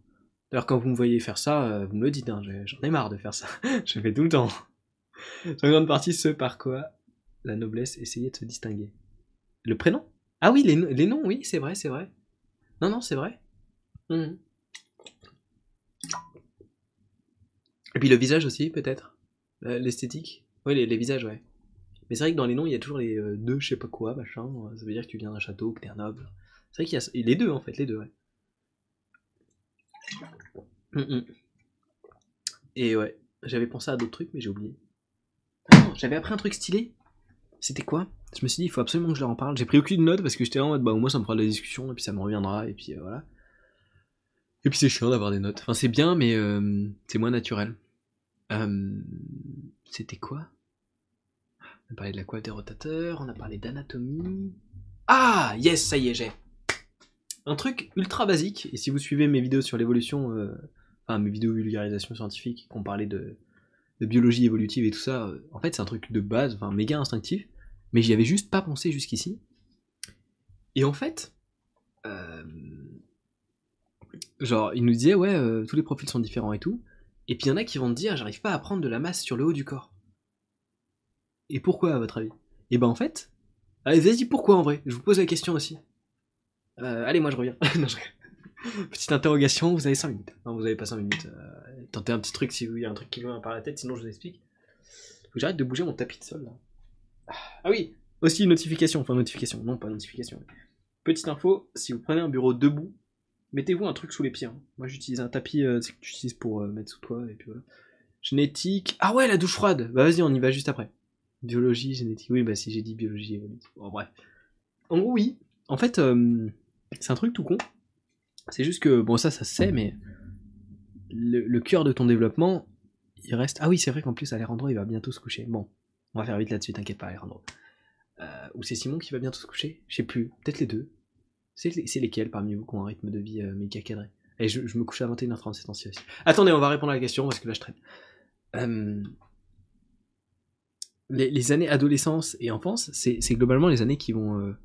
D'ailleurs, quand vous me voyez faire ça, euh, vous me le dites, hein, j'en ai marre de faire ça. [laughs] je fais tout le temps. En grande partie, ce par quoi la noblesse essayait de se distinguer. Le prénom? Ah oui, les, no- les noms, oui, c'est vrai, c'est vrai. Non, non, c'est vrai. Mhm. Et puis le visage aussi, peut-être? Euh, L'esthétique. Oui, les, visages, ouais. Mais c'est vrai que dans les noms, il y a toujours les euh, deux, je sais pas quoi, machin. euh, Ça veut dire que tu viens d'un château, que t'es un noble. C'est vrai qu'il y a les deux, en fait, les deux, ouais. Mhm. Et ouais, j'avais pensé à d'autres trucs, mais j'ai oublié. Ah j'avais appris un truc stylé. C'était quoi? Je me suis dit, il faut absolument que je leur en parle. J'ai pris aucune note parce que j'étais en mode, bah, au moins ça me fera de la discussion, et puis ça me reviendra, et puis voilà. Et puis c'est chiant d'avoir des notes. Enfin, c'est bien, mais c'est moins naturel. Euh, C'était quoi? On a parlé de la coiffe des rotateurs, on a parlé d'anatomie. Ah Yes, ça y est, j'ai. Un truc ultra basique, et si vous suivez mes vidéos sur l'évolution, euh, enfin mes vidéos vulgarisation scientifique, qu'on parlait de, de biologie évolutive et tout ça, euh, en fait c'est un truc de base, enfin méga instinctif, mais j'y avais juste pas pensé jusqu'ici. Et en fait, genre il nous disait ouais, tous les profils sont différents et tout, et puis il y en a qui vont te dire j'arrive pas à prendre de la masse sur le haut du corps. Et pourquoi à votre avis? Et ben en fait, allez vas-y pourquoi en vrai? Je vous pose la question aussi. Euh, allez moi je reviens. [laughs] Petite interrogation, vous avez 5 minutes. Non, vous avez pas 5 minutes. Euh, tentez un petit truc si il y a un truc qui me vient par la tête, sinon je vous explique. Faut que j'arrête de bouger mon tapis de sol là. Ah oui, aussi notification, enfin notification, non pas notification. Petite info, si vous prenez un bureau debout, mettez-vous un truc sous les pieds. hein. Moi j'utilise un tapis euh, c'est que tu utilises pour euh, mettre sous toi et puis voilà. Génétique. Ah ouais, la douche froide. Bah vas-y, on y va juste après. Biologie, génétique. Oui, bah si j'ai dit biologie évolutive. Bon bref. En gros, oui. En fait, euh, c'est un truc tout con. C'est juste que, bon, ça, ça se sait, mais le, cœur de ton développement, il reste. Ah oui, c'est vrai qu'en plus, Alejandro, il va bientôt se coucher. Bon, on va faire vite là-dessus, t'inquiète pas, Alejandro. Euh, ou c'est Simon qui va bientôt se coucher? Je sais plus, peut-être les deux. C'est les- c'est lesquels parmi vous qui ont un rythme de vie euh, méga cadré? Et je, me couche à 21h30 ces temps-ci aussi. Attendez, on va répondre à la question parce que là je traîne. Euh, les, années adolescence et enfance, c'est globalement les années qui vont euh,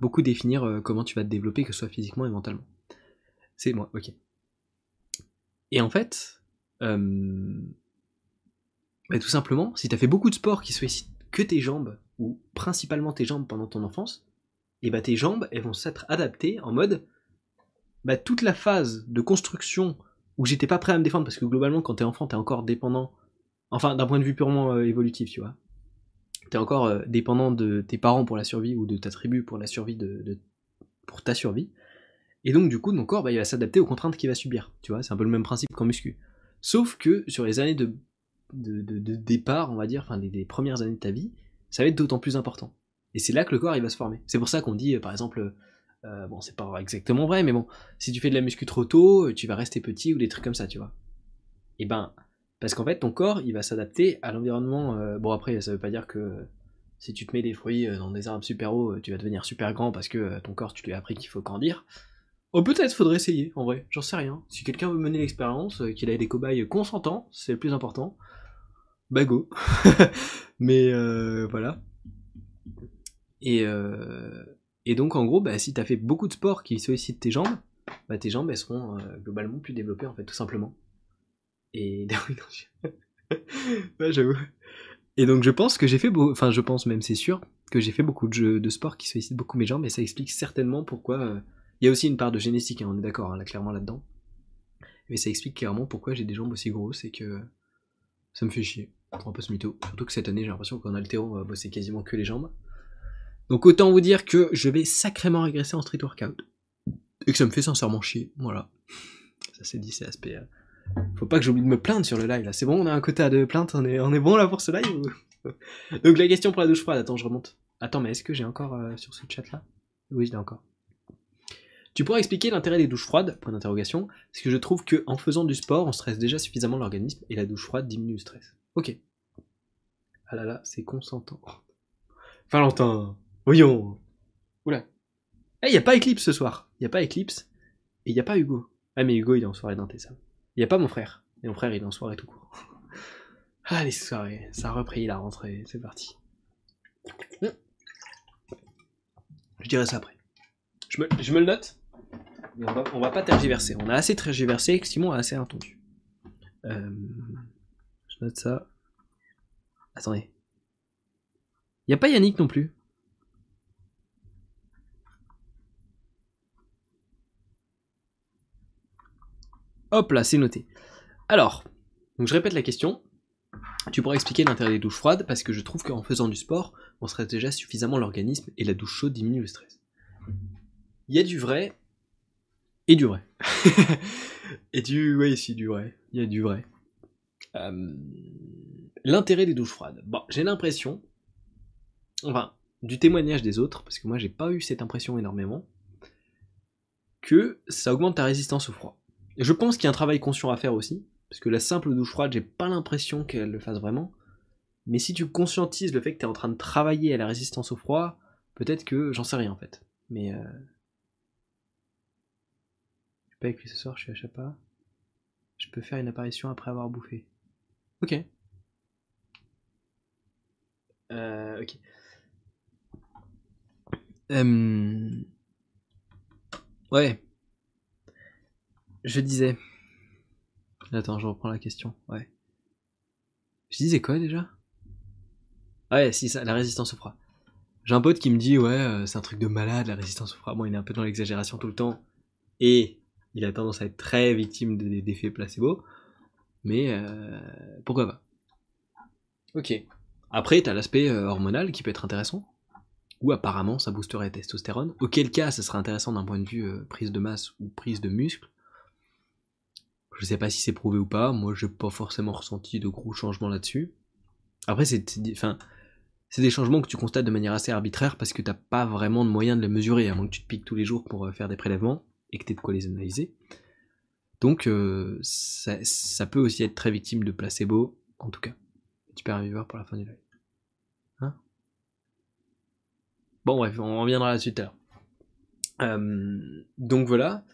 beaucoup définir euh, comment tu vas te développer, que ce soit physiquement et mentalement. C'est moi, ok. Et en fait, bah, tout simplement, si t'as fait beaucoup de sport qui sollicitent que tes jambes, ou principalement tes jambes pendant ton enfance, et bah tes jambes, elles vont s'être adaptées en mode, bah toute la phase de construction où j'étais pas prêt à me défendre, parce que globalement, quand t'es enfant, t'es encore dépendant, enfin d'un point de vue purement euh, évolutif, tu vois. T'es encore euh, dépendant de tes parents pour la survie, ou de ta tribu pour la survie de, pour ta survie. Et donc, du coup, ton corps, bah, il va s'adapter aux contraintes qu'il va subir. Tu vois, c'est un peu le même principe qu'en muscu. Sauf que sur les années de, de, de- départ, on va dire, enfin, premières années de ta vie, ça va être d'autant plus important. Et c'est là que le corps, il va se former. C'est pour ça qu'on dit, euh, par exemple, euh, bon, c'est pas exactement vrai, mais bon, si tu fais de la muscu trop tôt, euh, tu vas rester petit ou des trucs comme ça, tu vois. Et ben, parce qu'en fait, ton corps, il va s'adapter à l'environnement. euh, bon, après, ça veut pas dire que euh, si tu te mets des fruits euh, dans des arbres super hauts, euh, tu vas devenir super grand parce que euh, ton corps, tu lui as appris qu'il faut grandir. Oh, peut-être, faudrait essayer, en vrai, j'en sais rien. Si quelqu'un veut mener l'expérience, euh, qu'il ait des cobayes consentants, c'est le plus important, bah go. [laughs] Mais euh, voilà. Et, euh, et donc, en gros, bah, si t'as fait beaucoup de sport qui sollicitent tes jambes, bah, tes jambes, elles seront euh, globalement plus développées, en fait, tout simplement. Et. [laughs] [laughs] donc, je pense que j'ai fait beaucoup. Enfin, je pense même, c'est sûr, que j'ai fait beaucoup de jeux de sport qui sollicitent beaucoup mes jambes, et ça explique certainement pourquoi. euh, Il y a aussi une part de génétique, hein, on est d'accord, hein, là, clairement là-dedans. Mais ça explique clairement pourquoi j'ai des jambes aussi grosses et que ça me fait chier. On va pas se mytho. Surtout que cette année, j'ai l'impression qu'en altéro, on va bosser quasiment que les jambes. Donc autant vous dire que je vais sacrément régresser en street workout. Et que ça me fait sincèrement chier. Voilà. Ça c'est dit, c'est aspect. euh, Faut pas que j'oublie de me plaindre sur le live là. C'est bon, on a un quota de plainte, on est, on est bon là pour ce live. [laughs] Donc la question pour la douche froide, attends, je remonte. Attends, mais est-ce que j'ai encore euh, sur ce chat là? Oui, je l'ai encore. Tu pourrais expliquer l'intérêt des douches froides? Point d'interrogation. Parce que je trouve que en faisant du sport, on stresse déjà suffisamment l'organisme et la douche froide diminue le stress. Ok. Ah là là, c'est consentant. [laughs] Valentin, voyons. Oula. Eh, y a pas Eclipse ce soir. Y a pas Eclipse. Et y a pas Hugo. Ah, mais Hugo, il est en soirée d'inté, ça. Y a pas mon frère. Et mon frère, il est en soirée tout court. [laughs] Ah, les soirées. Ça a repris la rentrée. C'est parti. Je dirai ça après. Je me, je me le note. Mais on va, on va pas tergiverser. On a assez tergiversé et Simon a assez entendu. Euh, je note ça. Attendez. Y a pas Yannick non plus. Hop là, c'est noté. Alors, donc je répète la question. Tu pourrais expliquer l'intérêt des douches froides parce que je trouve qu'en faisant du sport, on stresse déjà suffisamment l'organisme et la douche chaude diminue le stress. Il y a du vrai et du vrai. [laughs] et du. Oui, si, du vrai. Il y a du vrai. Euh, L'intérêt des douches froides. Bon, j'ai l'impression. Enfin, du témoignage des autres, parce que moi j'ai pas eu cette impression énormément, que ça augmente ta résistance au froid. Je pense qu'il y a un travail conscient à faire aussi, parce que la simple douche froide, j'ai pas l'impression qu'elle le fasse vraiment. Mais si tu conscientises le fait que tu es en train de travailler à la résistance au froid, peut-être que j'en sais rien en fait. Mais euh... je suis pas écrit ce soir, je suis à Chapa. Je peux faire une apparition après avoir bouffé. Ok. Euh, ok. Euh... Ouais. Je disais. Attends, je reprends la question. Ouais. Je disais quoi déjà? Ouais, si, ça, la résistance au froid. J'ai un pote qui me dit, ouais, euh, c'est un truc de malade, la résistance au froid. Bon, il est un peu dans l'exagération tout le temps. Et il a tendance à être très victime des d'effets placebo. Mais euh, pourquoi pas? Ok. Après, t'as l'aspect euh, hormonal qui peut être intéressant. Ou apparemment, ça boosterait la testostérone. Auquel cas, ça serait intéressant d'un point de vue prise de masse ou prise de muscle. Je sais pas si c'est prouvé ou pas. Moi, j'ai pas forcément ressenti de gros changements là-dessus. Après, c'est, des changements que tu constates de manière assez arbitraire parce que t'as pas vraiment de moyen de les mesurer, à moins que tu te piques tous les jours pour euh, faire des prélèvements et que t'aies de quoi les analyser. Donc, euh, ça, peut aussi être très victime de placebo, en tout cas. Super un viewer pour la fin du live. Hein? Bon, bref, on reviendra là-dessus tout à l'heure. Donc voilà.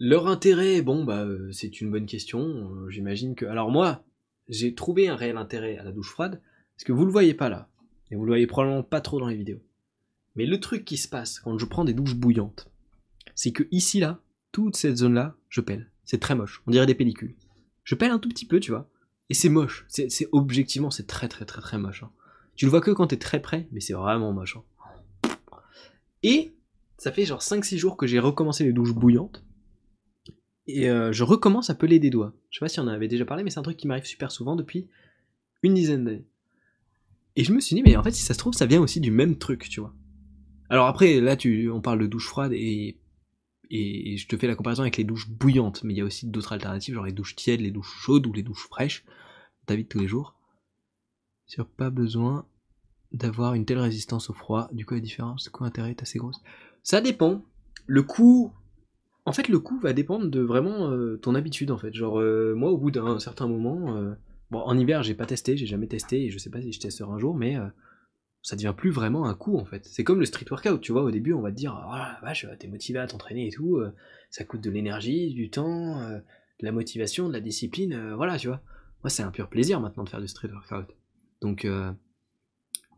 Leur intérêt, bon, bah, euh, c'est une bonne question. Euh, J'imagine que. Alors, moi, j'ai trouvé un réel intérêt à la douche froide, parce que vous le voyez pas là, et vous le voyez probablement pas trop dans les vidéos. Mais le truc qui se passe quand je prends des douches bouillantes, c'est que ici, là, toute cette zone-là, je pèle. C'est très moche. On dirait des pellicules. Je pèle un tout petit peu, tu vois. Et c'est moche. C'est objectivement, c'est très très très très moche. hein. Tu le vois que quand t'es très près, mais c'est vraiment moche. hein. Et ça fait genre 5-6 jours que j'ai recommencé les douches bouillantes. Et euh, je recommence à peler des doigts. Je sais pas si on en avait déjà parlé, mais c'est un truc qui m'arrive super souvent depuis une dizaine d'années. Et je me suis dit, mais en fait, si ça se trouve, ça vient aussi du même truc, tu vois. Alors après, là, on parle de douche froide et, je te fais la comparaison avec les douches bouillantes, mais il y a aussi d'autres alternatives, genre les douches tièdes, les douches chaudes ou les douches fraîches, ta vie tous les jours. Sur pas besoin d'avoir une telle résistance au froid. Du coup, la différence, le coût intérêt est assez grosse. Ça dépend. Le coût. En fait, le coût va dépendre de vraiment euh, ton habitude, en fait. Genre, euh, moi, au bout d'un certain moment. euh, Bon, en hiver, j'ai pas testé, j'ai jamais testé, et je sais pas si je testerai un jour, mais. ça devient plus vraiment un coup en fait. C'est comme le street workout, tu vois, au début on va te dire, oh la vache, t'es motivé à t'entraîner et tout, ça coûte de l'énergie, du temps, de la motivation, de la discipline, voilà, tu vois. Moi c'est un pur plaisir maintenant de faire du street workout. Donc,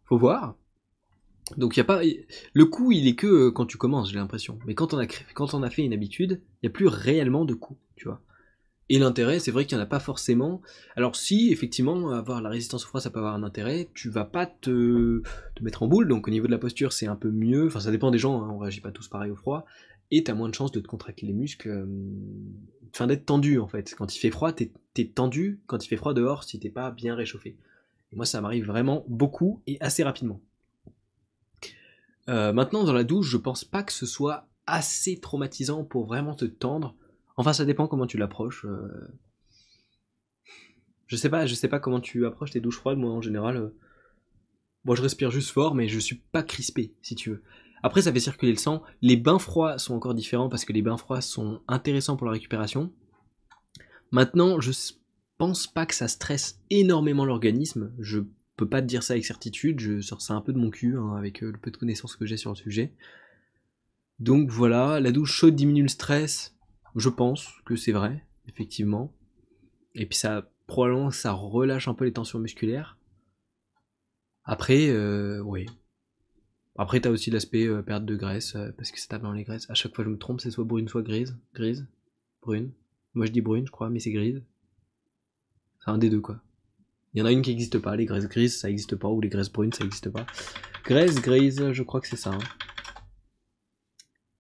faut voir. Donc y a pas, le coup il est que quand tu commences, j'ai l'impression. Mais quand on a fait une habitude, il y a plus réellement de coup, tu vois. Et l'intérêt, c'est vrai qu'il n'y en a pas forcément. Alors si, effectivement, avoir la résistance au froid, ça peut avoir un intérêt, tu vas pas te, mettre en boule, donc au niveau de la posture, c'est un peu mieux. Enfin, ça dépend des gens, hein, on réagit pas tous pareil au froid. Et t'as moins de chances de te contracter les muscles, euh, enfin d'être tendu en fait. Quand il fait froid, t'es es tendu quand il fait froid dehors si t'es pas bien réchauffé. Et moi, ça m'arrive vraiment beaucoup et assez rapidement. Euh, maintenant, dans la douche, je pense pas que ce soit assez traumatisant pour vraiment te tendre Enfin, ça dépend comment tu l'approches. Euh. Je sais pas, je sais pas comment tu approches tes douches froides. Moi, en général, euh. moi, je respire juste fort, mais je suis pas crispé, si tu veux. Après, ça fait circuler le sang. Les bains froids sont encore différents parce que les bains froids sont intéressants pour la récupération. Maintenant, je pense pas que ça stresse énormément l'organisme. Je peux pas te dire ça avec certitude. Je sors ça un peu de mon cul hein, avec euh, le peu de connaissances que j'ai sur le sujet. Donc voilà, la douche chaude diminue le stress. Je pense que c'est vrai, effectivement. Et puis ça, probablement, ça relâche un peu les tensions musculaires. Après, euh, oui. Après, t'as aussi l'aspect euh, perte de graisse, parce que ça tape dans les graisses. À chaque fois, je me trompe, c'est soit brune, soit grise. Grise, brune. Moi, je dis brune, je crois, mais c'est grise. C'est un des deux, quoi. Il y en a une qui n'existe pas. Les graisses grises, ça n'existe pas, ou les graisses brunes, ça n'existe pas. Graisse grise, je crois que c'est ça. Hein.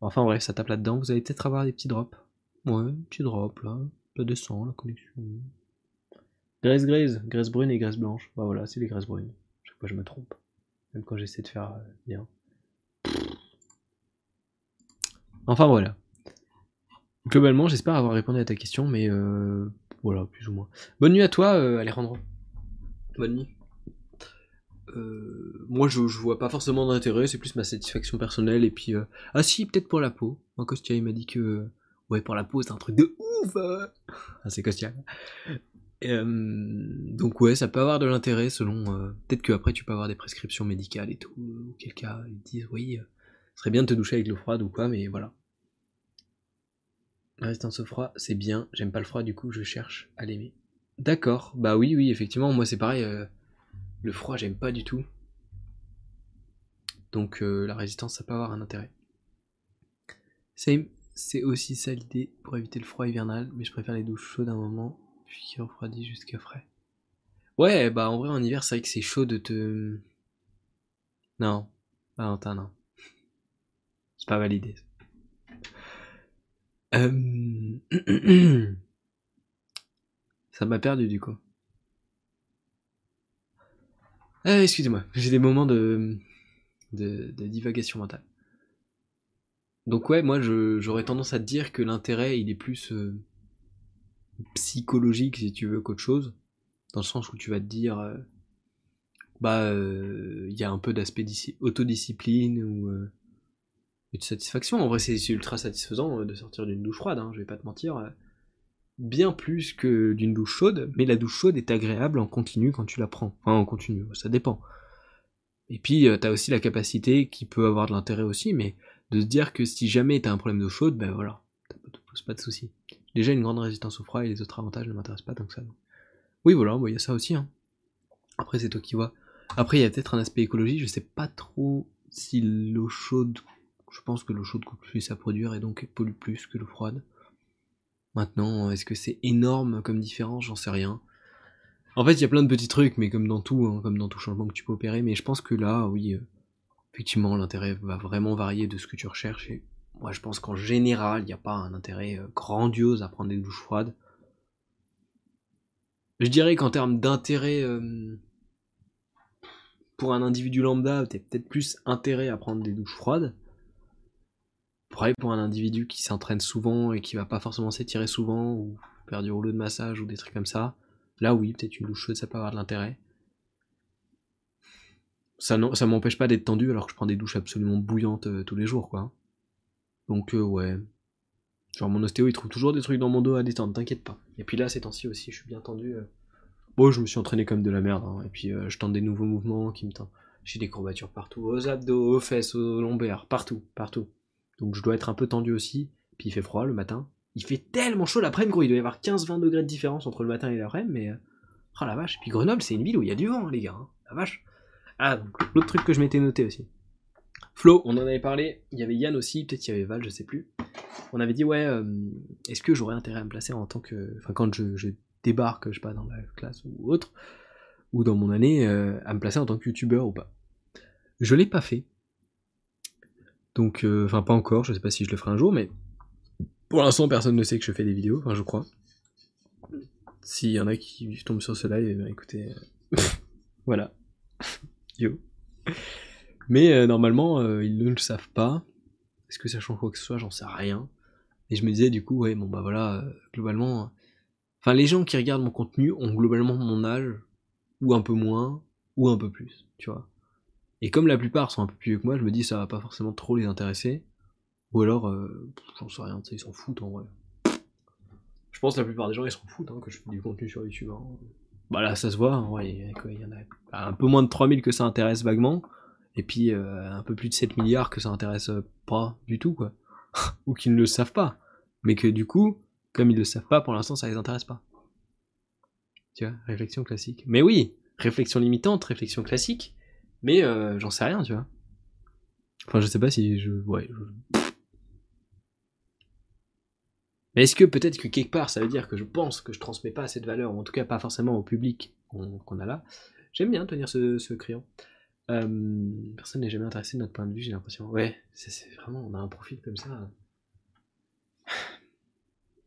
Enfin bref, ça tape là-dedans. Vous allez peut-être avoir des petits drops. Ouais, petit drop là, ça descend la connexion. Graisse grise, graisse brune et graisse blanche. Bah voilà, c'est les graisses brunes. Chaque fois je me trompe. Même quand j'essaie de faire euh, bien. Enfin voilà. Globalement, j'espère avoir répondu à ta question, mais euh, voilà, plus ou moins. Bonne nuit à toi, euh, Alejandro. Bonne nuit. moi, je, vois pas forcément d'intérêt, c'est plus ma satisfaction personnelle. Et puis, ah si, peut-être pour la peau. Un Costia, il m'a dit que ouais, pour la peau, c'est un truc de ouf euh. [laughs] ah, C'est costial. Euh, donc ouais, ça peut avoir de l'intérêt selon... Euh, peut-être qu'après tu peux avoir des prescriptions médicales et tout, auquel cas ils disent oui, ce serait bien de te doucher avec l'eau froide ou quoi, mais voilà. La résistance au froid, c'est bien, j'aime pas le froid, du coup je cherche à l'aimer. D'accord, bah oui, oui, effectivement, moi c'est pareil, le froid j'aime pas du tout. Donc la résistance, ça peut avoir un intérêt. Same. C'est aussi ça l'idée pour éviter le froid hivernal, mais je préfère les douches chaudes un moment, puis qui refroidit jusqu'à frais. Ouais, bah en vrai en hiver c'est vrai que c'est chaud de te... Non, Valentin, non. C'est pas validé. Euh... [clears throat] ça m'a perdu du coup. Ah, excusez-moi, j'ai des moments de, de, de divagation mentale. Donc ouais, moi j'aurais tendance à te dire que l'intérêt il est plus euh, psychologique si tu veux qu'autre chose, dans le sens où tu vas te dire euh, bah euh, il y a un peu d'aspect autodiscipline ou de satisfaction. En vrai c'est ultra satisfaisant de sortir d'une douche froide, hein, je vais pas te mentir. Bien plus que d'une douche chaude, mais la douche chaude est agréable en continu quand tu la prends. En continu, ça dépend. Et puis t'as aussi la capacité qui peut avoir de l'intérêt aussi, mais de se dire que si jamais t'as un problème d'eau chaude, ben voilà, ça te pose pas de soucis. Déjà une grande résistance au froid et les autres avantages ne m'intéressent pas tant que ça. Oui voilà, il y a ça aussi. Hein. Après c'est toi qui vois. Après il y a peut-être un aspect écologique, je sais pas trop si l'eau chaude, je pense que l'eau chaude coûte plus à produire et donc pollue plus que l'eau froide. Maintenant, est-ce que c'est énorme comme différence? J'en sais rien. En fait, il y a plein de petits trucs, mais comme dans tout, hein, comme dans tout changement que tu peux opérer, mais je pense que là, oui, euh, effectivement, l'intérêt va vraiment varier de ce que tu recherches. Et moi, je pense qu'en général, il n'y a pas un intérêt euh, grandiose à prendre des douches froides. Je dirais qu'en termes d'intérêt euh, pour un individu lambda, t'es peut-être plus intérêt à prendre des douches froides. Pareil pour un individu qui s'entraîne souvent et qui va pas forcément s'étirer souvent ou faire du rouleau de massage ou des trucs comme ça. Là oui, peut-être une douche chaude ça peut avoir de l'intérêt ça, ça m'empêche pas d'être tendu alors que je prends des douches absolument bouillantes euh, tous les jours, quoi. Donc, euh, ouais. Genre, mon ostéo, il trouve toujours des trucs dans mon dos à détendre, t'inquiète pas. Et puis là, ces temps-ci aussi, je suis bien tendu. Euh. Bon, je me suis entraîné comme de la merde, hein. et puis je tente des nouveaux mouvements qui me, J'ai des courbatures partout, aux abdos, aux fesses, aux lombaires, partout, partout. Donc je dois être un peu tendu aussi. Puis il fait froid le matin. Il fait tellement chaud l'après-midi, gros. Il doit y avoir 15-20 degrés de différence entre le matin et l'après-midi, mais. Oh la vache. Et puis Grenoble, c'est une ville où il y a du vent, hein, les gars. Hein. La vache. Ah, donc l'autre truc que je m'étais noté aussi. Flo, on en avait parlé. Il y avait Yann aussi, peut-être qu'il y avait Val, je sais plus. On avait dit, ouais, euh, est-ce que j'aurais intérêt à me placer en tant que. Enfin, quand je, débarque, je sais pas, dans la classe ou autre, ou dans mon année, euh, à me placer en tant que youtubeur ou pas. Je l'ai pas fait. Donc, euh, enfin, pas encore, je sais pas si je le ferai un jour, mais pour l'instant, personne ne sait que je fais des vidéos, enfin, je crois. S'il y en a qui tombent sur ce live, eh écoutez, [laughs] voilà. [laughs] Yo. Mais euh, normalement, euh, ils ne le savent pas. Est-ce que ça change quoi que ce soit? J'en sais rien. Et je me disais du coup, ouais, bon bah voilà, euh, globalement. Enfin, les gens qui regardent mon contenu ont globalement mon âge, ou un peu moins, ou un peu plus, tu vois. Et comme la plupart sont un peu plus vieux que moi, je me dis ça va pas forcément trop les intéresser. Ou alors, j'en sais rien, ils s'en foutent en vrai. Je pense que la plupart des gens ils s'en foutent hein, que je fais du contenu sur YouTube. Hein. Bah là, ça se voit, ouais, il y en a un peu moins de 3000 que ça intéresse vaguement et puis euh, un peu plus de 7 milliards que ça intéresse euh, pas du tout, quoi. [laughs] Ou qu'ils ne le savent pas. Mais que du coup, comme ils le savent pas, pour l'instant, ça les intéresse pas. Tu vois, réflexion classique. Mais oui, réflexion limitante, réflexion classique, mais euh, j'en sais rien, tu vois. Enfin, je sais pas si je... Ouais. Mais est-ce que peut-être que quelque part, ça veut dire que je pense que je transmets pas de valeur, ou en tout cas pas forcément au public qu'on a là? J'aime bien tenir ce, ce crayon. Euh, personne n'est jamais intéressé de notre point de vue, j'ai l'impression. Ouais, c'est vraiment, on a un profil comme ça.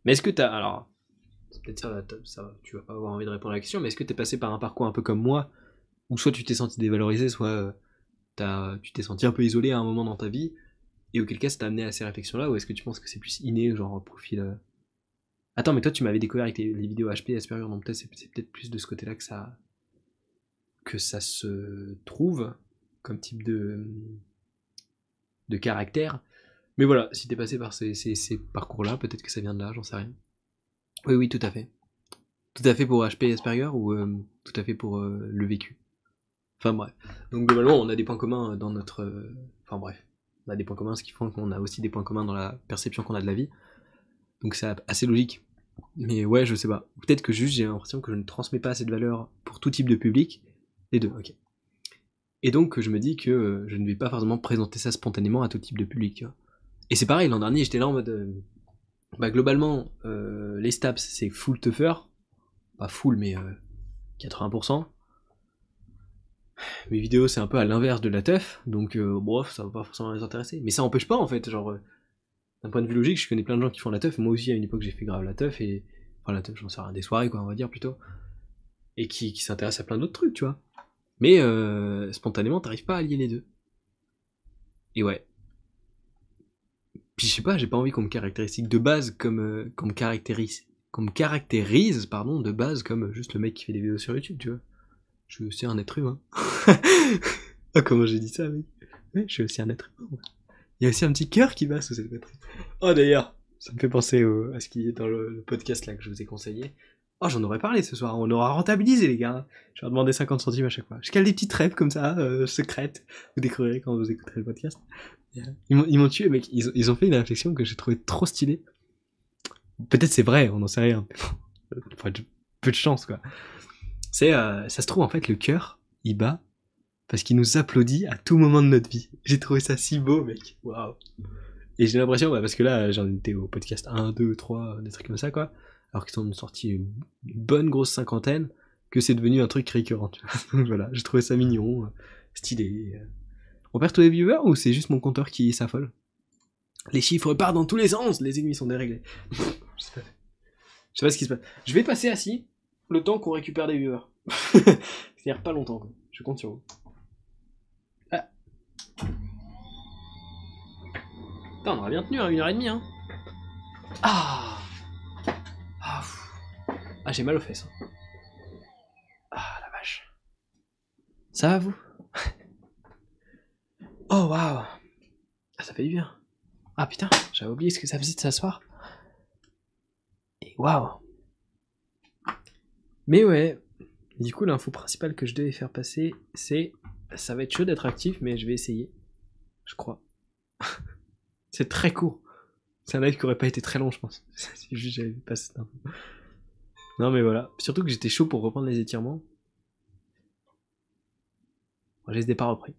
Mais est-ce que t'as. Alors, c'est peut-être ça, ça, tu vas pas avoir envie de répondre à la question, mais est-ce que t'es passé par un parcours un peu comme moi, où soit tu t'es senti dévalorisé, soit euh, tu t'es senti un peu isolé à un moment dans ta vie, et auquel cas ça t'a amené à ces réflexions-là, ou est-ce que tu penses que c'est plus inné, genre profil. Euh Attends, mais toi tu m'avais découvert avec les, vidéos HP Asperger, donc peut-être c'est peut-être plus de ce côté-là que ça, que ça se trouve comme type de, de caractère. Mais voilà, si t'es passé par ces, parcours-là, peut-être que ça vient de là, j'en sais rien. Oui, oui, tout à fait. Tout à fait pour HP Asperger ou euh, tout à fait pour le vécu? Enfin bref. Donc globalement, on a des points communs dans notre... Euh, enfin bref. On a des points communs, ce qui font qu'on a aussi des points communs dans la perception qu'on a de la vie. Donc c'est assez logique. Mais ouais, je sais pas. Peut-être que juste j'ai l'impression que je ne transmets pas assez de valeur pour tout type de public les deux, ok. Et donc je me dis que euh, je ne vais pas forcément présenter ça spontanément à tout type de public. Et c'est pareil, l'an dernier j'étais là en mode... Euh, bah globalement, euh, les stabs c'est full tougher. Pas full mais 80%. Mes vidéos c'est un peu à l'inverse de la teuf, donc bref, ça va pas forcément les intéresser. Mais ça empêche pas en fait, genre... d'un point de vue logique, je connais plein de gens qui font la teuf. Moi aussi à une époque j'ai fait grave la teuf et... Enfin la teuf, j'en rien, des soirées quoi on va dire plutôt. Et qui, qui s'intéressent à plein d'autres trucs, tu vois. Mais euh, spontanément, t'arrives pas à lier les deux. Et ouais. Puis je sais pas, j'ai pas envie qu'on me caractérise de base comme euh, qu'on me caractérise, qu'on caractérise pardon de base comme juste le mec qui fait des vidéos sur YouTube, tu vois. Je suis aussi un être humain. [laughs] oh, comment j'ai dit ça, mec? Ouais, je suis aussi un être humain. Il y a aussi un petit cœur qui bat sous cette batterie. Oh d'ailleurs, ça me fait penser à ce qui est dans le podcast là que je vous ai conseillé. Oh, j'en aurais parlé ce soir. On aura rentabilisé, les gars. Je vais demander 50 centimes à chaque fois. Je cale des petites rêves comme ça, euh, secrètes. Vous découvrirez quand vous écouterez le podcast. Ils m'ont tué, mec. Ils, ils, ont fait une réflexion que j'ai trouvé trop stylée. Peut-être c'est vrai, on n'en sait rien. [laughs] peu de chance, quoi. C'est, euh, ça se trouve, en fait, le cœur, il bat parce qu'il nous applaudit à tout moment de notre vie. J'ai trouvé ça si beau, mec. Waouh. Et j'ai l'impression, parce que là, j'en étais au podcast 1, 2, 3, des trucs comme ça, quoi alors qu'ils ont sorti une bonne grosse cinquantaine, que c'est devenu un truc récurrent. Donc [laughs] voilà, j'ai trouvé ça mignon, euh, stylé. Euh. On perd tous les viewers ou c'est juste mon compteur qui s'affole? Les chiffres partent dans tous les sens, les aiguilles sont déréglées. [laughs] je, sais pas. je sais pas ce qui se passe. Je vais passer assis le temps qu'on récupère des viewers. [laughs] C'est-à-dire pas longtemps, je compte sur vous. Ah. on aurait bien tenu à une heure et demie, hein. Ah ah, j'ai mal aux fesses. Hein. Ah, la vache. Ça va, vous? [laughs] Oh, waouh ah, Ça fait du bien. Ah, putain, j'avais oublié ce que ça faisait de s'asseoir. Et waouh Mais ouais, du coup, l'info principale que je devais faire passer, c'est Ça va être chaud d'être actif, mais je vais essayer. Je crois. [laughs] c'est très court. C'est un live qui aurait pas été très long, je pense. [laughs] Juste j'avais passé ça. Non, mais voilà. Surtout que j'étais chaud pour reprendre les étirements. je les pas repris.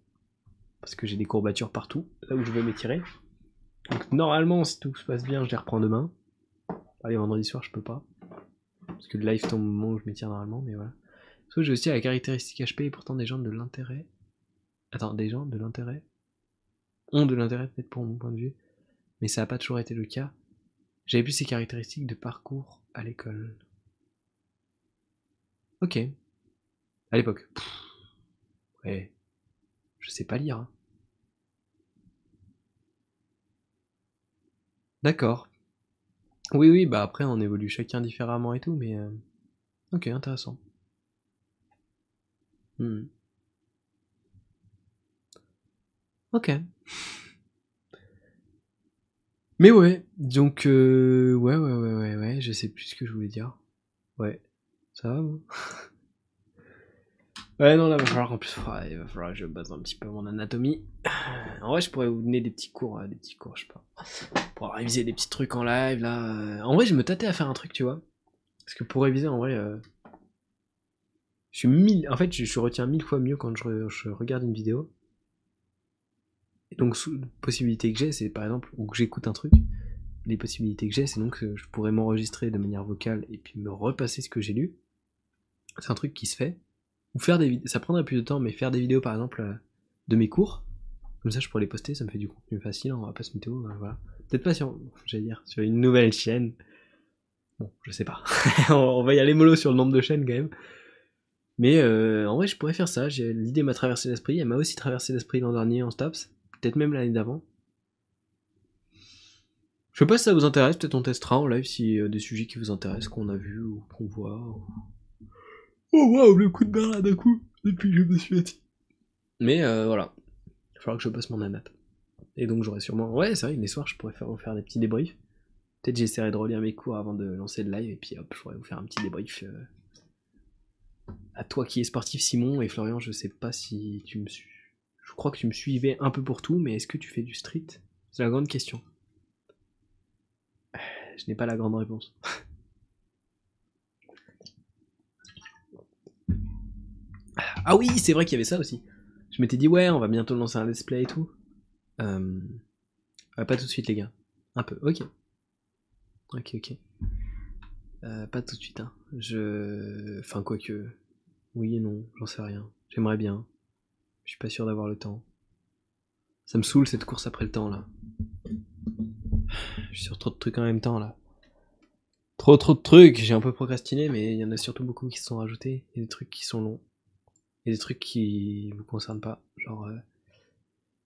Parce que j'ai des courbatures partout, là où je veux m'étirer. Donc normalement, si tout se passe bien, je les reprends demain. Allez, vendredi soir, je peux pas. Parce que le live tombe au moment où je m'étire normalement, mais voilà. Parce que j'ai aussi la caractéristique HP et pourtant des gens de l'intérêt. Attends, des gens de l'intérêt ont de l'intérêt peut-être pour mon point de vue. Mais ça n'a pas toujours été le cas. J'avais plus ces caractéristiques de parcours à l'école. Ok. À l'époque. Ouais. Je sais pas lire. Hein. D'accord. Oui, oui, bah après on évolue chacun différemment et tout, mais... Euh, ok, intéressant. Hmm. Ok. Mais ouais, donc... Euh, ouais, ouais, ouais, ouais, ouais, je sais plus ce que je voulais dire. Ouais. Ça va, vous? [laughs] Ouais, non, là, va falloir en plus, il va falloir que je base un petit peu mon anatomie. [sighs] En vrai, je pourrais vous donner des petits cours, euh, des petits cours, je sais pas. Pour réviser des petits trucs en live, là. En vrai, je me tâtais à faire un truc, tu vois. Parce que pour réviser, en vrai, euh, je suis mille, en fait, je, retiens mille fois mieux quand je, regarde une vidéo. Et donc, possibilité que j'ai, c'est par exemple, ou que j'écoute un truc, les possibilités que j'ai, c'est donc que je pourrais m'enregistrer de manière vocale et puis me repasser ce que j'ai lu. C'est un truc qui se fait ou faire des ça prendrait plus de temps, mais faire des vidéos par exemple euh, de mes cours, comme ça je pourrais les poster, ça me fait du contenu facile, on va pas se météo, euh, voilà. Peut-être pas sur, j'allais sur une nouvelle chaîne. Bon, je sais pas. [laughs] on va y aller mollo sur le nombre de chaînes quand même. Mais euh, en vrai, je pourrais faire ça. L'idée m'a traversé l'esprit. Elle m'a aussi traversé l'esprit l'an dernier en STAPS. Peut-être même l'année d'avant. Je sais pas si ça vous intéresse. Peut-être on testera en live si des sujets qui vous intéressent, qu'on a vu ou qu'on voit. Oh waouh, le coup de barre d'un coup, depuis que je me suis assis. Mais euh, voilà, il va falloir que je passe mon anat. Et donc j'aurai sûrement. Ouais, c'est vrai, les soirs je pourrais faire, vous faire des petits débriefs. Peut-être j'essaierai de relire mes cours avant de lancer le live et puis hop, je pourrais vous faire un petit débrief. Euh, à toi qui es sportif, Simon et Florian, je sais pas si tu me suis. Je crois que tu me suivais un peu pour tout, mais est-ce que tu fais du street? C'est la grande question. Je n'ai pas la grande réponse. [laughs] Ah oui, c'est vrai qu'il y avait ça aussi. Je m'étais dit, ouais, on va bientôt lancer un let's et tout. Euh... pas tout de suite, les gars. Un peu, ok. Ok, ok. Euh, pas tout de suite, hein. Je. Enfin, quoique. Oui et non, j'en sais rien. J'aimerais bien. Je suis pas sûr d'avoir le temps. Ça me saoule cette course après le temps, là. Je suis sur trop de trucs en même temps, là. Trop, trop de trucs. J'ai un peu procrastiné, mais il y en a surtout beaucoup qui se sont rajoutés. Il y a des trucs qui sont longs des trucs qui vous concernent pas. Genre, euh,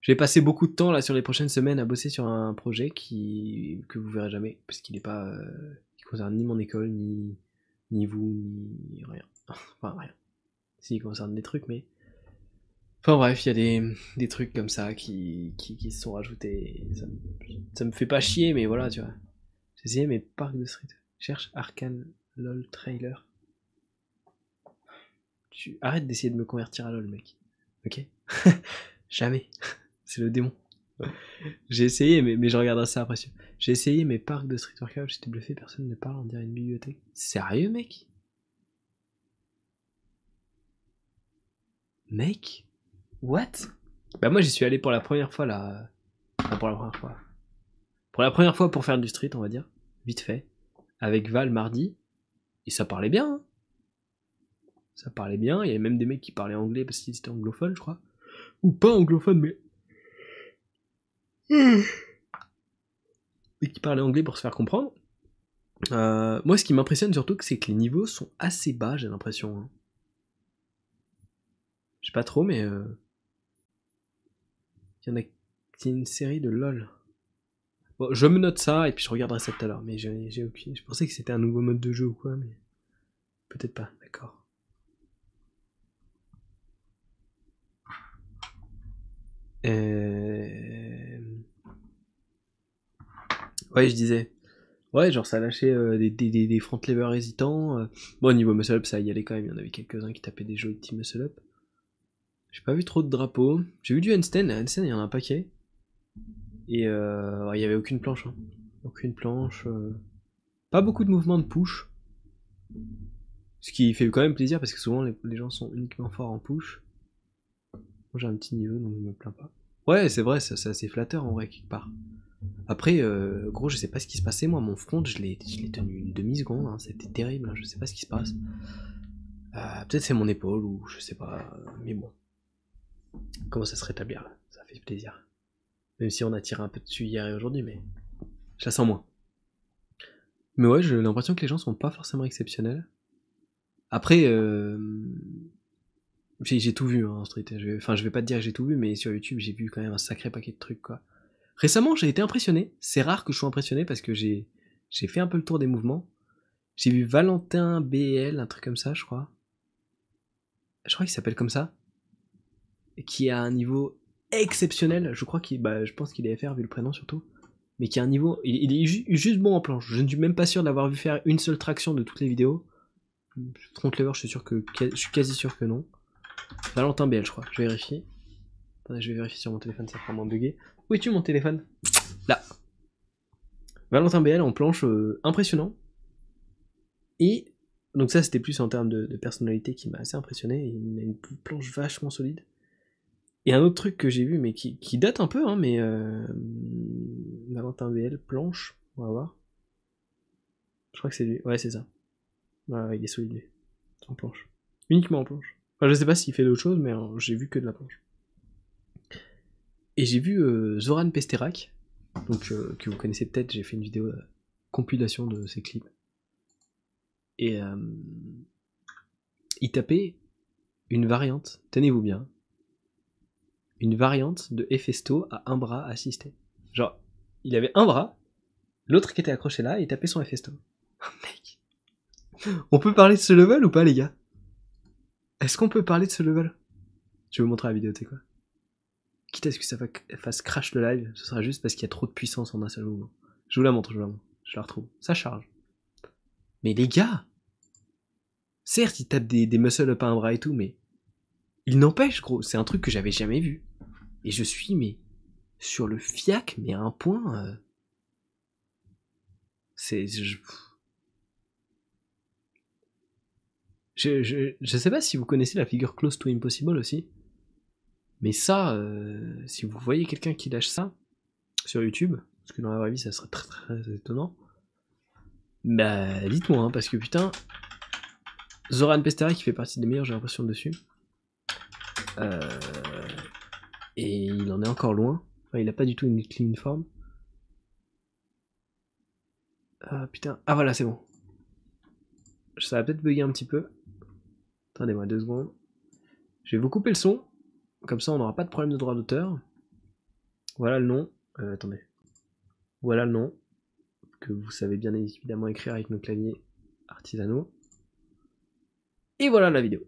je vais passer beaucoup de temps là sur les prochaines semaines à bosser sur un projet qui que vous verrez jamais parce qu'il n'est pas, euh, concerne ni mon école ni ni vous ni rien. [laughs] enfin rien. Si, il concerne des trucs, mais Enfin bref, il y a des, des, trucs comme ça qui, qui, se sont rajoutés. Ça ça me, fait pas chier, mais voilà, tu vois. J'ai essayé mes parcs de street. cherche Arcane LOL trailer. Tu arrêtes d'essayer de me convertir à LOL, mec. Ok? [laughs] Jamais. [laughs] C'est le démon. J'ai essayé, mais, mais je regarderai ça après. J'ai essayé mes parcs de Street Workout, j'étais bluffé, personne ne parle, on dirait une bibliothèque. Sérieux, mec? Mec? What? Bah moi j'y suis allé pour la première fois là. Enfin, pour la première fois. Pour la première fois pour faire du street, on va dire. Vite fait. Avec Val mardi. Et ça parlait bien. Hein ça parlait bien. Il y avait même des mecs qui parlaient anglais parce qu'ils étaient anglophones, je crois. Ou pas anglophones, mais. Et qui parlaient anglais pour se faire comprendre. Euh, moi, ce qui m'impressionne surtout, c'est que les niveaux sont assez bas, j'ai l'impression. Hein. Je sais pas trop, mais. Euh, il y en a. C'est une série de LOL. Bon, je me note ça et puis je regarderai ça tout à l'heure. Mais j'ai aucune. Je pensais que c'était un nouveau mode de jeu ou quoi, mais. Peut-être pas, d'accord. Euh... Ouais, je disais. Ouais, genre ça lâché euh, des, des, des, front levers hésitants. Euh. Bon, au niveau muscle up, ça y allait quand même. Il y en avait quelques-uns qui tapaient des jeux team muscle up. J'ai pas vu trop de drapeaux. J'ai vu du handstand. Handstand, il y en a un paquet. Et euh, il y avait aucune planche. Hein. Aucune planche. euh. Pas beaucoup de mouvements de push. Ce qui fait quand même plaisir parce que souvent les gens sont uniquement forts en push. J'ai un petit niveau donc je me plains pas. Ouais, c'est vrai, c'est assez flatteur en vrai quelque part. Après, euh, gros, je sais pas ce qui se passait. Moi, mon front, je l'ai tenu une demi-seconde. hein, C'était terrible. hein, Je sais pas ce qui se passe. Euh, Peut-être c'est mon épaule ou je sais pas. Mais bon. Comment ça se rétablir là Ça fait plaisir. Même si on a tiré un peu dessus hier et aujourd'hui, mais je la sens moins. Mais ouais, j'ai l'impression que les gens sont pas forcément exceptionnels. Après, euh, j'ai tout vu hein, en street. Enfin, je vais pas te dire que j'ai tout vu, mais sur YouTube, j'ai vu quand même un sacré paquet de trucs, quoi. Récemment, j'ai été impressionné. C'est rare que je sois impressionné parce que j'ai fait un peu le tour des mouvements. J'ai vu Valentin BL, un truc comme ça, je crois. Je crois qu'il s'appelle comme ça. Qui a un niveau exceptionnel. Je crois qu'il, bah, je pense qu'il est FR vu le prénom surtout. Mais qui a un niveau, il, est ju- juste bon en planche. Je ne suis même pas sûr d'avoir vu faire une seule traction de toutes les vidéos. Front lever, je suis sûr que, je suis quasi sûr que non. Valentin BL, je crois. Je vérifie. Attendez, je vais vérifier sur mon téléphone, ça fera moins bugger. Où es-tu mon téléphone? Là. Valentin BL en planche euh, impressionnant. Et donc ça c'était plus en termes de, personnalité qui m'a assez impressionné. Il a une planche vachement solide. Et un autre truc que j'ai vu, mais qui, date un peu, hein, mais euh, Valentin BL planche, on va voir. Je crois que c'est lui. Ouais, c'est ça. Ouais, il est solide lui. En planche. Uniquement en planche. Je sais pas s'il fait d'autres choses, mais euh, j'ai vu que de la planche. Et j'ai vu euh, Zoran Pesterak, donc euh, que vous connaissez peut-être, j'ai fait une vidéo compilation de ses clips. Et il tapait une variante, tenez-vous bien, une variante de Hephaesto à un bras assisté. Genre, il avait un bras, l'autre qui était accroché là, il tapait son Hephaesto. [laughs] Mec, on peut parler de ce level ou pas les gars? Est-ce qu'on peut parler de ce level? Je vais vous montrer la vidéo, sais quoi? Quitte à ce que ça fa- fasse crash le live, ce sera juste parce qu'il y a trop de puissance en un seul mouvement. Je vous la montre, je vous la montre. Je la retrouve. Ça charge. Mais les gars Certes, il tape des, des muscle up à un bras et tout, mais il n'empêche, gros, c'est un truc que j'avais jamais vu. Et je suis, mais, sur le fiac, mais à un point... euh, C'est... Je... Je, sais pas si vous connaissez la figure Close to Impossible aussi. Mais ça, euh, si vous voyez quelqu'un qui lâche ça sur YouTube, parce que dans la vraie vie ça serait très très étonnant, bah dites-moi, hein, parce que putain, Zoran Pestera qui fait partie des meilleurs, j'ai l'impression dessus. Euh, et il en est encore loin. Enfin, il a pas du tout une clean forme. Ah putain, ah voilà, c'est bon. Ça va peut-être bugger un petit peu. Attendez-moi deux secondes. Je vais vous couper le son. Comme ça, on n'aura pas de problème de droit d'auteur. Voilà le nom. Euh, attendez. Voilà le nom. Que vous savez bien évidemment écrire avec nos claviers artisanaux. Et voilà la vidéo.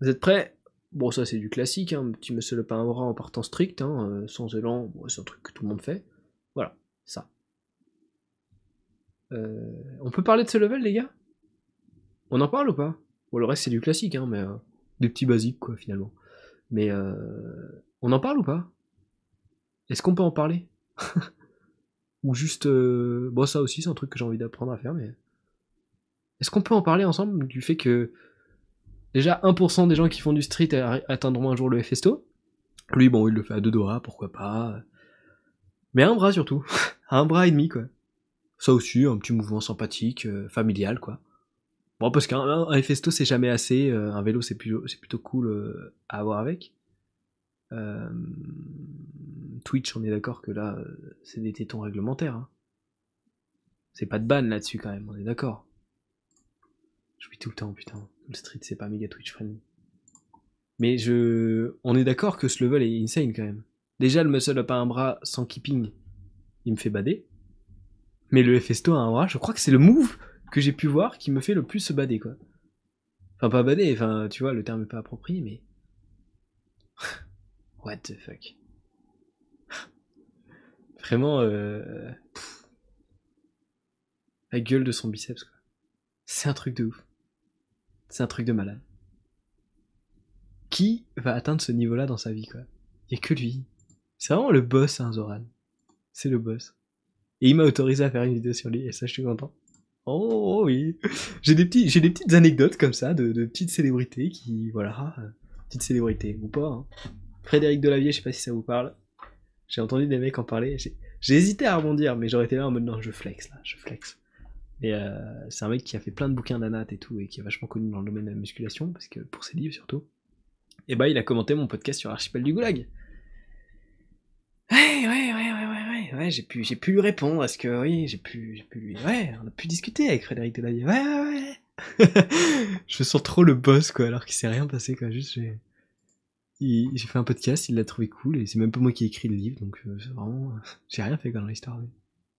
Vous êtes prêts? Bon, ça c'est du classique, hein. petit monsieur le pain à bras en portant strict, hein, euh, sans élan, c'est un truc que tout le monde fait. Voilà, ça. Euh, on peut parler de ce level, les gars? On en parle ou pas? Le reste c'est du classique, hein, mais euh, des petits basiques, quoi, finalement. Mais euh, on en parle ou pas? Est-ce qu'on peut en parler? [laughs] Ou juste... euh, Bon, ça aussi, c'est un truc que j'ai envie d'apprendre à faire, mais... Est-ce qu'on peut en parler ensemble du fait que... Déjà, 1% des gens qui font du street atteindront un jour le Festo. Lui, bon, il le fait à deux doigts, pourquoi pas. Mais un bras surtout. [laughs] un bras et demi, quoi. Ça aussi, un petit mouvement sympathique, familial, quoi. Parce qu'un un, un Festo, c'est jamais assez. euh, un vélo, c'est plutôt, cool euh, à avoir avec. Euh, Twitch, on est d'accord que là, c'est des tétons réglementaires. hein. C'est pas de ban là-dessus quand même, on est d'accord. Je suis tout le temps, putain. Le street, c'est pas méga Twitch friendly. Mais je. On est d'accord que ce level est insane quand même. Déjà, le muscle up à un bras sans keeping, il me fait bader. Mais le Festo à un bras, je crois que c'est le move que j'ai pu voir qui me fait le plus se bader, quoi. Enfin, pas bader, enfin, tu vois, le terme est pas approprié, mais. [laughs] What the fuck. [laughs] Vraiment, euh... La gueule de son biceps, quoi. C'est un truc de ouf. C'est un truc de malade. qui va atteindre ce niveau-là dans sa vie, quoi? Il a que lui. C'est vraiment le boss, hein, Zoran. C'est le boss. Et il m'a autorisé à faire une vidéo sur lui, et ça, je suis content. Oh oui. J'ai des petits, j'ai des petites anecdotes comme ça de, petites célébrités qui, voilà, euh, petites célébrités ou pas. Hein. Frédéric Delavier, je sais pas si ça vous parle. J'ai entendu des mecs en parler. J'ai hésité à rebondir, mais j'aurais été là en mode non, je flex là, je flex. Et euh, c'est un mec qui a fait plein de bouquins d'anat et tout, et qui est vachement connu dans le domaine de la musculation, parce que pour ses livres surtout. Et bah il a commenté mon podcast sur Archipel du Goulag. Ouais, ouais, ouais, ouais, j'ai pu, j'ai pu lui répondre, est-ce que oui, j'ai pu, j'ai pu lui, ouais, on a pu discuter avec Frédéric Delavier, ouais, ouais, ouais. [laughs] je me sens trop le boss quoi, alors qu'il s'est rien passé quoi, juste j'ai, j'ai fait un podcast, il l'a trouvé cool, et c'est même pas moi qui ai écrit le livre, donc euh, vraiment, euh, [laughs] j'ai rien fait dans l'histoire.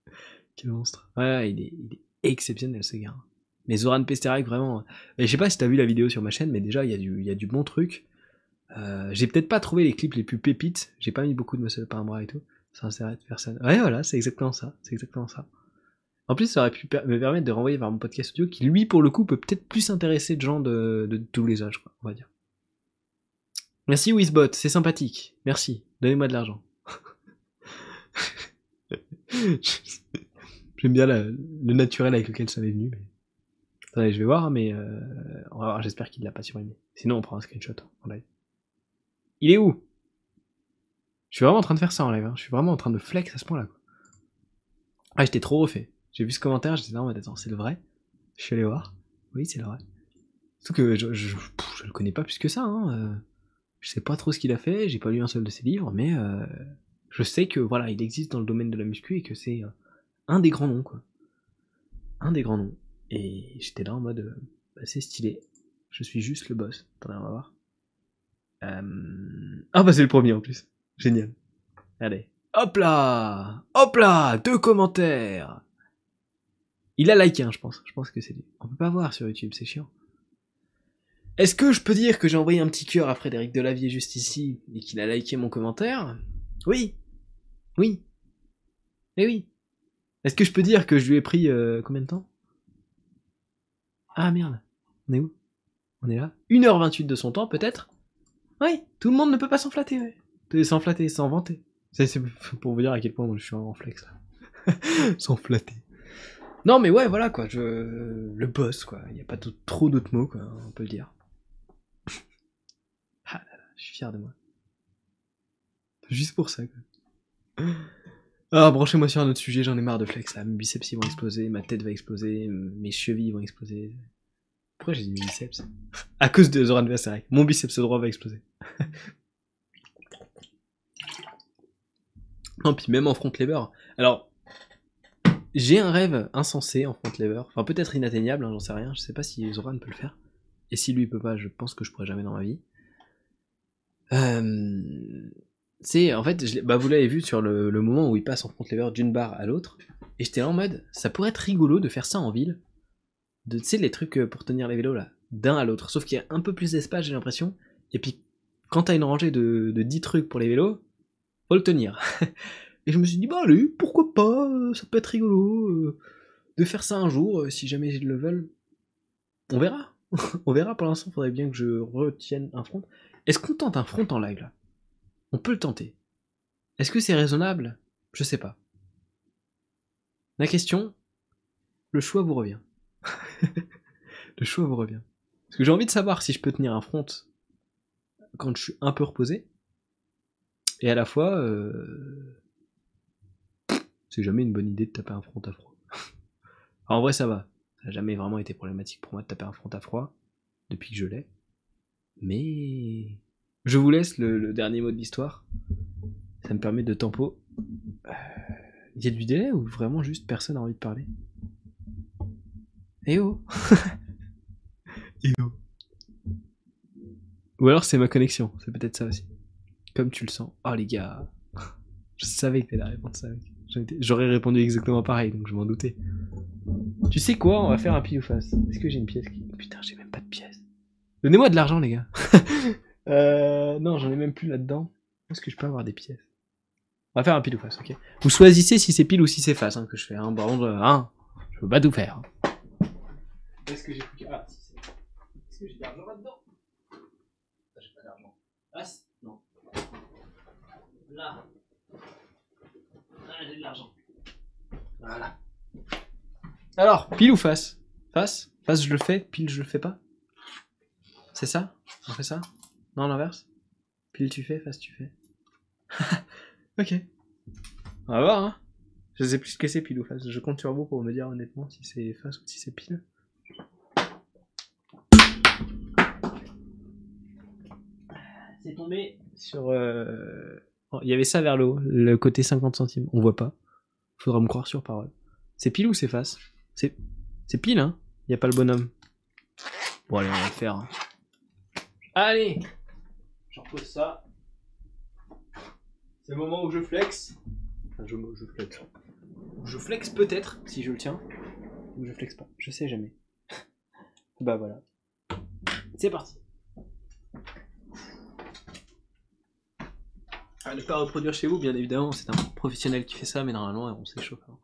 [laughs] Quel monstre. Ouais, il est, exceptionnel ce gars. Mais Zoran Pesterak, vraiment. Et je sais pas si t'as vu la vidéo sur ma chaîne, mais déjà, il y, a du, il y a du bon truc. Euh, j'ai peut-être pas trouvé les clips les plus pépites, j'ai pas mis beaucoup de muscle par un bras et tout. Ça de personne. Ouais, voilà, c'est exactement ça. C'est exactement ça. En plus, ça aurait pu me permettre de renvoyer vers mon podcast audio qui, lui, pour le coup, peut peut-être plus intéresser de gens de, tous les âges, quoi, on va dire. Merci Wizbot, c'est sympathique. Merci. Donnez-moi de l'argent. [laughs] J'aime bien le naturel avec lequel ça m'est venu. Mais... Attendez, je vais voir, mais euh. J'espère qu'il l'a pas supprimé. Sinon, on prend un screenshot en live. Il est où? Je suis vraiment en train de faire ça en live. Hein. Je suis vraiment en train de flex à ce point-là. Ah, j'étais trop refait. J'ai vu ce commentaire, j'étais là, attends, c'est le vrai? Je suis allé voir. Oui, c'est le vrai. Surtout que je, je, le connais pas plus que ça. Hein. Euh. Je sais pas trop ce qu'il a fait, j'ai pas lu un seul de ses livres, mais euh, je sais que voilà, il existe dans le domaine de la muscu et que c'est euh, un des grands noms, quoi. Un des grands noms. Et j'étais là en mode, euh, bah, c'est stylé. Je suis juste le boss. Attendez, on va voir. Ah bah c'est le premier en plus. Génial. Allez. Hop là Hop là Deux commentaires Il a liké, hein, je pense. Je pense que c'est lui. On peut pas voir sur YouTube, c'est chiant. Est-ce que je peux dire que j'ai envoyé un petit cœur à Frédéric Delavier juste ici et qu'il a liké mon commentaire? Oui. Oui. Eh oui. Est-ce que je peux dire que je lui ai pris euh, combien de temps? Ah merde. On est où? On est là? 1h28 de son temps peut-être? Oui, tout le monde ne peut pas s'en flatter. S'en flatter, s'en vanter. C'est pour vous dire à quel point je suis en flex là. [laughs] s'en flatter. Non mais ouais voilà quoi, je le boss quoi, il n'y a pas trop d'autres mots quoi, on peut le dire. [laughs] Je suis fier de moi. Juste pour ça, quoi. Ah, branchez-moi sur un autre sujet, j'en ai marre de flex là. Mes biceps ils vont exploser, ma tête va exploser, mes chevilles vont exploser. Pourquoi j'ai dit mes biceps? À cause de Zoran Vasarek. Mon biceps droit va exploser. [laughs] puis même en front lever. Alors, j'ai un rêve insensé en front lever. Enfin, peut-être inatteignable, hein, j'en sais rien. Je sais pas si Zoran peut le faire. Et si lui peut pas, je pense que je pourrais jamais dans ma vie. Euh, c'est en fait, bah, vous l'avez vu sur le, moment où il passe en front lever d'une barre à l'autre, et j'étais en mode, ça pourrait être rigolo de faire ça en ville, de tu sais les trucs euh, pour tenir les vélos là, d'un à l'autre, sauf qu'il y a un peu plus d'espace j'ai l'impression, et puis quand t'as une rangée de, de 10 trucs pour les vélos, faut le tenir. [laughs] et je me suis dit bah allez, pourquoi pas, euh, ça peut être rigolo de faire ça un jour si jamais ils le veulent. On verra. [laughs] On verra pour l'instant, faudrait bien que je retienne un front. Est-ce qu'on tente un front en live là? On peut le tenter. Est-ce que c'est raisonnable? Je sais pas. La question, le choix vous revient. [laughs] le choix vous revient. Parce que j'ai envie de savoir si je peux tenir un front quand je suis un peu reposé. Et à la fois, euh... c'est jamais une bonne idée de taper un front à froid. [laughs] en vrai, ça va. Ça n'a jamais vraiment été problématique pour moi de taper un front à froid depuis que je l'ai. Mais je vous laisse le, dernier mot de l'histoire. Ça me permet de tempo. Il euh, y a du délai ou vraiment juste personne a envie de parler? Eh oh [laughs] Eh oh Ou alors c'est ma connexion, c'est peut-être ça aussi. Comme tu le sens. Oh les gars [laughs] Je savais que t'allais répondre ça. J'aurais répondu exactement pareil, donc je m'en doutais. Tu sais quoi? On va faire un pile ou face. Est-ce que j'ai une pièce qui... Putain, j'ai même pas de pièce. Donnez-moi de l'argent, les gars. [laughs] euh, non, j'en ai même plus là-dedans. Est-ce que je peux avoir des pièces? On va faire un pile ou face, ok Vous choisissez si c'est pile ou si c'est face hein, que je fais. Hein. Bon, hein, je peux pas tout faire. Est-ce que j'ai plus Ah, si c'est. Est-ce que j'ai de l'argent là-dedans? J'ai pas d'argent. Non. Là. Ah, j'ai de l'argent. Voilà. Alors, pile ou face? Face? Face, je le fais, pile, je le fais pas C'est ça? On fait ça? Non, l'inverse Pile, tu fais, face, tu fais. [laughs] ok. On va voir, hein. Je sais plus ce que c'est pile ou face. Je compte sur vous pour me dire honnêtement si c'est face ou si c'est pile. C'est tombé sur. euh, Il y avait ça vers le haut, le côté 50 centimes. On voit pas. Faudra me croire sur parole. C'est pile ou c'est face? C'est pile, hein? Il a pas le bonhomme. Bon, allez, on va le faire. hein. Allez Je repose ça. C'est le moment où je flex. Enfin, je, je flex. Je flex peut-être, si je le tiens. Ou je flex pas. Je sais jamais. [laughs] bah voilà. C'est parti. À ne pas reproduire chez vous, bien évidemment. C'est un professionnel qui fait ça, mais normalement, on s'échauffe avant.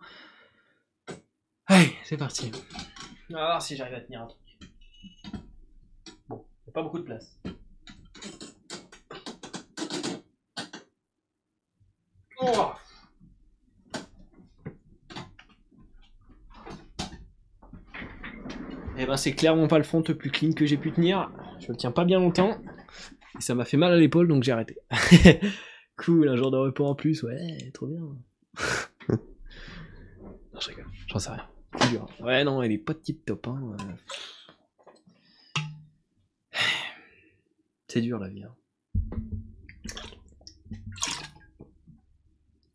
Allez, c'est parti. On va voir si j'arrive à tenir un truc. Bon, y a pas beaucoup de place. Oh Eh ben c'est clairement pas le front le plus clean que j'ai pu tenir. Je le tiens pas bien longtemps. Et ça m'a fait mal à l'épaule donc j'ai arrêté. [laughs] cool, un jour de repos en plus, ouais, trop bien. [laughs] non, je rigole, j'en sais rien. C'est dur. Ouais, non, elle est pas tip top. Hein. euh. C'est dur la vie. Hein.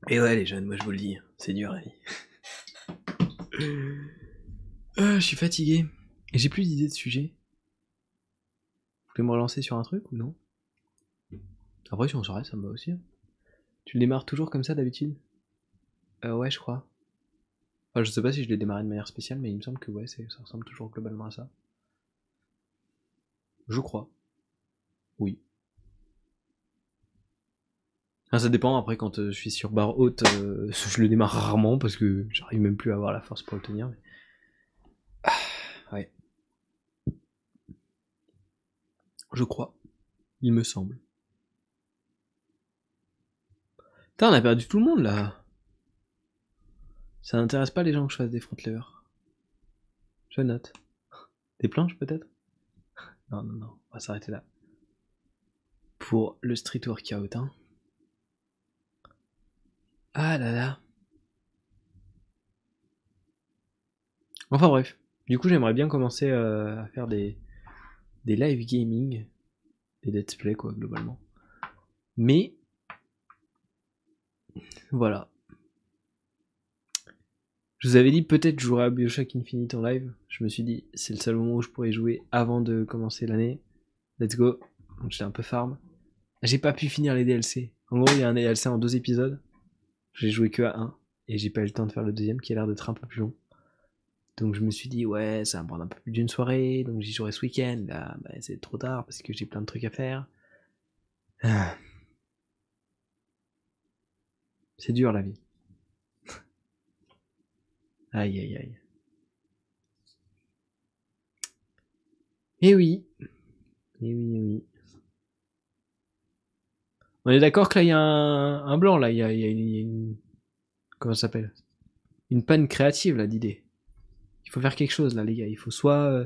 Et ouais, les jeunes, moi je vous le dis, c'est dur la vie. [laughs] Euh, je suis fatigué. Et j'ai plus d'idées de sujet. Vous pouvez me relancer sur un truc ou non? Après, si on s'arrête, ça me va aussi. hein. Tu le démarres toujours comme ça d'habitude? Euh, Ouais, je crois. Enfin, je sais pas si je l'ai démarré de manière spéciale, mais il me semble que ouais, ça ressemble toujours globalement à ça. Je crois. Oui. Ah, ça dépend, après quand euh, je suis sur barre haute, euh, [laughs] je le démarre rarement parce que j'arrive même plus à avoir la force pour le tenir. mais- Ah, [sighs] ouais. Je crois. Il me semble. Putain, on a perdu tout le monde là. Ça n'intéresse pas les gens que je fasse des front levers. Je note. Des planches peut-être? Non, non, non. On va s'arrêter là. Pour le street workout, hein. Ah là là. Enfin bref. Du coup, j'aimerais bien commencer euh, à faire des, des live gaming, des let's play quoi, globalement. Mais voilà. Je vous avais dit peut-être je jouerai à Bioshock Infinite en live. Je me suis dit c'est le seul moment où je pourrais jouer avant de commencer l'année. Let's go. Donc j'étais un peu farm. J'ai pas pu finir les DLC. En gros, il y a un DLC en deux épisodes. J'ai joué que à un et j'ai pas eu le temps de faire le deuxième qui a l'air d'être un peu plus long. Donc je me suis dit ouais, ça va prendre un peu plus d'une soirée, donc j'y jouerai ce week-end. Là, bah, c'est trop tard parce que j'ai plein de trucs à faire. Ah. C'est dur la vie. [laughs] Aïe aïe aïe. Eh oui. Eh oui, eh oui. On est d'accord que là il y a un, blanc là, il y y a une, comment ça s'appelle? Une panne créative là d'idées. Il faut faire quelque chose là les gars, il faut soit euh,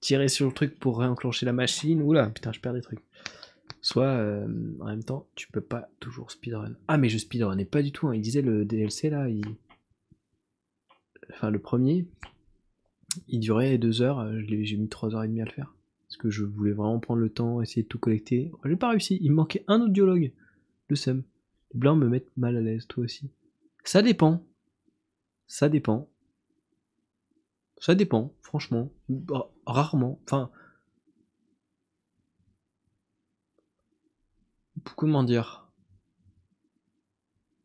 tirer sur le truc pour réenclencher la machine, oula putain je perds des trucs. Soit euh, en même temps tu peux pas toujours speedrun. Ah mais je speedrunais pas du tout, hein. il disait le DLC là, il... enfin le premier, il durait deux heures, euh, j'ai mis trois heures et demie à le faire. Parce que je voulais vraiment prendre le temps, essayer de tout collecter. J'ai pas réussi, il me manquait un autre dialogue. Le seum. Les blancs me mettent mal à l'aise, toi aussi. Ça dépend. Ça dépend. Ça dépend, franchement. Ra- Rarement. Enfin. Comment dire?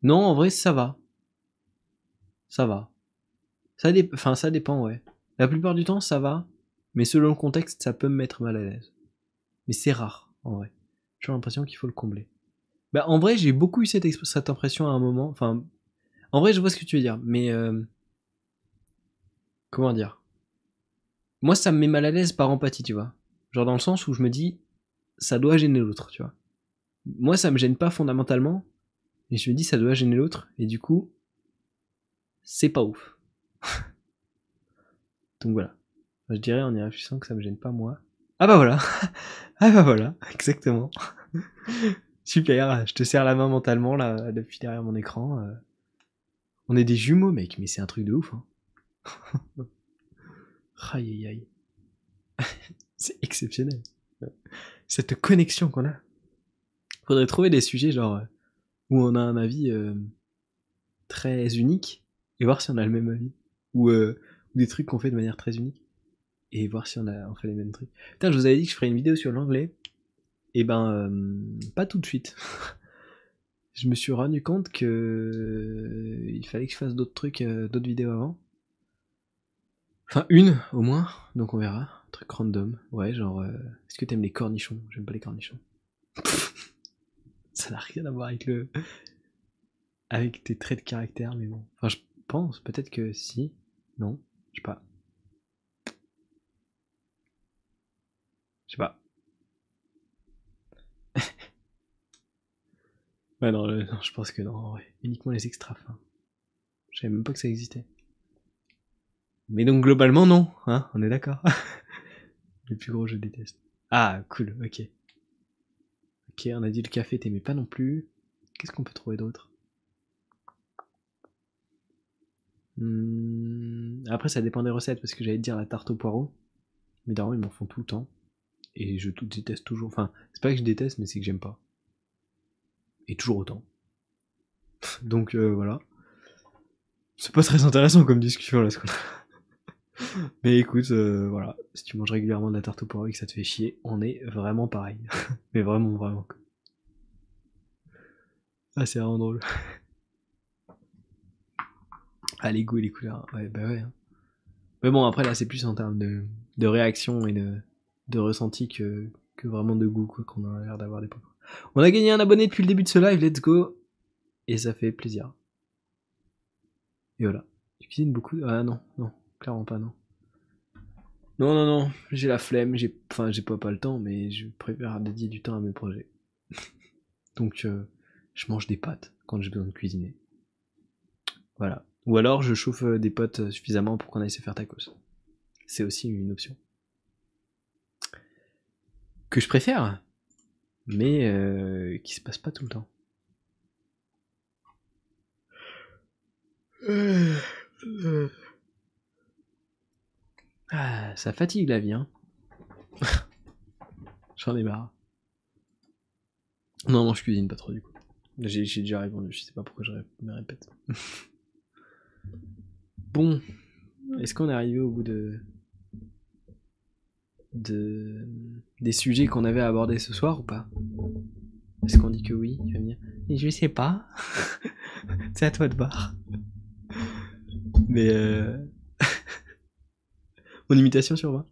Non, en vrai, ça va. Ça va. Ça, enfin, ça dépend, ouais. La plupart du temps, ça va. Mais selon le contexte, ça peut me mettre mal à l'aise. Mais c'est rare, en vrai. J'ai l'impression qu'il faut le combler. Bah, en vrai, j'ai beaucoup eu cette impression à un moment. Enfin, en vrai, je vois ce que tu veux dire, mais euh, comment dire? Moi, ça me met mal à l'aise par empathie, tu vois. Genre dans le sens où je me dis, ça doit gêner l'autre, tu vois. Moi ça me gêne pas fondamentalement, mais je me dis ça doit gêner l'autre, et du coup, c'est pas ouf. [laughs] Donc voilà. Je dirais en y réfléchissant que ça me gêne pas moi. Ah bah voilà. [laughs] ah bah voilà, [laughs] exactement. Super, je te serre la main mentalement là depuis derrière mon écran. Euh. On est des jumeaux mec, mais c'est un truc de ouf. Hein. aïe aïe aïe. c'est exceptionnel. Cette connexion qu'on a. Faudrait trouver des sujets genre euh, où on a un avis euh, très unique et voir si on a le même avis. Ou, des trucs qu'on fait de manière très unique et voir si on a on fait les mêmes trucs. Putain, je vous avais dit que je ferais une vidéo sur l'anglais. Et eh ben, euh, pas tout de suite. [laughs] je me suis rendu compte que euh, il fallait que je fasse d'autres trucs, euh, d'autres vidéos avant. Enfin, une au moins, donc on verra. Un truc random. Ouais, genre, est-ce que t'aimes les cornichons? J'aime pas les cornichons. [laughs] [laughs] Ça n'a rien à voir avec le. avec tes traits de caractère, mais bon. Enfin, je pense, peut-être que si. Non, je sais pas. Je sais pas. [laughs] ouais, non, je pense que non, Uniquement les extra fins. Je savais même pas que ça existait. Mais donc, globalement, non, hein, on est d'accord. [laughs] les plus gros, je déteste. Ah, cool, ok. On a dit le café, t'aimais pas non plus. Qu'est-ce qu'on peut trouver d'autre? Hmm, Après, ça dépend des recettes, parce que j'allais dire la tarte au poireau. Mais d'abord, ils m'en font tout le temps et je tout déteste toujours. Enfin, c'est pas que je déteste, mais c'est que j'aime pas. Et toujours autant. [laughs] Donc euh, voilà. C'est pas très intéressant comme discussion là, ce qu'on a. [laughs] Mais écoute, euh, voilà. Si tu manges régulièrement de la tarte au poireau et que ça te fait chier, on est vraiment pareil. [laughs] mais vraiment, vraiment. Ah, c'est vraiment drôle. [laughs] ah, les goûts et les couleurs. Ouais, bah ouais. Hein. Mais bon, après là, c'est plus en termes de, de réaction et de, de ressenti que, que vraiment de goût, quoi, qu'on a l'air d'avoir des points. On a gagné un abonné depuis le début de ce live, let's go. Et ça fait plaisir. Et voilà. Tu cuisines beaucoup? Ah non, non, clairement pas, non. Non, non, non, j'ai la flemme, j'ai, enfin, j'ai pas pas le temps, mais je préfère dédier du temps à mes projets. [laughs] Donc, euh, je mange des pâtes quand j'ai besoin de cuisiner. Voilà. Ou alors, je chauffe euh, des potes suffisamment pour qu'on aille se faire tacos. C'est aussi une option que je préfère, mais euh, qui se passe pas tout le temps. Ah, ça fatigue la vie, hein. [laughs] J'en ai marre. Non, non, je cuisine pas trop du coup. J'ai déjà répondu, je sais pas pourquoi je me répète. [laughs] bon, est-ce qu'on est arrivé au bout de de, des sujets qu'on avait abordés ce soir ou pas? Est-ce qu'on dit que oui Tu vas je sais pas. [laughs] c'est à toi de voir. Mais euh... mon imitation sur moi.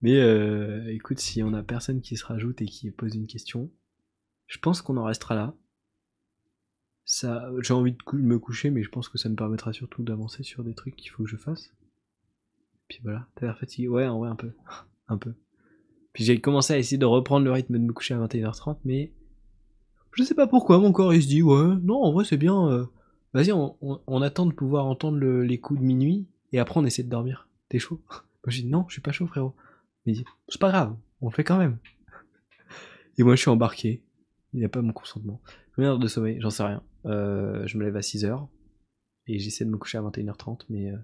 Mais euh, écoute, si on a personne qui se rajoute et qui pose une question, je pense qu'on en restera là. Ça, j'ai envie de me coucher, mais je pense que ça me permettra surtout d'avancer sur des trucs qu'il faut que je fasse. Puis voilà, t'as l'air fatigué. Ouais, en vrai, un peu. [laughs] un peu. Puis j'ai commencé à essayer de reprendre le rythme de me coucher à 21h30, mais je sais pas pourquoi, mon corps il se dit, ouais, non, en vrai, c'est bien. Euh, vas-y, on, attend de pouvoir entendre les coups de minuit, et après on essaie de dormir. T'es chaud? Moi j'ai dit, non, je suis pas chaud, frérot. Il c'est pas grave, on le fait quand même. [laughs] Et moi je suis embarqué. Il n'a pas mon consentement. Combien d'heures de sommeil J'en sais rien. Euh, je me lève à 6h. Et j'essaie de me coucher à 21h30, mais euh,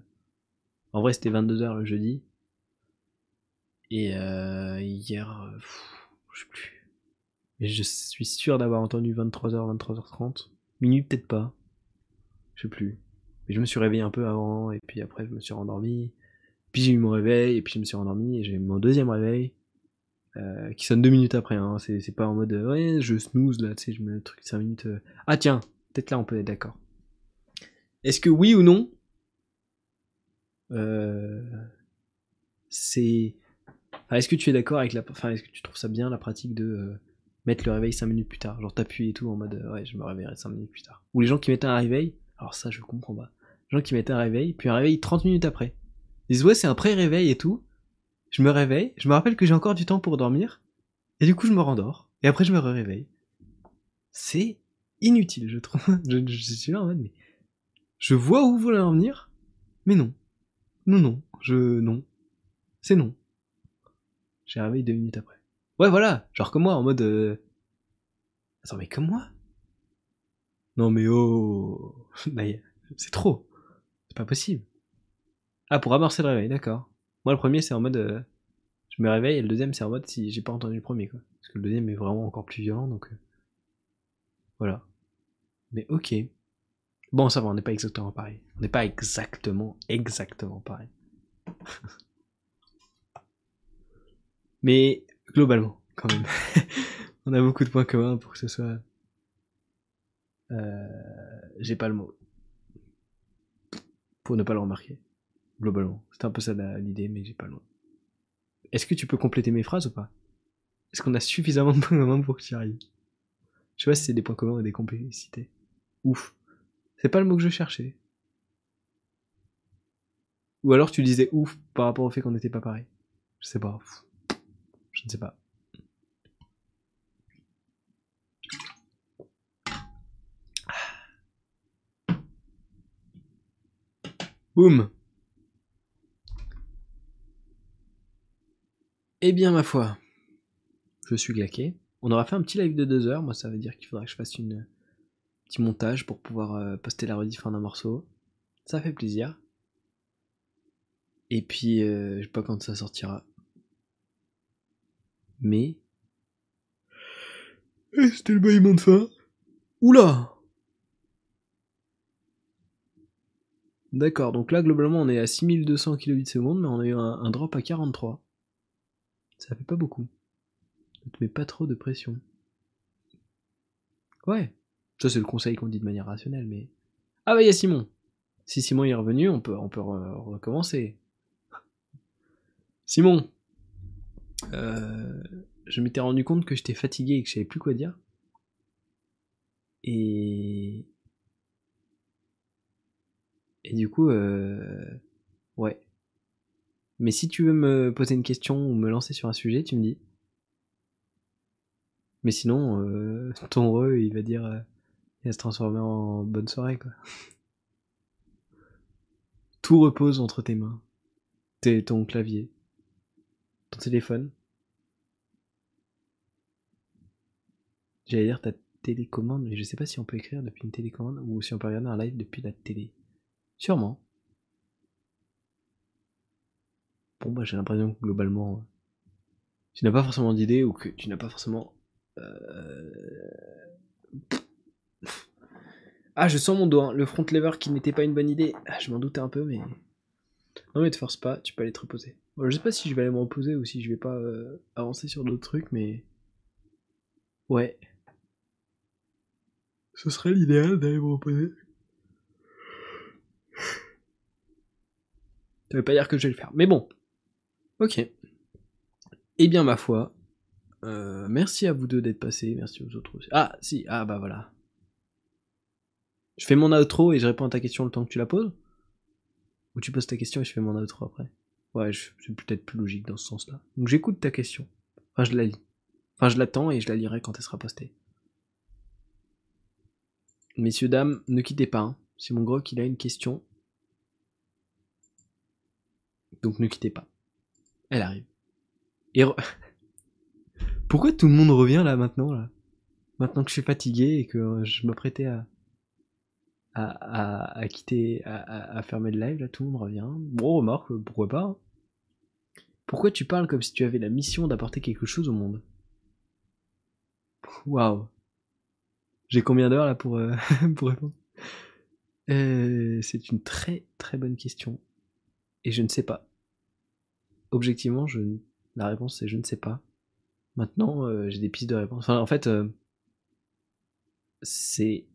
en vrai, c'était 22h le jeudi. Et euh, hier, je sais plus. Mais je suis sûr d'avoir entendu 23h, 23h30. Minuit, peut-être pas. Je sais plus. Mais je me suis réveillé un peu avant, et puis après, je me suis rendormi. Puis j'ai eu mon réveil, et puis je me suis rendormi, et j'ai eu mon deuxième réveil. Euh, qui sonne deux minutes après, hein. c'est pas en mode ouais, je snooze là, tu sais, je mets le truc 5 minutes. Ah tiens, peut-être là on peut être d'accord. Est-ce que oui ou non, euh, c'est. est-ce que tu es d'accord avec la. Enfin, est-ce que tu trouves ça bien la pratique de euh, mettre le réveil 5 minutes plus tard? Genre t'appuies et tout en mode euh, ouais, je me réveillerai 5 minutes plus tard. Ou les gens qui mettent un réveil, alors ça je comprends pas. Les gens qui mettent un réveil, puis un réveil 30 minutes après. Ils disent ouais, c'est un pré-réveil et tout. Je me réveille, je me rappelle que j'ai encore du temps pour dormir, et du coup je me rendors. Et après, je me réveille. C'est inutile, je trouve. [laughs] Je, suis là en mode, mais je vois où vous voulez en venir, mais non. Non, non, je, non. C'est non. J'ai réveillé deux minutes après. Ouais, voilà, genre comme moi, en mode, euh... attends, mais comme moi? Non, mais oh, [laughs] c'est trop. C'est pas possible. Ah, pour amorcer le réveil, d'accord. Moi, le premier, c'est en mode, euh, je me réveille, et le deuxième, c'est en mode si j'ai pas entendu le premier, quoi. Parce que le deuxième est vraiment encore plus violent, donc, euh, voilà. Mais ok. Bon, ça va, on n'est pas exactement pareil. On n'est pas exactement, exactement pareil. [laughs] Mais globalement, quand même, [laughs] on a beaucoup de points communs pour que ce soit. Euh, J'ai pas le mot. Pour ne pas le remarquer. Globalement, c'était un peu ça l'idée, mais j'ai pas mot. Est-ce que tu peux compléter mes phrases ou pas? Est-ce qu'on a suffisamment de points communs pour que tu arrives? Je sais pas si c'est des points communs ou des complicités. Ouf. C'est pas le mot que je cherchais. Ou alors tu disais ouf par rapport au fait qu'on n'était pas pareil. Je sais pas. Je ne sais pas. Boum. Eh bien ma foi, je suis glaqué. On aura fait un petit live de deux heures. Moi, ça veut dire qu'il faudra que je fasse une petit montage pour pouvoir euh, poster la rediff en un morceau. Ça fait plaisir. Et puis, euh, je sais pas quand ça sortira. Mais. Eh, C'était le bâillement de fin. Oula D'accord, donc là, globalement, on est à 6200 kbps, mais on a eu un, un drop à 43. Ça fait pas beaucoup. Ne te mets pas trop de pression. Ouais, ça c'est le conseil qu'on dit de manière rationnelle, mais... Ah bah il y a Simon Si Simon est revenu, on peut, on peut re- recommencer. [laughs] Simon euh, Je m'étais rendu compte que j'étais fatigué et que je savais plus quoi dire. Et... Et du coup, euh... ouais. Mais si tu veux me poser une question ou me lancer sur un sujet, tu me dis. Mais sinon, euh, [laughs] ton re, il va dire, euh, il va se transformer en bonne soirée, quoi. [laughs] Tout repose entre tes mains. Tes, ton clavier. Ton téléphone. J'allais dire ta télécommande, mais je sais pas si on peut écrire depuis une télécommande ou si on peut regarder un live depuis la télé. Sûrement. Bon, bah, j'ai l'impression que globalement, euh, tu n'as pas forcément d'idée ou que tu n'as pas forcément. euh, Ah, je sens mon doigt, hein, le front lever qui n'était pas une bonne idée. Ah, je m'en doutais un peu, mais. Non, mais te force pas, tu peux aller te reposer. Bon, je sais pas si je vais aller me reposer ou si je vais pas euh, avancer sur d'autres trucs, mais. Ouais. Ce serait l'idéal d'aller me reposer. Ça veut pas dire que je vais le faire. Mais bon. Ok. Eh bien, ma foi. euh, merci à vous deux d'être passés. Merci aux autres aussi. Ah, si. Ah, bah voilà. Je fais mon outro et je réponds à ta question le temps que tu la poses? Ou tu poses ta question et je fais mon outro après? Ouais, c'est peut-être plus logique dans ce sens-là. Donc j'écoute ta question. Enfin, je la lis. Enfin, je l'attends et je la lirai quand elle sera postée. Messieurs, dames, ne quittez pas. hein. C'est mon gros qu'il a une question. Donc ne quittez pas. Elle arrive. Et re- [laughs] Pourquoi tout le monde revient là maintenant là? Maintenant que je suis fatigué et que euh, je m'apprêtais à... À, à, à quitter, à, à- fermer le live, là tout le monde revient. Bon, remarque, euh, pourquoi pas. hein. Pourquoi tu parles comme si tu avais la mission d'apporter quelque chose au monde? Waouh. J'ai combien d'heures là pour, euh, [laughs] pour répondre? Euh, C'est une très très bonne question. Et je ne sais pas. Objectivement, je... la réponse c'est je ne sais pas. Maintenant, euh, j'ai des pistes de réponse. Enfin, en fait, euh, c'est.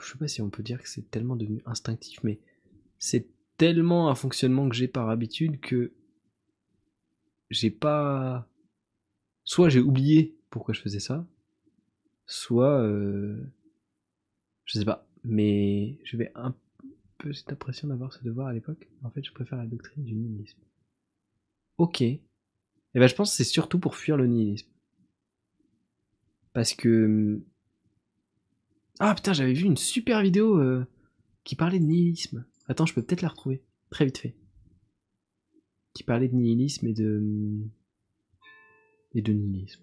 Je sais pas si on peut dire que c'est tellement devenu instinctif, mais c'est tellement un fonctionnement que j'ai par habitude que j'ai pas. Soit j'ai oublié pourquoi je faisais ça, soit. euh, Je sais pas. Mais je vais un peu cette impression d'avoir ce devoir à l'époque. En fait, je préfère la doctrine du nihilisme. Ok. Et ben, je pense que c'est surtout pour fuir le nihilisme. Parce que. Ah putain, j'avais vu une super vidéo euh, qui parlait de nihilisme. Attends, je peux peut-être la retrouver. Très vite fait. Qui parlait de nihilisme et de. Et de nihilisme.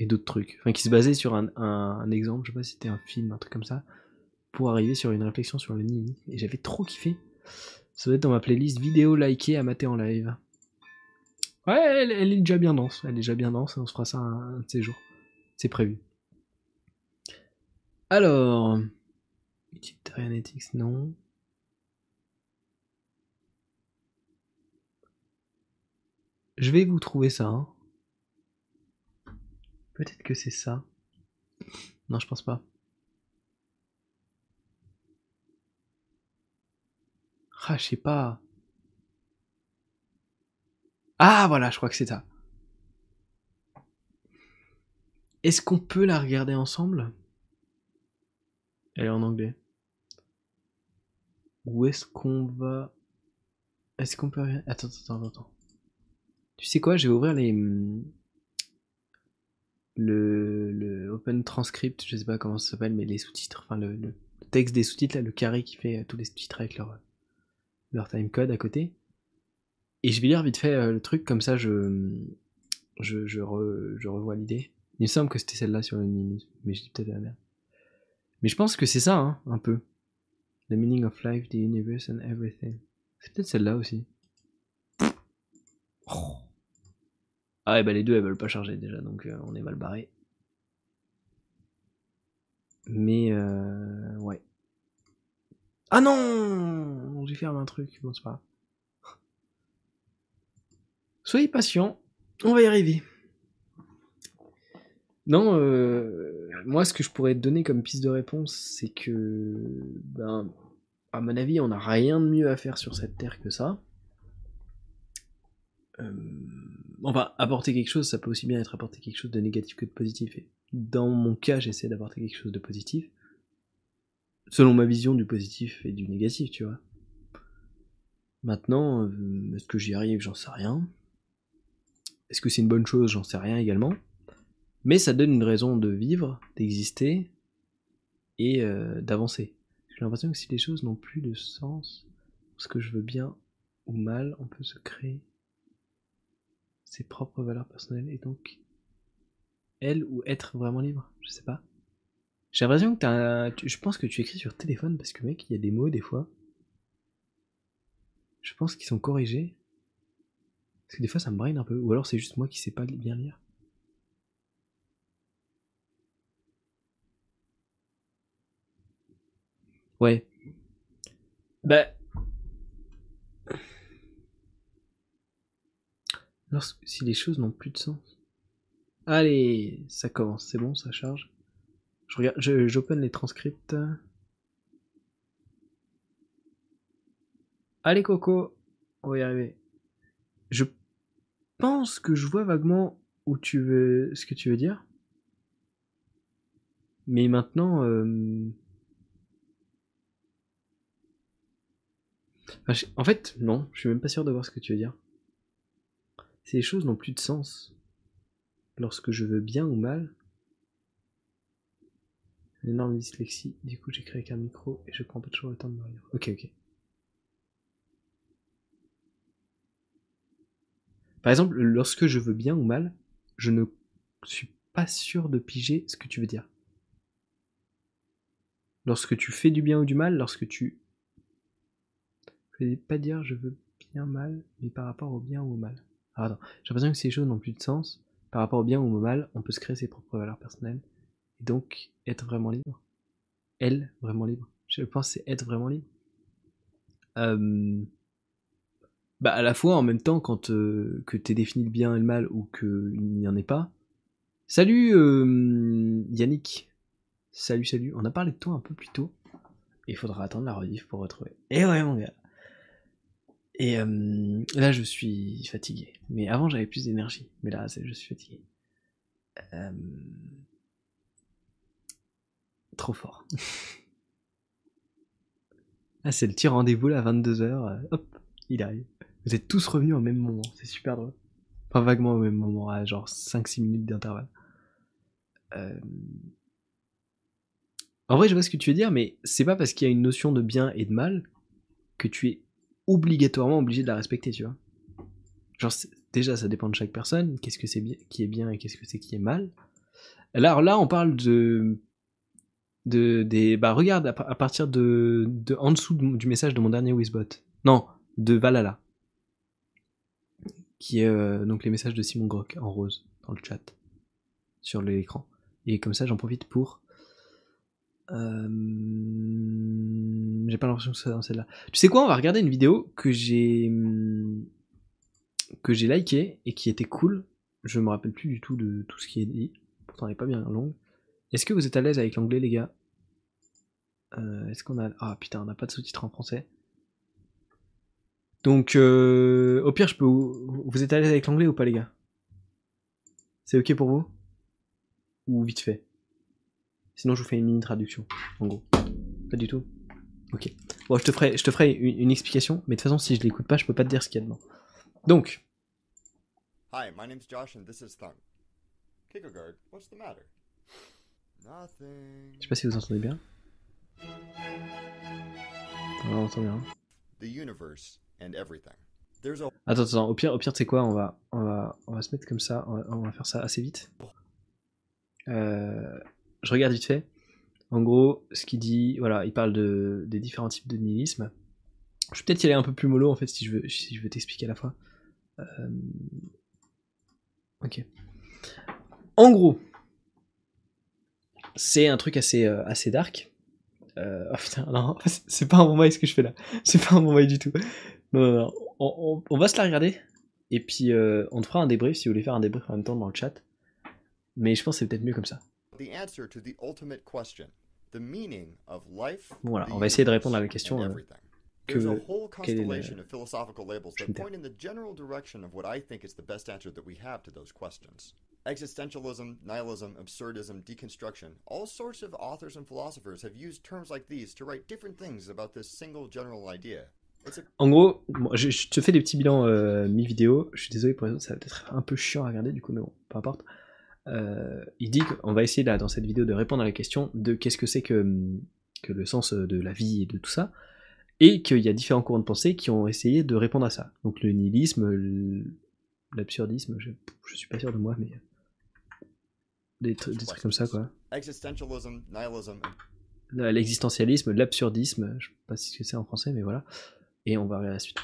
Et d'autres trucs. Enfin, qui se basait sur un, un exemple, je sais pas si c'était un film, un truc comme ça, pour arriver sur une réflexion sur le nihilisme. Et j'avais trop kiffé. Ça doit être dans ma playlist vidéo likée à mater en live. Ouais, elle, est déjà bien dense. Elle est déjà bien dense. On se fera ça un, de ces jours. C'est prévu. Alors. Utilitarian Ethics, non. Je vais vous trouver ça. Hein. Peut-être que c'est ça. Non, je pense pas. Ah, je sais pas. Ah, voilà, je crois que c'est ça. Est-ce qu'on peut la regarder ensemble? Elle est en anglais. Ou est-ce qu'on va... Est-ce qu'on peut... Attends, attends, attends. Tu sais quoi, je vais ouvrir les... Le, le Open Transcript, je sais pas comment ça s'appelle, mais les sous-titres, enfin le, texte des sous-titres, là, le carré qui fait tous les sous-titres avec leur leur timecode à côté. Et je vais lire vite fait euh, le truc, comme ça je, je, je, revois l'idée. Il me semble que c'était celle-là sur le nihilisme, mais je dis peut-être la merde. Mais je pense que c'est ça, hein, un peu. The meaning of life, the universe and everything. C'est peut-être celle-là aussi. Ah ouais, bah les deux elles veulent pas charger déjà, donc euh, on est mal barré. Mais euh. Ah non J'ai fermé un truc, bon c'est pas Soyez patient, on va y arriver. Non, euh, moi ce que je pourrais te donner comme piste de réponse, c'est que, ben, à mon avis, on n'a rien de mieux à faire sur cette terre que ça. Euh, enfin, apporter quelque chose, ça peut aussi bien être apporter quelque chose de négatif que de positif. Et dans mon cas, j'essaie d'apporter quelque chose de positif selon ma vision du positif et du négatif, tu vois. Maintenant, euh, est-ce que j'y arrive? J'en sais rien. Est-ce que c'est une bonne chose? J'en sais rien également. Mais ça donne une raison de vivre, d'exister et euh, d'avancer. J'ai l'impression que si les choses n'ont plus de sens, ce que je veux bien ou mal, on peut se créer ses propres valeurs personnelles et donc elle ou être vraiment libre. Je sais pas. J'ai l'impression que t'as. Je pense que tu écris sur téléphone parce que, mec, il y a des mots des fois. Je pense qu'ils sont corrigés. Parce que des fois ça me brain un peu. Ou alors c'est juste moi qui sais pas bien lire. Ouais. Bah. Lorsque, si les choses n'ont plus de sens. Allez, ça commence, c'est bon, ça charge. Je regarde, j'open les transcripts. Allez Coco, on va y arriver. Je pense que je vois vaguement où tu veux, ce que tu veux dire. Mais maintenant, euh, en fait, non, je suis même pas sûr de voir ce que tu veux dire. Ces choses n'ont plus de sens. Lorsque je veux bien ou mal, une énorme dyslexie, du coup j'écris avec un micro et je prends pas toujours le temps de me lire. Ok, ok. Par exemple, lorsque je veux bien ou mal, je ne suis pas sûr de piger ce que tu veux dire. Lorsque tu fais du bien ou du mal, lorsque tu... Je vais pas dire je veux bien mal, mais par rapport au bien ou au mal. Alors attends, j'ai l'impression que ces choses n'ont plus de sens. Par rapport au bien ou au mal, on peut se créer ses propres valeurs personnelles et donc être vraiment libre. Elle, vraiment libre. Je pense c'est être vraiment libre. Euh, bah à la fois en même temps quand euh, que t'es défini le bien et le mal ou qu'il n'y en ait pas. Salut euh, Yannick. Salut salut. On a parlé de toi un peu plus tôt. Il faudra attendre la rediff pour retrouver. Et ouais mon gars. Et là je suis fatigué. Mais avant j'avais plus d'énergie. Mais là je suis fatigué. Euh, Trop fort. [laughs] ah, c'est le petit rendez-vous là, 22h. Euh, hop, il arrive. Vous êtes tous revenus au même moment, c'est super drôle. Pas vaguement au même moment, genre 5-6 minutes d'intervalle. Euh, en vrai, je vois ce que tu veux dire, mais c'est pas parce qu'il y a une notion de bien et de mal que tu es obligatoirement obligé de la respecter, tu vois. Genre, déjà, ça dépend de chaque personne, qu'est-ce que c'est qui est bien et qu'est-ce que c'est qui est mal. Alors là, on parle de. De des, bah, regarde, à, partir de, de. en dessous du message de mon dernier Wizbot. Non, de Valhalla. Qui est euh, donc les messages de Simon Grock en rose dans le chat. Sur l'écran. Et comme ça, j'en profite pour. Euh... J'ai pas l'impression que c'est dans celle-là. Tu sais quoi, on va regarder une vidéo que j'ai que j'ai liké et qui était cool. Je me rappelle plus du tout de tout ce qui est dit. Pourtant, elle est pas bien longue. Est-ce que vous êtes à l'aise avec l'anglais, les gars? Euh, Est-ce qu'on a... Ah putain, on n'a pas de sous-titres en français. Donc, euh, au pire, je peux... Vous êtes à l'aise avec l'anglais ou pas, les gars? C'est ok pour vous? Ou vite fait? Sinon, je vous fais une mini traduction, en gros. Pas du tout? Ok. Bon, je te ferai, une, explication, mais de toute façon, si je l'écoute pas, je peux pas te dire ce qu'il y a dedans. Donc. Hi, my name's Josh and this is Thunk. Kierkegaard, what's the matter? Nothing. Je sais pas si vous entendez bien. on entend bien. The universe and everything. There's a... Attends, attends, au pire, au pire, tu sais quoi, on va, on va, on va se mettre comme ça, on va, on va faire ça assez vite. Euh, je regarde vite fait. En gros, ce qu'il dit, voilà, il parle de, des différents types de nihilisme. Je vais peut-être y aller un peu plus mollo en fait si je veux, si je veux t'expliquer à la fois. Euh, ok. En gros, c'est un truc assez, euh, assez dark. Euh, oh putain, non, [laughs] c'est pas un bon bail ce que je fais là. [laughs] C'est pas un bon bail du tout. Non, non, non. On, on, va se la regarder. Et puis on te fera un débrief si vous voulez faire un débrief en même temps dans le chat. Mais je pense que c'est peut-être mieux comme ça. Bon, voilà, on va essayer de répondre à la question. Euh, que, There's a whole constellation Existentialism, nihilism, absurdism, deconstruction. All sorts of authors and philosophers have used terms like these to write different things about this single general idea. En gros, je, te fais des petits bilans euh, mi-vidéo. Je suis désolé pour les ça va être un peu chiant à regarder du coup, mais bon, peu importe. Euh, il dit qu'on va essayer là, dans cette vidéo de répondre à la question de qu'est-ce que c'est que, que le sens de la vie et de tout ça, et qu'il y a différents courants de pensée qui ont essayé de répondre à ça. Donc le nihilisme, l'absurdisme, je, je, suis pas sûr de moi, mais des, des trucs comme ça quoi. L'existentialisme, l'absurdisme, je sais pas que c'est en français, mais voilà. Et on va arriver la suite.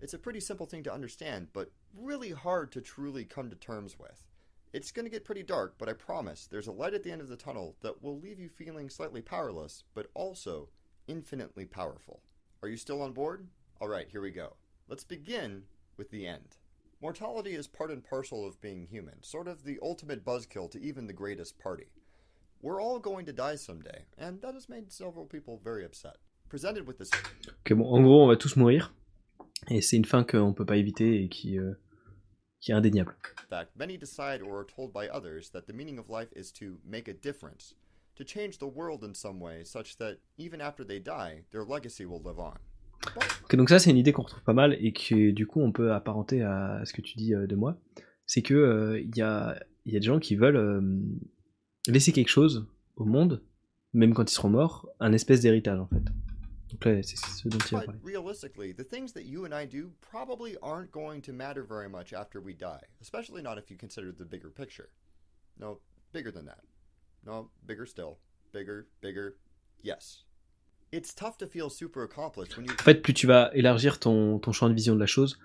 It's a pretty simple thing to understand, but really hard to truly come to terms with. It's going to get pretty dark, but I promise there's a light at the end of the tunnel that will leave you feeling slightly powerless, but also infinitely powerful. Are you still on board? Alright, here we go. Let's begin with the end. Mortality is part and parcel of being human, sort of the ultimate buzzkill to even the greatest party. We're all going to die someday, and that has made several people very upset. Presented with this. Ok, bon, en gros, on va tous mourir. Et c'est une fin qu'on peut pas éviter et qui, euh, qui est indéniable. In fact, many decide or are told by others that the meaning of life is to make a difference, to change the world in some way, such that even after they die, their legacy will live on. Okay, donc ça c'est une idée qu'on retrouve pas mal et que du coup on peut apparenter à ce que tu dis euh, de moi. C'est que il euh, y, a, y a des gens qui veulent euh, laisser quelque chose au monde, même quand ils seront morts, un espèce d'héritage en fait. Donc là, c'est ce dont il a parlé. Realistically, the things that you and I do probably aren't going to matter very much after we die, especially not if you consider the bigger picture. No, bigger than that. No, bigger still. Bigger, bigger. Yes. En fait, plus tu vas élargir ton, ton champ de vision de la chose,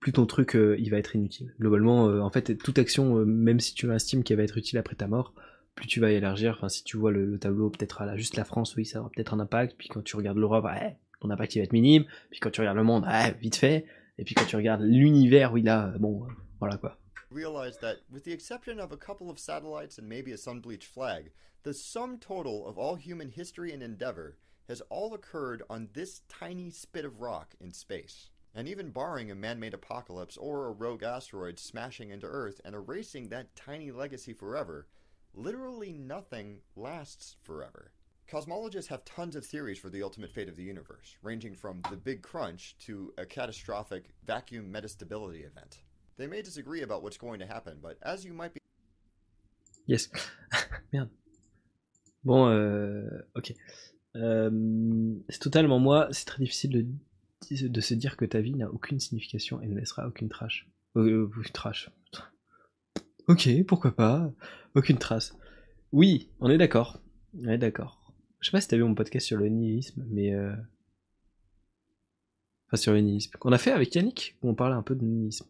plus ton truc euh, il va être inutile. Globalement, euh, en fait, toute action, euh, même si tu estimes qu'elle va être utile après ta mort, plus tu vas élargir, enfin si tu vois le, tableau peut-être à juste la France, oui, ça aura peut-être un impact, puis quand tu regardes l'Europe, ouais, ton impact il va être minime, puis quand tu regardes le monde, ouais, vite fait, et puis quand tu regardes l'univers, oui là, bon, voilà quoi. Realize that, with the exception of a couple of satellites and maybe a sun-bleached flag, the sum total of all human history and endeavor has all occurred on this tiny spit of rock in space. And even barring a man made apocalypse or a rogue asteroid smashing into Earth and erasing that tiny legacy forever, literally nothing lasts forever. Cosmologists have tons of theories for the ultimate fate of the universe, ranging from the Big Crunch to a catastrophic vacuum metastability event. They may disagree about what's going to happen, but as you might be Yes. [laughs] Merde. Bon, euh, ok. Euh, c'est totalement moi, c'est très difficile de, se dire que ta vie n'a aucune signification et ne laissera aucune trace. Euh, euh trash. Ok, pourquoi pas. Aucune trace. Oui, on est d'accord. On est d'accord. Je sais pas si t'as vu mon podcast sur le nihilisme, mais... Euh... Enfin, sur le nihilisme. Qu'on a fait avec Yannick, où on parlait un peu de nihilisme.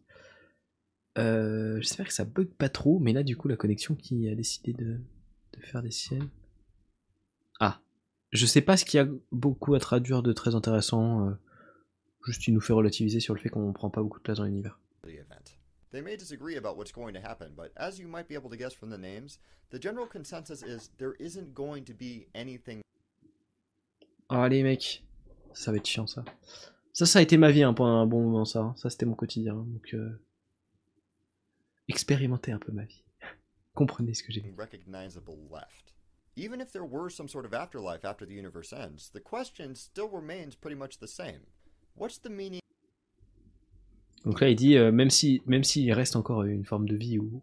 Euh, J'espère que ça bug pas trop, mais là, du coup, la connexion qui a décidé de faire des siennes. Ah. Je sais pas ce qu'il y a beaucoup à traduire de très intéressant. Euh, juste, il nous fait relativiser sur le fait qu'on prend pas beaucoup de place dans l'univers. They may disagree about what's going to happen, but as you might be able to guess from the names, the general consensus is there isn't going to be anything. Allez, mec, ça va être chiant ça. Ça, ça a été ma vie hein, pendant un bon moment, ça. Ça, c'était mon quotidien. Donc, euh... expérimentez un peu ma vie. [laughs] Comprenez ce que j'ai. Recognizable left. Even if there were some sort of afterlife after the universe ends, the question still remains pretty much the same. What's the meaning? Donc là, il dit, euh, même si, même s'il reste encore une forme de vie ou,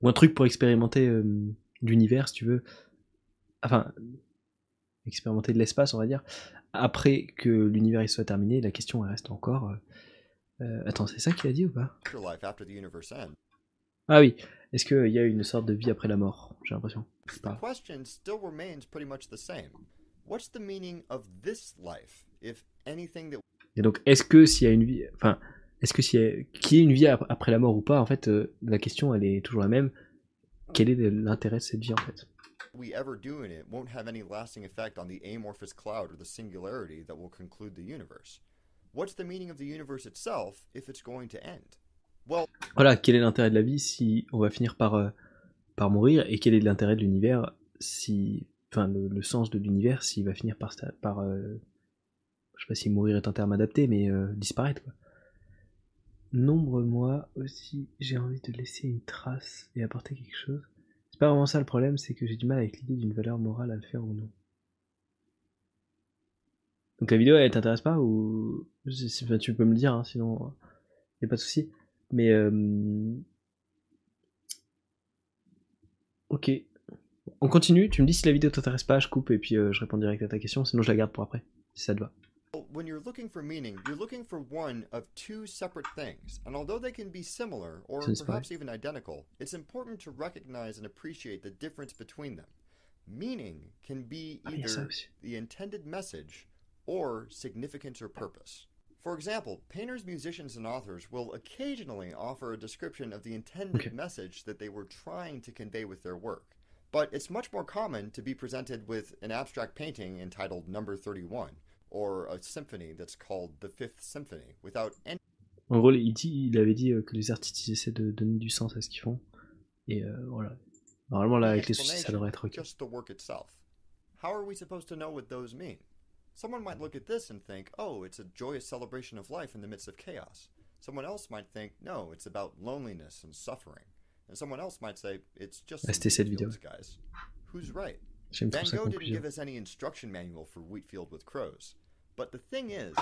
ou un truc pour expérimenter euh, l'univers, si tu veux, enfin, expérimenter de l'espace, on va dire, après que l'univers soit terminé, la question reste encore. Euh, attends, c'est ça qu'il a dit ou pas? Ah oui, est-ce qu'il y a une sorte de vie après la mort J'ai l'impression? Et donc, est-ce que s'il y a une vie, enfin, est-ce que s'il y a, qu'il y ait une vie après la mort ou pas, en fait, euh, la question, elle est toujours la même. Quel est l'intérêt de cette vie, en fait? we ever do in it won't have any lasting effect on the amorphous cloud or the singularity that will conclude the universe. What's the meaning of the universe itself if it's going to end? Voilà, quel est l'intérêt de la vie si on va finir par euh, par mourir et quel est l'intérêt de l'univers si enfin le, sens de l'univers s'il va finir par euh, je sais pas si mourir est un terme adapté, mais euh, disparaître quoi. Nombre-moi aussi, j'ai envie de laisser une trace et apporter quelque chose. C'est pas vraiment ça le problème, c'est que j'ai du mal avec l'idée d'une valeur morale à le faire ou non. Donc la vidéo elle t'intéresse pas ou tu peux me le dire, hein, sinon y a pas de souci. Mais euh... ok, on continue. Tu me dis si la vidéo t'intéresse pas, je coupe et puis euh, je réponds direct à ta question. Sinon je la garde pour après, si ça te va. when you're looking for meaning, you're looking for one of two separate things. And although they can be similar, or perhaps even identical, it's important to recognize and appreciate the difference between them. Meaning can be either the intended message or significance or purpose. For example, painters, musicians, and authors will occasionally offer a description of the intended okay. message that they were trying to convey with their work. But it's much more common to be presented with an abstract painting entitled Number 31, or a symphony that's called the Fifth Symphony without any... En gros, il, dit, il avait dit euh, que les artistes essaient de donner du sens à ce qu'ils font. Et euh, voilà. Normalement, là, avec les soucis, ça devrait être ok. Just the work itself. How are we supposed to know what those mean? Someone might look at this and think, oh, it's a joyous celebration of life in the midst of chaos. Someone else might think, no, it's about loneliness and suffering. And someone else might say, it's just Restez cette vidéo. guys. Who's right? Van Gogh didn't give us any instruction manual for Wheatfield with crows. But the thing is,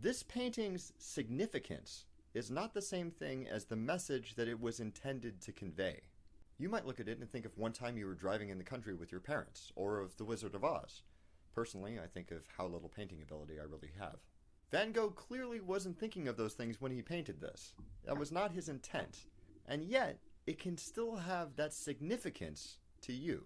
this painting's significance is not the same thing as the message that it was intended to convey. You might look at it and think of one time you were driving in the country with your parents, or of The Wizard of Oz. Personally, I think of how little painting ability I really have. Van Gogh clearly wasn't thinking of those things when he painted this. That was not his intent. And yet, it can still have that significance to you.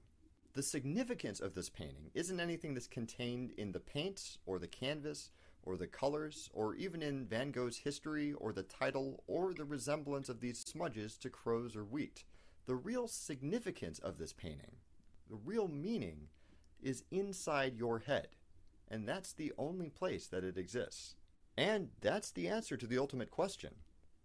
The significance of this painting isn't anything that's contained in the paint or the canvas or the colors or even in Van Gogh's history or the title or the resemblance of these smudges to crows or wheat. The real significance of this painting, the real meaning, is inside your head. And that's the only place that it exists. And that's the answer to the ultimate question.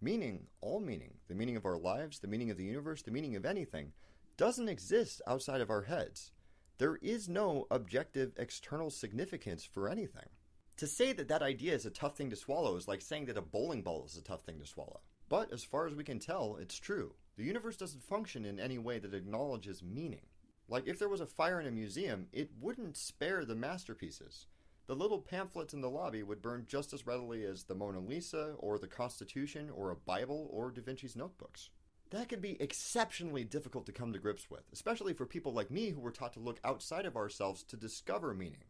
Meaning, all meaning, the meaning of our lives, the meaning of the universe, the meaning of anything, doesn't exist outside of our heads. There is no objective external significance for anything. To say that that idea is a tough thing to swallow is like saying that a bowling ball is a tough thing to swallow. But as far as we can tell, it's true. The universe doesn't function in any way that acknowledges meaning. Like if there was a fire in a museum, it wouldn't spare the masterpieces. The little pamphlets in the lobby would burn just as readily as the Mona Lisa or the Constitution or a Bible or Da Vinci's notebooks. that can be exceptionally difficult to come to grips with, especially for people like me who were taught to look outside of ourselves to discover meaning.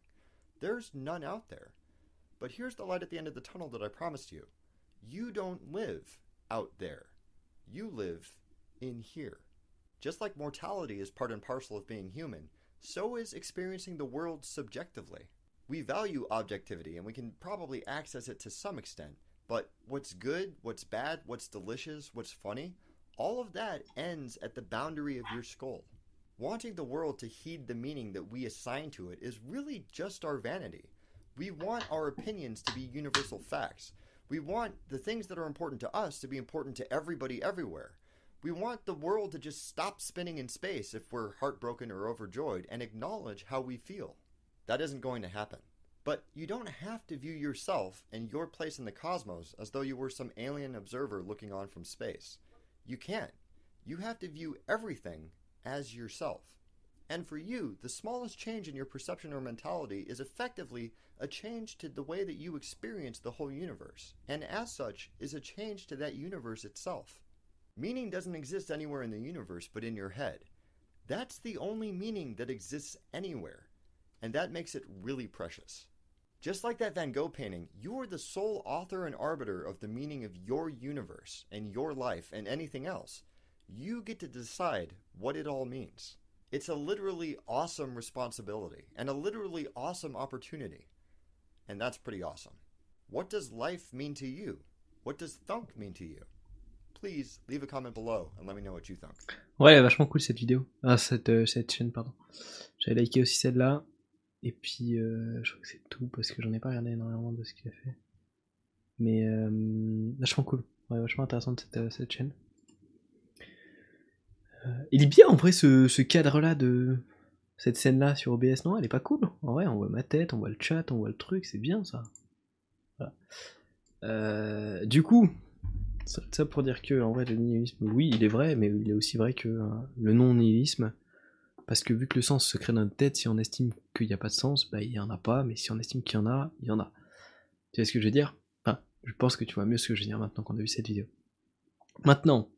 There's none out there. But here's the light at the end of the tunnel that I promised you. You don't live out there. You live in here. Just like mortality is part and parcel of being human, so is experiencing the world subjectively. We value objectivity and we can probably access it to some extent, but what's good, what's bad, what's delicious, what's funny, all of that ends at the boundary of your skull. Wanting the world to heed the meaning that we assign to it is really just our vanity. We want our opinions to be universal facts. We want the things that are important to us to be important to everybody everywhere. We want the world to just stop spinning in space if we're heartbroken or overjoyed and acknowledge how we feel. That isn't going to happen. But you don't have to view yourself and your place in the cosmos as though you were some alien observer looking on from space. You can't. You have to view everything as yourself. And for you, the smallest change in your perception or mentality is effectively a change to the way that you experience the whole universe, and as such, is a change to that universe itself. Meaning doesn't exist anywhere in the universe but in your head. That's the only meaning that exists anywhere, and that makes it really precious. Just like that Van Gogh painting, you are the sole author and arbiter of the meaning of your universe and your life and anything else. You get to decide what it all means. It's a literally awesome responsibility and a literally awesome opportunity. And that's pretty awesome. What does life mean to you? What does thunk mean to you? Please leave a comment below and let me know what you think. Ouais, vachement cool cette vidéo. Ah, cette, euh, cette chaîne, pardon. J'avais liké aussi celle-là. Et puis, euh, je crois que c'est tout parce que j'en ai pas regardé énormément de ce qu'il a fait. Mais euh, vachement cool. Ouais, vachement intéressante cette, cette chaîne. Il est bien en vrai ce, ce cadre-là de cette scène-là sur OBS. Non, elle est pas cool. En vrai, on voit ma tête, on voit le chat, on voit le truc. C'est bien ça. Du coup, ça, pour dire que en vrai, le nihilisme, oui, il est vrai, mais il est aussi vrai que euh, le non-nihilisme. Parce que vu que le sens se crée dans notre tête, si on estime qu'il n'y a pas de sens, bah il n'y en a pas, mais si on estime qu'il y en a, il y en a. Tu vois ce que je veux dire? Enfin, Je pense que tu vois mieux ce que je veux dire maintenant qu'on a vu cette vidéo. Maintenant,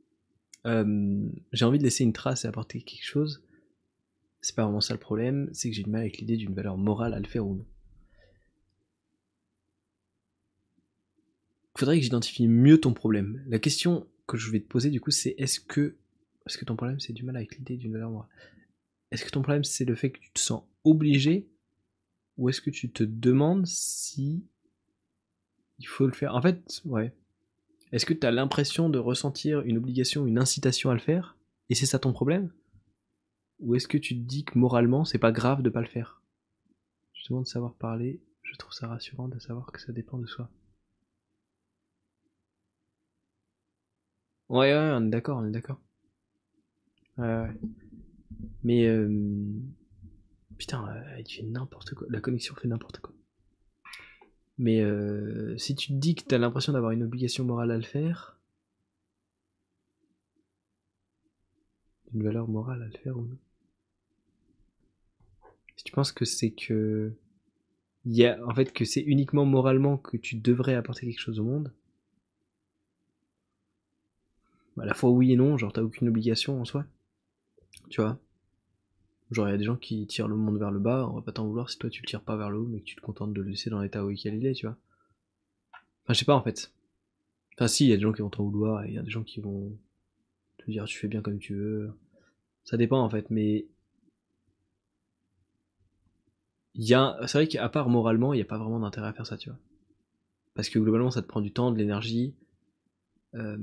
euh, j'ai envie de laisser une trace et apporter quelque chose. C'est pas vraiment ça le problème, c'est que j'ai du mal avec l'idée d'une valeur morale à le faire ou non. Faudrait que j'identifie mieux ton problème. La question que je vais te poser du coup, c'est est-ce que... Parce que ton problème, c'est du mal avec l'idée d'une valeur morale. Est-ce que ton problème c'est le fait que tu te sens obligé ou est-ce que tu te demandes si il faut le faire? En fait, ouais. Est-ce que tu as l'impression de ressentir une obligation, une incitation à le faire et c'est ça ton problème? Ou est-ce que tu te dis que moralement c'est pas grave de pas le faire? Justement de savoir parler, je trouve ça rassurant de savoir que ça dépend de soi. Ouais, ouais, on est d'accord, on est d'accord. Ouais, ouais. Mais euh... putain, euh, il fait n'importe quoi. La connexion fait n'importe quoi. Mais euh, si tu te dis que t'as l'impression d'avoir une obligation morale à le faire, une valeur morale à le faire ou non Si tu penses que c'est que il y a en fait que c'est uniquement moralement que tu devrais apporter quelque chose au monde, à la fois oui et non, genre t'as aucune obligation en soi, tu vois. Genre, il y a des gens qui tirent le monde vers le bas, on va pas t'en vouloir si toi tu le tires pas vers le haut, mais que tu te contentes de le laisser dans l'état où il est, tu vois. Enfin, je sais pas en fait. Enfin, si, il y a des gens qui vont t'en vouloir, et il y a des gens qui vont te dire tu fais bien comme tu veux. Ça dépend en fait, mais. Y a. C'est vrai qu'à part moralement, il n'y a pas vraiment d'intérêt à faire ça, tu vois. Parce que globalement, ça te prend du temps, de l'énergie. Euh...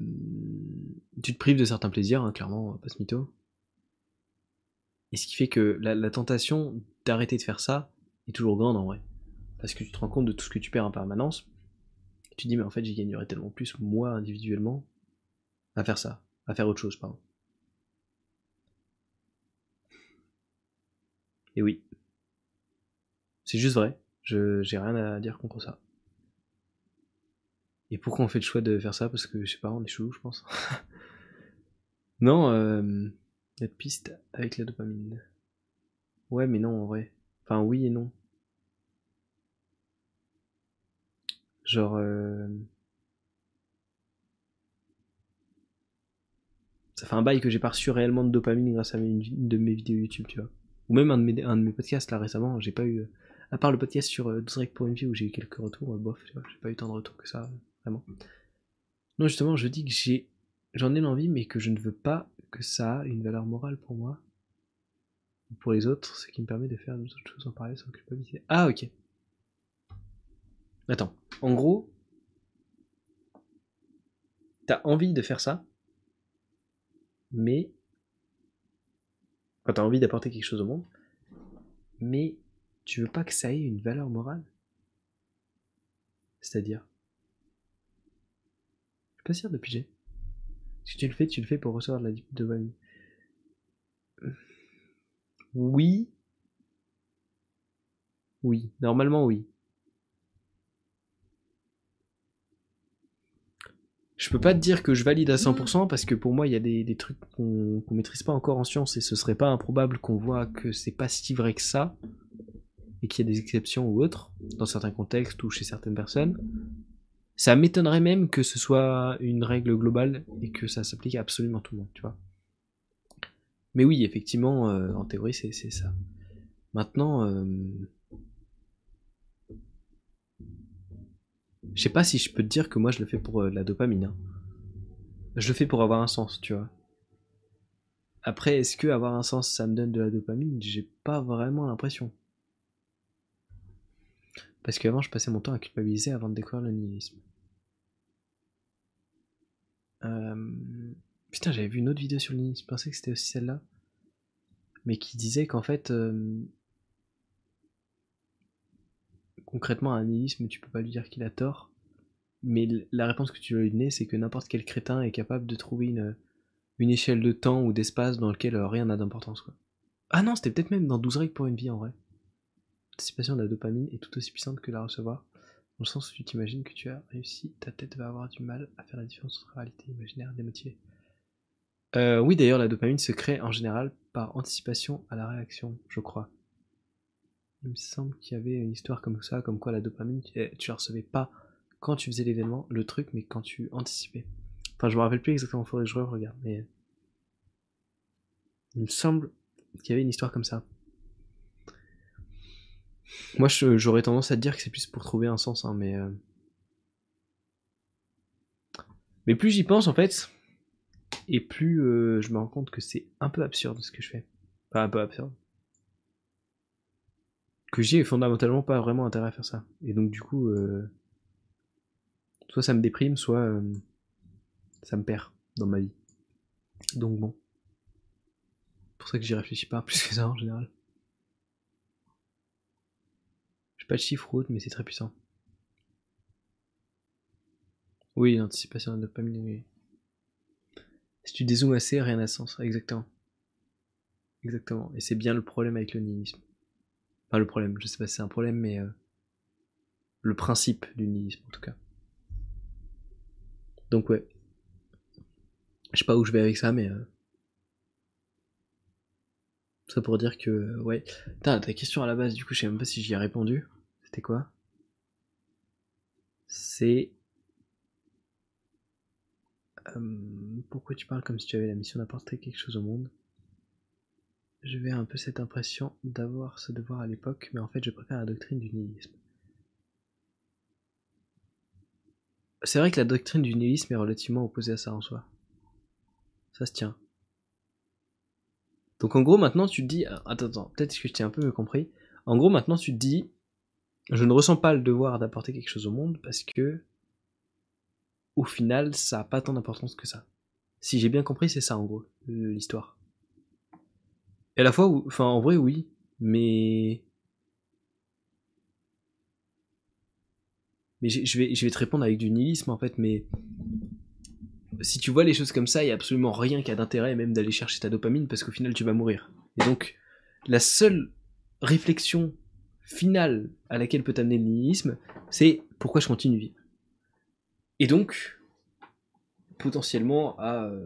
Tu te prives de certains plaisirs, hein, clairement, pas ce mytho. Et ce qui fait que la, tentation d'arrêter de faire ça est toujours grande en vrai. Parce que tu te rends compte de tout ce que tu perds en permanence. Tu te dis, mais en fait, j'y gagnerais tellement plus, moi, individuellement, à faire ça. À faire autre chose, pardon. Et oui. C'est juste vrai. Je, j'ai rien à dire contre ça. Et pourquoi on fait le choix de faire ça? Parce que, je sais pas, on est chelou, je pense. [laughs] non, euh, cette piste avec la dopamine. Ouais, mais non, en vrai. Enfin, oui et non. Genre... Euh... ça fait un bail que j'ai pas reçu réellement de dopamine grâce à une de mes vidéos YouTube, tu vois. Ou même un de mes, un de mes podcasts là récemment, j'ai pas eu. À part le podcast sur euh, 12 pour une vie où j'ai eu quelques retours, euh, bof, tu vois, j'ai pas eu tant de retours que ça, vraiment. Non, justement, je dis que j'ai. J'en ai l'envie, mais que je ne veux pas que ça a une valeur morale pour moi. Ou pour les autres, ce qui me permet de faire d'autres choses en parler sans culpabilité. Ah, ok. Attends. En gros, t'as envie de faire ça, mais. Quand t'as envie d'apporter quelque chose au monde, mais tu veux pas que ça ait une valeur morale C'est-à-dire Sûr de piger? Si tu le fais, tu le fais pour recevoir de la dopamine. Oui. Oui, normalement oui. Je peux pas te dire que je valide à 100% parce que pour moi il y a des, trucs qu'on maîtrise pas encore en science et ce serait pas improbable qu'on voit que c'est pas si vrai que ça et qu'il y a des exceptions ou autres dans certains contextes ou chez certaines personnes. Ça m'étonnerait même que ce soit une règle globale et que ça s'applique à absolument tout le monde, tu vois. Mais oui, effectivement, euh, en théorie, c'est ça. Maintenant, euh, je sais pas si je peux te dire que moi je le fais pour euh, la dopamine. Hein. Je le fais pour avoir un sens, tu vois. Après, est-ce que avoir un sens, ça me donne de la dopamine? J'ai pas vraiment l'impression. Parce qu'avant, je passais mon temps à culpabiliser avant de découvrir le nihilisme. Euh, putain, j'avais vu une autre vidéo sur le je pensais que c'était aussi celle-là. Mais qui disait qu'en fait, euh, concrètement, un nihilisme, tu peux pas lui dire qu'il a tort. Mais la réponse que tu lui donner, c'est que n'importe quel crétin est capable de trouver une, une échelle de temps ou d'espace dans lequel euh, rien n'a d'importance. Ah non, c'était peut-être même dans 12 règles pour une vie en vrai. L'anticipation de la dopamine est tout aussi puissante que la recevoir. Dans le sens où tu t'imagines que tu as réussi, ta tête va avoir du mal à faire la différence entre réalité imaginaire démotivée. Euh, oui, d'ailleurs, la dopamine se crée en général par anticipation à la réaction, je crois. Il me semble qu'il y avait une histoire comme ça, comme quoi la dopamine, tu, tu la recevais pas quand tu faisais l'événement, le truc, mais quand tu anticipais. Enfin, je me rappelle plus exactement, faudrait je regarde, mais. Il me semble qu'il y avait une histoire comme ça. Moi, j'aurais tendance à dire que c'est plus pour trouver un sens, hein, mais. Euh, mais plus j'y pense, en fait, et plus euh, je me rends compte que c'est un peu absurde ce que je fais. Pas un peu absurde. Que j'ai fondamentalement pas vraiment intérêt à faire ça. Et donc, du coup, euh, soit ça me déprime, soit ça me perd dans ma vie. Donc, bon. C'est pour ça que j'y réfléchis pas [laughs] plus que ça en général. Pas de chiffre route, mais c'est très puissant. Oui, l'anticipation de dopamine, oui. Si tu dézoomes assez, rien n'a sens. Exactement. Exactement. Et c'est bien le problème avec le nihilisme. Enfin, le problème, je sais pas si c'est un problème, mais euh, le principe du nihilisme, en tout cas. Donc, ouais. Je sais pas où je vais avec ça, mais. Euh... Ça pour dire que, ouais. ta question à la base, du coup, je sais même pas si j'y ai répondu. C'était quoi? C'est... Euh, pourquoi tu parles comme si tu avais la mission d'apporter quelque chose au monde? J'avais un peu cette impression d'avoir ce devoir à l'époque, mais en fait je préfère la doctrine du nihilisme. C'est vrai que la doctrine du nihilisme est relativement opposée à ça en soi. Ça se tient. Donc en gros maintenant tu te dis... Attends, attends, peut-être que je t'ai un peu compris. En gros maintenant tu te dis je ne ressens pas le devoir d'apporter quelque chose au monde parce que, au final, ça n'a pas tant d'importance que ça. Si j'ai bien compris, c'est ça en gros, l'histoire. Et à la fois, enfin en vrai, oui, mais. Mais je vais, je vais te répondre avec du nihilisme en fait, mais. Si tu vois les choses comme ça, il n'y a absolument rien qui a d'intérêt même d'aller chercher ta dopamine parce qu'au final tu vas mourir. Et donc, la seule réflexion finale à laquelle peut t'amener le nihilisme, c'est pourquoi je continue de vivre. Et donc, potentiellement à euh,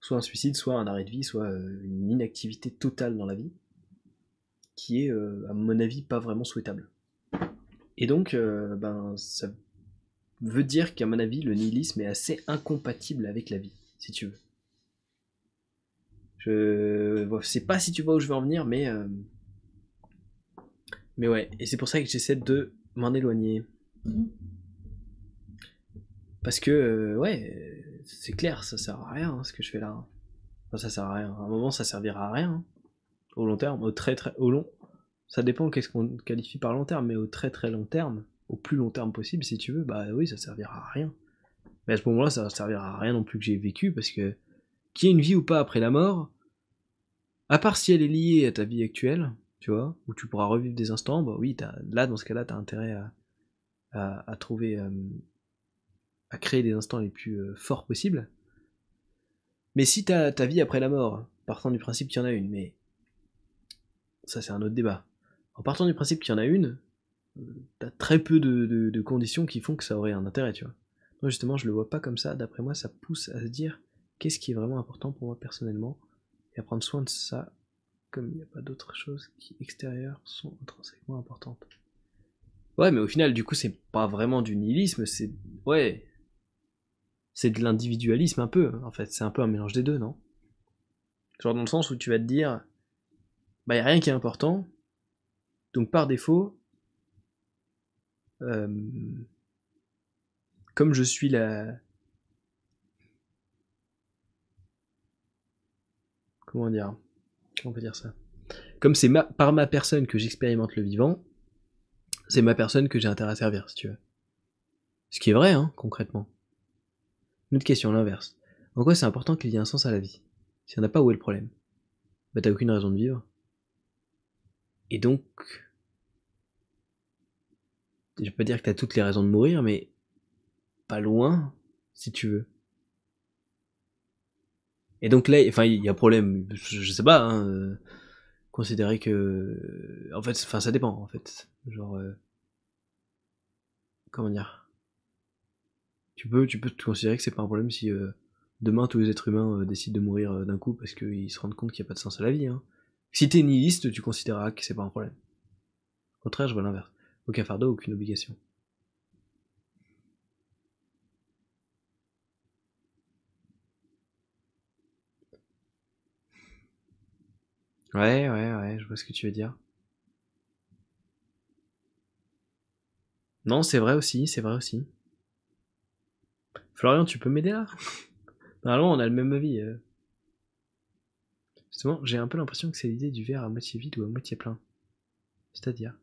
soit un suicide, soit un arrêt de vie, soit euh, une inactivité totale dans la vie, qui est, euh, à mon avis, pas vraiment souhaitable. Et donc, ben, ça veut dire qu'à mon avis, le nihilisme est assez incompatible avec la vie, si tu veux. Je sais pas si tu vois où je veux en venir, mais. Mais ouais, et c'est pour ça que j'essaie de m'en éloigner. Parce que, euh, ouais, c'est clair, ça sert à rien hein, ce que je fais là. Enfin, ça sert à rien. À un moment, ça servira à rien. hein. Au long terme, au très très. Au long. Ça dépend qu'est-ce qu'on qualifie par long terme, mais au très très long terme, au plus long terme possible, si tu veux, bah oui, ça servira à rien. Mais à ce moment-là, ça servira à rien non plus que j'ai vécu, parce que qu'il y ait une vie ou pas après la mort, à part si elle est liée à ta vie actuelle, tu vois, où tu pourras revivre des instants, bah oui, là, dans ce cas-là, t'as intérêt à, à, trouver, euh, à créer des instants les plus euh, forts possibles. Mais si t'as ta vie après la mort, partant du principe qu'il y en a une, mais ça c'est un autre débat. En partant du principe qu'il y en a une, euh, t'as très peu de, de- de conditions qui font que ça aurait un intérêt, tu vois. Moi justement, je le vois pas comme ça. D'après moi, ça pousse à se dire qu'est-ce qui est vraiment important pour moi personnellement et à prendre soin de ça comme il n'y a pas d'autres choses qui extérieures sont intrinsèquement importantes. Ouais, mais au final, du coup, c'est pas vraiment du nihilisme, c'est. Ouais. C'est de l'individualisme un peu, en fait. C'est un peu un mélange des deux, non? Genre dans le sens où tu vas te dire. Bah, y a rien qui est important. Donc par défaut. euh, comme je suis la. Comment dire? Comme c'est ma... par ma personne que j'expérimente le vivant, c'est ma personne que j'ai intérêt à servir, si tu veux. Ce qui est vrai, hein, concrètement. Une autre question, l'inverse. En quoi c'est important qu'il y ait un sens à la vie S'il n'y en a pas, où est le problème? Bah t'as aucune raison de vivre. Et donc... Je vais pas dire que t'as toutes les raisons de mourir, mais... Pas loin, si tu veux. Et donc là, enfin, il y a problème, je, sais pas, hein, euh, considérer que... En fait, enfin, ça dépend, en fait. Genre... euh, comment dire? Tu peux, tu peux considérer que c'est pas un problème si euh, demain tous les êtres humains euh, décident de mourir euh, d'un coup parce qu'ils se rendent compte qu'il n'y a pas de sens à la vie. Hein. Si t'es nihiliste, tu considéreras que c'est pas un problème. Au contraire, je vois l'inverse. Aucun fardeau, aucune obligation. Ouais, ouais, ouais, je vois ce que tu veux dire. Non, c'est vrai aussi, c'est vrai aussi. Florian, tu peux m'aider là? Normalement, on a le même avis. euh. Justement, j'ai un peu l'impression que c'est l'idée du verre à moitié vide ou à moitié plein. C'est-à-dire?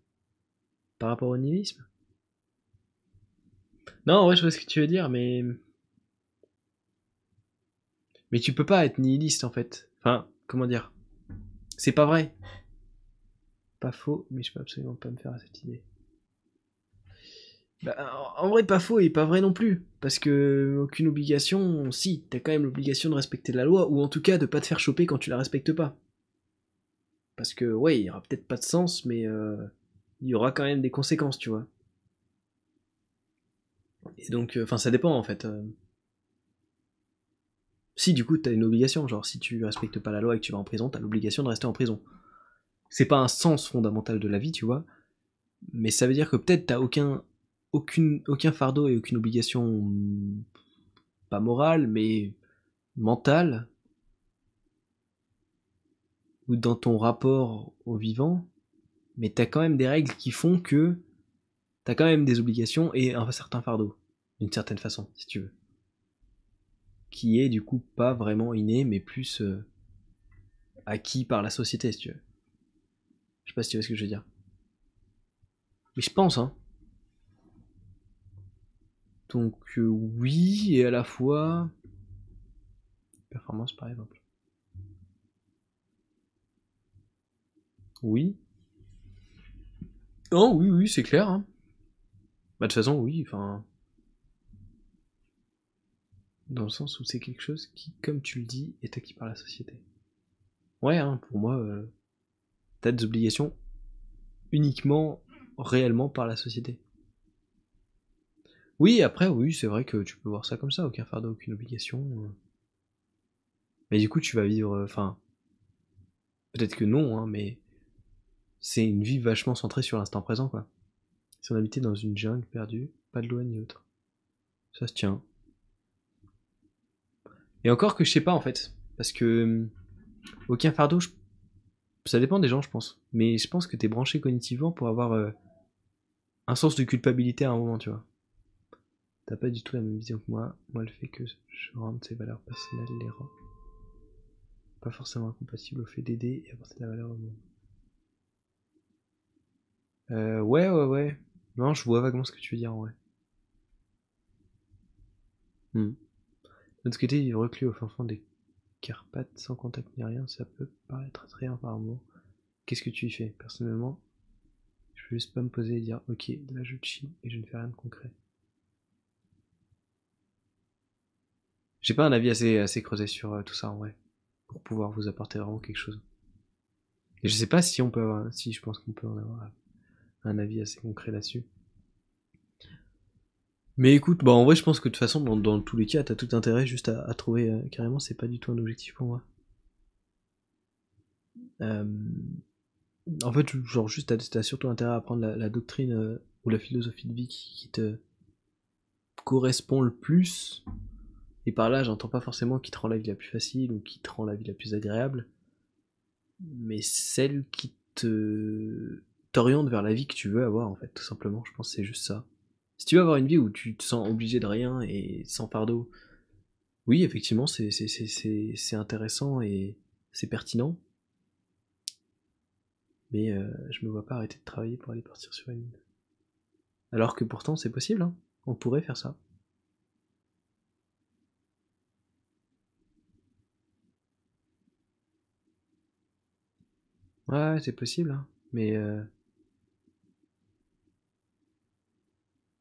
Par rapport au nihilisme? Non, ouais, je vois ce que tu veux dire, mais. Mais tu peux pas être nihiliste en fait. Enfin, comment dire? C'est pas vrai. Pas faux, mais je peux absolument pas me faire à cette idée. Bah, en vrai, pas faux et pas vrai non plus. Parce que aucune obligation, si, t'as quand même l'obligation de respecter la loi, ou en tout cas de pas te faire choper quand tu la respectes pas. Parce que, ouais, il y aura peut-être pas de sens, mais euh, il y aura quand même des conséquences, tu vois. Et donc, enfin, ça dépend en fait. euh. Si, du coup, t'as une obligation, genre si tu respectes pas la loi et que tu vas en prison, t'as l'obligation de rester en prison. C'est pas un sens fondamental de la vie, tu vois. Mais ça veut dire que peut-être t'as aucun aucun fardeau et aucune obligation, mm, pas morale, mais mentale, ou dans ton rapport au vivant, mais t'as quand même des règles qui font que t'as quand même des obligations et un certain fardeau, d'une certaine façon, si tu veux. Qui est du coup pas vraiment inné, mais plus euh, acquis par la société, si tu veux. Je sais pas si tu vois ce que je veux dire. Mais je pense, hein. Donc euh, oui, et à la fois... Performance par exemple. Oui. Oh oui, oui, c'est clair. Hein. Bah de toute façon, oui, enfin... Dans le sens où c'est quelque chose qui, comme tu le dis, est acquis par la société. Ouais, hein, pour moi, euh, t'as des obligations uniquement, réellement par la société. Oui, après, oui, c'est vrai que tu peux voir ça comme ça, aucun fardeau, aucune obligation. euh. Mais du coup, tu vas vivre, euh, enfin, peut-être que non, hein, mais c'est une vie vachement centrée sur l'instant présent, quoi. Si on habitait dans une jungle perdue, pas de loi ni autre. Ça se tient. Et encore que je sais pas, en fait, parce que Aucun fardeau, je- ça dépend des gens, je pense. Mais je pense que t'es branché cognitivement pour avoir euh, un sens de culpabilité à un moment, tu vois. T'as pas du tout la même vision que moi. Moi, le fait que je rende ces valeurs personnelles les rend pas forcément incompatibles au fait d'aider et apporter de la valeur au monde. Euh, ouais, ouais, ouais. Non, je vois vaguement ce que tu veux dire, en vrai. Hmm. De l'autre côté, vivre reclus au fin fond des Carpates sans contact ni rien, ça peut paraître attrayant par. Qu'est-ce que tu y fais? Personnellement, je veux juste pas me poser et dire ok, là je chill et je ne fais rien de concret. J'ai pas un avis assez, assez creusé sur euh, tout ça en vrai, pour pouvoir vous apporter vraiment quelque chose. Et je sais pas si on peut avoir, si je pense qu'on peut en avoir un avis assez concret là-dessus. Mais écoute, bah en vrai, je pense que de toute façon, dans, tous les cas, t'as tout intérêt juste à, trouver euh, carrément, c'est pas du tout un objectif pour moi. Euh, en fait, genre, juste, t'as t'as surtout intérêt à apprendre la, la doctrine euh, ou la philosophie de vie qui, qui te correspond le plus. Et par là, j'entends pas forcément qui te rend la vie la plus facile ou qui te rend la vie la plus agréable, mais celle qui te t'oriente vers la vie que tu veux avoir, en fait, tout simplement. Je pense que c'est juste ça. Si tu veux avoir une vie où tu te sens obligé de rien et sans fardeau, oui, effectivement, c'est intéressant et c'est pertinent. Mais euh, je me vois pas arrêter de travailler pour aller partir sur une île. Alors que pourtant, c'est possible, hein. On pourrait faire ça. Ouais, c'est possible, hein. Mais euh...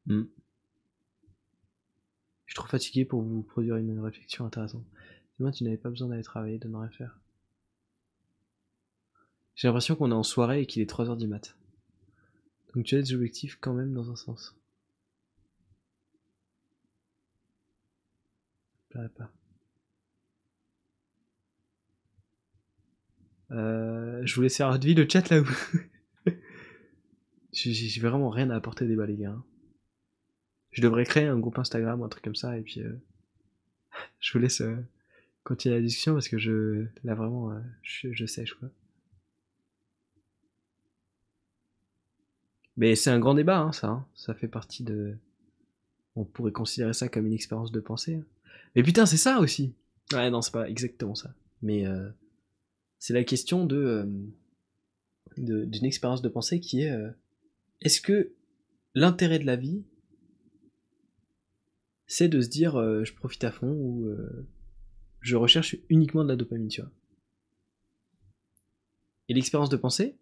hmm. Je suis trop fatigué pour vous produire une réflexion intéressante. Demain, tu n'avais pas besoin d'aller travailler, de ne rien faire. J'ai l'impression qu'on est en soirée et qu'il est 3h du mat. Donc tu as des objectifs quand même dans un sens. Pas. Euh, je vous laisse votre vie, le chat là où. [laughs] J'ai vraiment rien à apporter des débat, les gars. Je devrais créer un groupe Instagram ou un truc comme ça et puis euh, [laughs] je vous laisse euh, continuer la discussion parce que je là vraiment euh, je, je sèche quoi. Mais c'est un grand débat hein, ça, hein. ça fait partie de on pourrait considérer ça comme une expérience de pensée. hein. Mais putain, c'est ça aussi. Ouais, non, c'est pas exactement ça. Mais euh, c'est la question de euh, de- d'une expérience de pensée qui est euh, est-ce que l'intérêt de la vie c'est de se dire euh, je profite à fond ou euh, je recherche uniquement de la dopamine, tu vois. Et l'expérience de pensée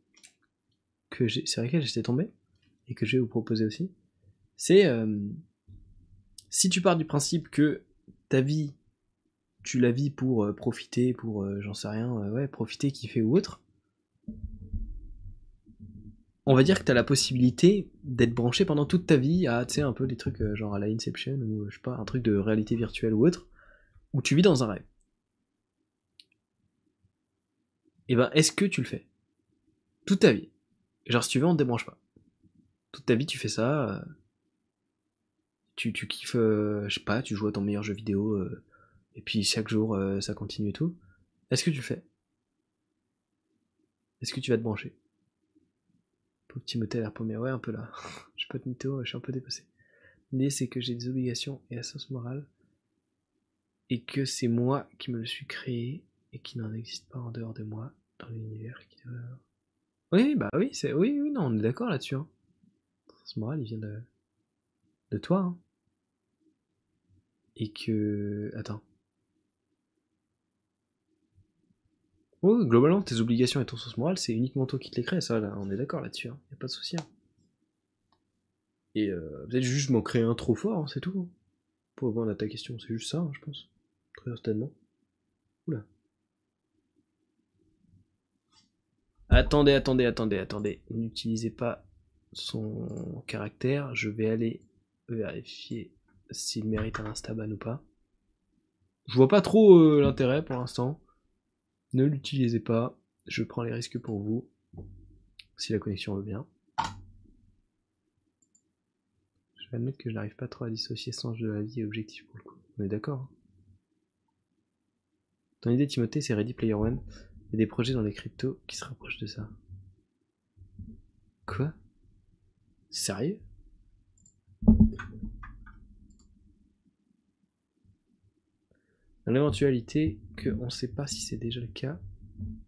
que j'ai, sur laquelle j'étais tombé et que je vais vous proposer aussi, c'est euh, si tu pars du principe que ta vie, tu la vis pour profiter, pour j'en sais rien, ouais, profiter, kiffer ou autre, on va dire que tu as la possibilité d'être branché pendant toute ta vie à, un peu des trucs euh, genre à la Inception ou, je sais pas, un truc de réalité virtuelle ou autre, où tu vis dans un rêve. Et ben, est-ce que tu le fais? Toute ta vie. Genre, si tu veux, on te débranche pas. Toute ta vie, tu fais ça. euh, tu, tu kiffes, euh, je sais pas, tu joues à ton meilleur jeu vidéo, et puis chaque jour, ça continue et tout. Est-ce que tu le fais? Est-ce que tu vas te brancher? Pauvre Timothée. Ouais, un peu là. [laughs] je suis pas de mytho, je suis un peu dépassé. L'idée, c'est que j'ai des obligations et un sens moral, et que c'est moi qui me le suis créé, et qui n'en existe pas en dehors de moi, dans l'univers qui. Oui, bah oui, c'est, oui, oui, non, on est d'accord là-dessus, hein. Le sens moral, il vient de, de toi, hein. Et que, attends. Oui, globalement, tes obligations et ton sens moral, c'est uniquement toi qui te les crée, ça, là, on est d'accord là-dessus, hein. Y a pas de souci, hein. Et euh, peut-être juste m'en créer un trop fort, hein, c'est tout. hein. Pour répondre à ta question, c'est juste ça, je pense. Très certainement. Oula. Attendez, attendez, attendez, attendez. N'utilisez pas son caractère. Je vais aller vérifier s'il mérite un instaban ou pas. Je vois pas trop euh, l'intérêt pour l'instant. Ne l'utilisez pas. Je prends les risques pour vous. Si la connexion veut bien. Je vais admettre que je n'arrive pas trop à dissocier sens de la vie et objectif pour le coup. On est d'accord hein Ton idée, Timothée, c'est Ready Player One. A des projets dans les cryptos qui se rapprochent de ça. Quoi? Sérieux? Dans l'éventualité qu'on ne sait pas si c'est déjà le cas,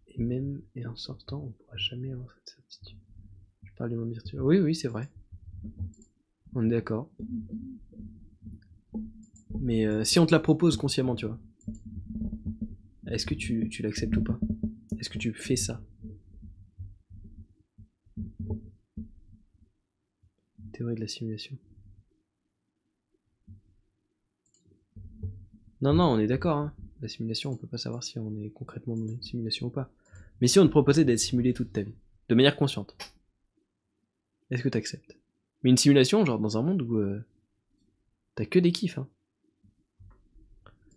et même et en sortant, on ne pourra jamais avoir cette certitude. Je parle du monde virtuel. Oui, oui, c'est vrai. On est d'accord. Mais euh, si on te la propose consciemment, tu vois, est-ce que tu, tu l'acceptes ou pas? Est-ce que tu fais ça? Théorie de la simulation. Non, non, on est d'accord. Hein. La simulation, on peut pas savoir si on est concrètement dans une simulation ou pas. Mais si on te proposait d'être simulé toute ta vie, de manière consciente, est-ce que tu acceptes Mais une simulation, genre dans un monde où euh, t'as que des kiffs. Hein.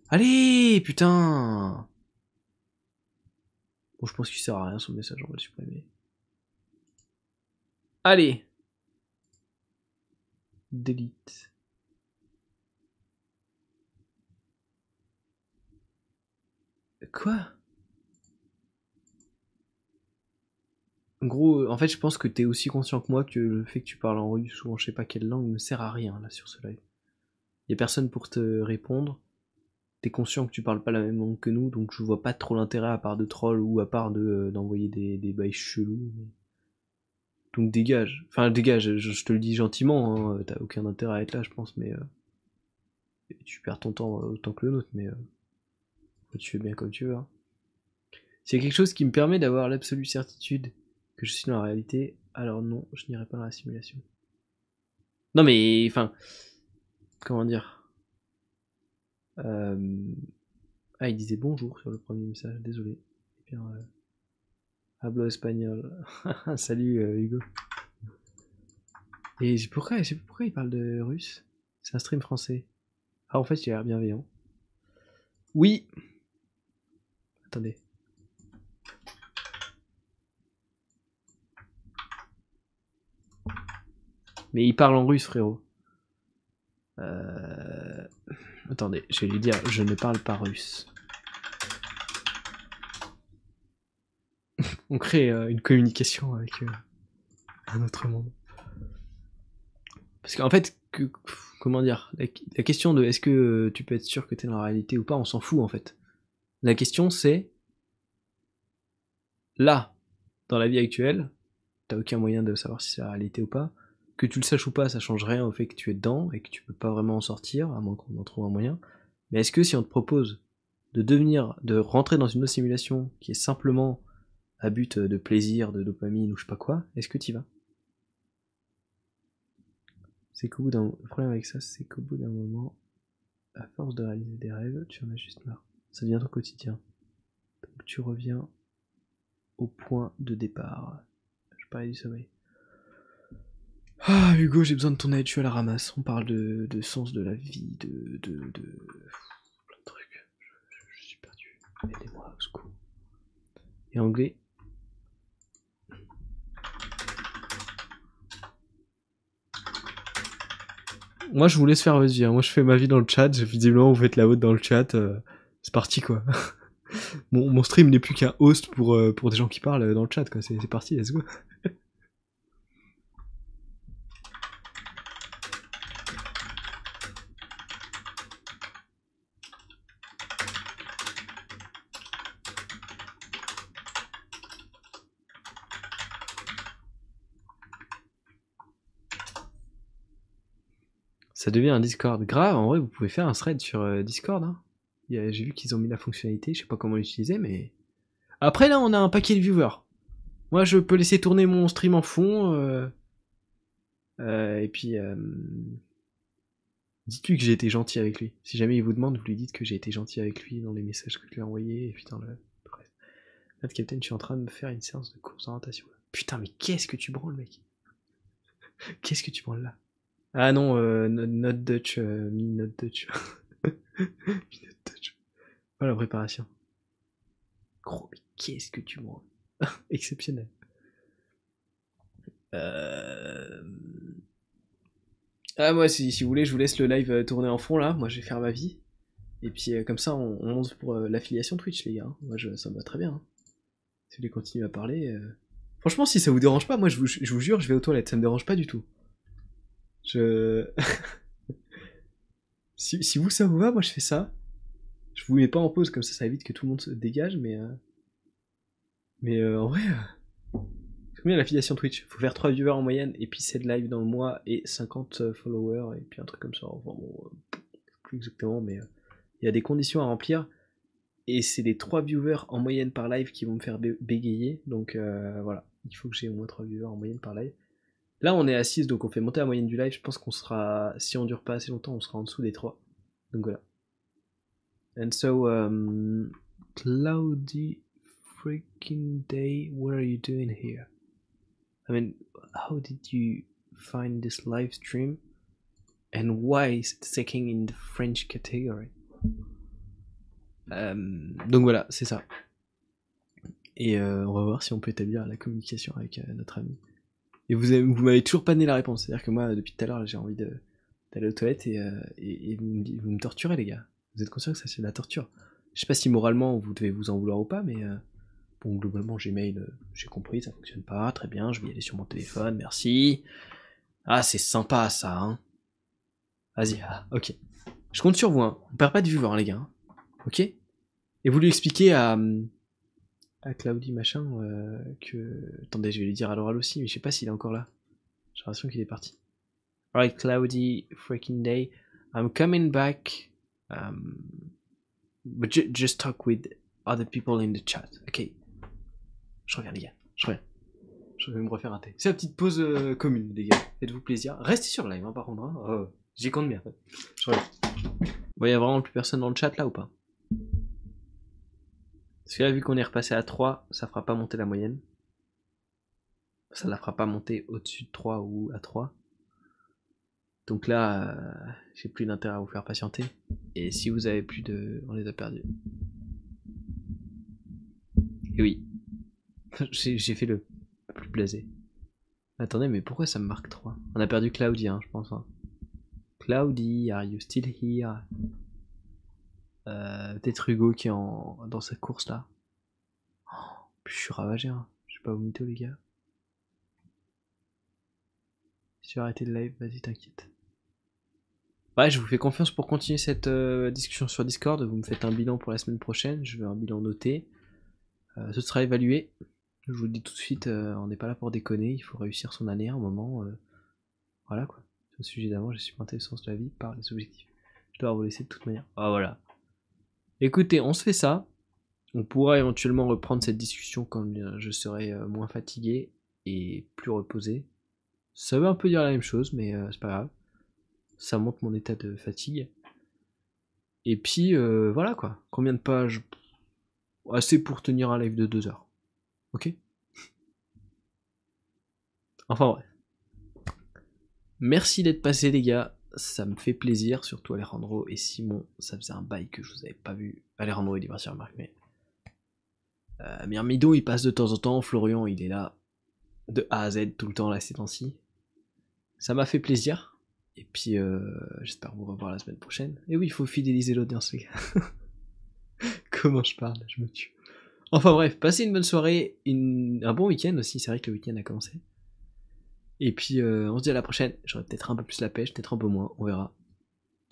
Allez, putain Bon, je pense qu'il sert à rien son message, on va le supprimer. Allez Delete. Quoi? En gros, en fait, je pense que t'es aussi conscient que moi que le fait que tu parles en russe ou en je sais pas quelle langue ne sert à rien là sur ce live. Y a personne pour te répondre. T'es conscient que tu parles pas la même langue que nous, donc je vois pas trop l'intérêt à part de troll ou à part euh, d'envoyer des, des bails chelous. Donc dégage. Enfin dégage, je, te le dis gentiment, hein, t'as aucun intérêt à être là je pense, mais euh, tu perds ton temps autant que le nôtre, mais euh, tu fais bien comme tu veux. Hein. C'est quelque chose qui me permet d'avoir l'absolue certitude que je suis dans la réalité, alors non, je n'irai pas dans la simulation. Non mais, enfin, comment dire? Euh, Ah, il disait bonjour sur le premier message, désolé. Et bien, euh... hablo espagnol. [laughs] Salut euh, Hugo. Et pourquoi, pourquoi il parle de russe? C'est un stream français. Ah, en fait, il a l'air bienveillant. Oui. Attendez. Mais il parle en russe, frérot. Euh... Attendez, je vais lui dire, je ne parle pas russe. [laughs] On crée euh, une communication avec euh, un autre monde. Parce qu'en fait, comment dire, la, question de est-ce que euh, tu peux être sûr que tu es dans la réalité ou pas, on s'en fout en fait. La question c'est, là, dans la vie actuelle, t'as aucun moyen de savoir si c'est la réalité ou pas que tu le saches ou pas, ça change rien au fait que tu es dedans et que tu peux pas vraiment en sortir, à moins qu'on en trouve un moyen. Mais est-ce que si on te propose de devenir, de rentrer dans une autre simulation qui est simplement à but de plaisir, de dopamine ou je sais pas quoi, est-ce que tu vas? C'est qu'au bout d'un le problème avec ça, c'est qu'au bout d'un moment, à force de réaliser des rêves, tu en as juste marre. Ça devient ton quotidien. Donc tu reviens au point de départ. Je parlais du sommeil. Ah, Hugo, j'ai besoin de ton aide, je suis à la ramasse. On parle de, sens de la vie, de. de, plein de trucs. Je, suis perdu. Aidez-moi, au secours. Et anglais? Moi, je vous laisse faire votre. Hein. Moi, je fais ma vie dans le chat. Visiblement, vous faites la vôtre dans le chat. Euh, c'est parti, quoi. [laughs] mon, stream n'est plus qu'un host pour, euh, pour des gens qui parlent dans le chat, quoi. C'est parti, let's go. Ça devient un Discord. Grave, en vrai, vous pouvez faire un thread sur euh, Discord. Hein. J'ai vu qu'ils ont mis la fonctionnalité, je sais pas comment l'utiliser, mais... Après, là, on a un paquet de viewers. Moi, je peux laisser tourner mon stream en fond. Euh, euh, et puis... Dites-lui que j'ai été gentil avec lui. Si jamais il vous demande, vous lui dites que j'ai été gentil avec lui dans les messages que je lui ai envoyés, et dans le... Captain, je suis en train de me faire une séance de course d'orientation. Putain, mais qu'est-ce que tu branles, mec? Qu'est-ce que tu branles là? Ah non, euh, not Dutch, euh, not Dutch. [laughs] [laughs] not Dutch. Pas la préparation. Gros, mais qu'est-ce que tu vois? [laughs] Exceptionnel. Euh... Ah moi si, vous voulez je vous laisse le live euh, tourner en fond là, moi je vais faire ma vie. Et puis euh, comme ça on, on monte pour l'affiliation Twitch les gars, moi je, ça me va très bien. Hein. Si vous voulez continuer à parler. Franchement, si ça vous dérange pas, moi je vous, je vous jure, je vais aux toilettes, ça me dérange pas du tout. Je. [laughs] si, vous ça vous va, moi je fais ça. Je vous mets pas en pause comme ça, ça évite que tout le monde se dégage, mais. euh, Mais euh, en vrai. euh, Combien l'affiliation Twitch? Faut faire 3 viewers en moyenne, et puis 7 live dans le mois, et 50 followers, et puis un truc comme ça. Enfin bon, euh, plus exactement, mais euh, il y a des conditions à remplir. Et c'est les 3 viewers en moyenne par live qui vont me faire bé- bégayer. Donc euh, voilà, il faut que j'ai au moins 3 viewers en moyenne par live. Là on est à 6, donc on fait monter la moyenne du live. Je pense qu'on sera, si on dure pas assez longtemps, on sera en dessous des 3. Donc voilà. And so, um, cloudy freaking day, what are you doing here? I mean, how did you find this live stream? And why is it taking in the French category? Euh, donc voilà, c'est ça. Et euh, on va voir si on peut établir la communication avec euh, notre ami. Et vous, avez- vous m'avez toujours pas donné la réponse. C'est-à-dire que moi, depuis tout à l'heure, j'ai envie d'aller aux toilettes et, euh, et, vous me torturez, les gars. Vous êtes conscient que ça, c'est de la torture. Je sais pas si moralement vous devez vous en vouloir ou pas, mais euh, bon, globalement, Gmail, euh, j'ai compris, ça fonctionne pas. Très bien, je vais y aller sur mon téléphone, merci. Ah, c'est sympa ça, hein. Vas-y, ah, ok. Je compte sur vous, hein. On perd pas de vue, hein, les gars. hein. Ok Et vous lui expliquez à, à Claudie machin euh, que. Attendez, je vais lui dire à l'oral aussi, mais je sais pas s'il est encore là. J'ai l'impression qu'il est parti. Alright, Cloudy freaking day. I'm coming back. Um, but ju- just talk with other people in the chat. Ok. Je reviens, les gars. Je reviens. Je vais me refaire un thé. C'est la petite pause euh, commune, les gars. Faites-vous plaisir. Restez sur live, hein, par contre. hein. Oh, J'y compte bien. Je reviens. Bon, y a vraiment plus personne dans le chat là ou pas? Parce que là, vu qu'on est repassé à 3, ça fera pas monter la moyenne. Ça la fera pas monter au-dessus de 3 ou à 3. Donc là, euh, j'ai plus d'intérêt à vous faire patienter. Et si vous avez plus de... On les a perdus. Et oui. [laughs] j'ai fait le plus blasé. Attendez, mais pourquoi ça me marque 3 On a perdu Cloudy, hein, je pense. hein. Cloudy, are you still here? Euh, Peut-être Hugo qui est en, dans cette course là. Oh, je suis ravagé, hein. je vais pas vous mytho les gars. Si tu veux arrêter le live, vas-y t'inquiète. Ouais, je vous fais confiance pour continuer cette euh, discussion sur Discord. Vous me faites un bilan pour la semaine prochaine. Je veux un bilan noté. Euh, ce sera évalué. Je vous le dis tout de suite, on n'est pas là pour déconner. Il faut réussir son année à un moment. voilà quoi. Sur le sujet d'avant, j'ai su pointer le sens de la vie par les objectifs. Je dois vous laisser de toute manière. Ah voilà. Écoutez, on se fait ça. On pourra éventuellement reprendre cette discussion quand je serai euh, moins fatigué et plus reposé. Ça veut un peu dire la même chose, mais euh, c'est pas grave. Ça montre mon état de fatigue. Et puis euh, voilà quoi. Combien de pages? Assez pour tenir un live de 2 heures. Ok? Enfin bref. Merci d'être passé les gars. Ça me fait plaisir, surtout Alejandro et Simon. Ça faisait un bail que je vous avais pas vu. Alejandro il est parti remarque, mais. Euh, il passe de temps en temps. Florian il est là de A à Z tout le temps là ces temps-ci. Ça m'a fait plaisir. Et puis euh, j'espère vous revoir la semaine prochaine. Et oui, il faut fidéliser l'audience les gars. [laughs] Comment je parle, je me tue. Enfin bref, passez une bonne soirée, un bon week-end aussi. C'est vrai que le week-end a commencé. Et puis euh, on se dit à la prochaine. J'aurai peut-être un peu plus la pêche, peut-être un peu moins, on verra.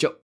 Ciao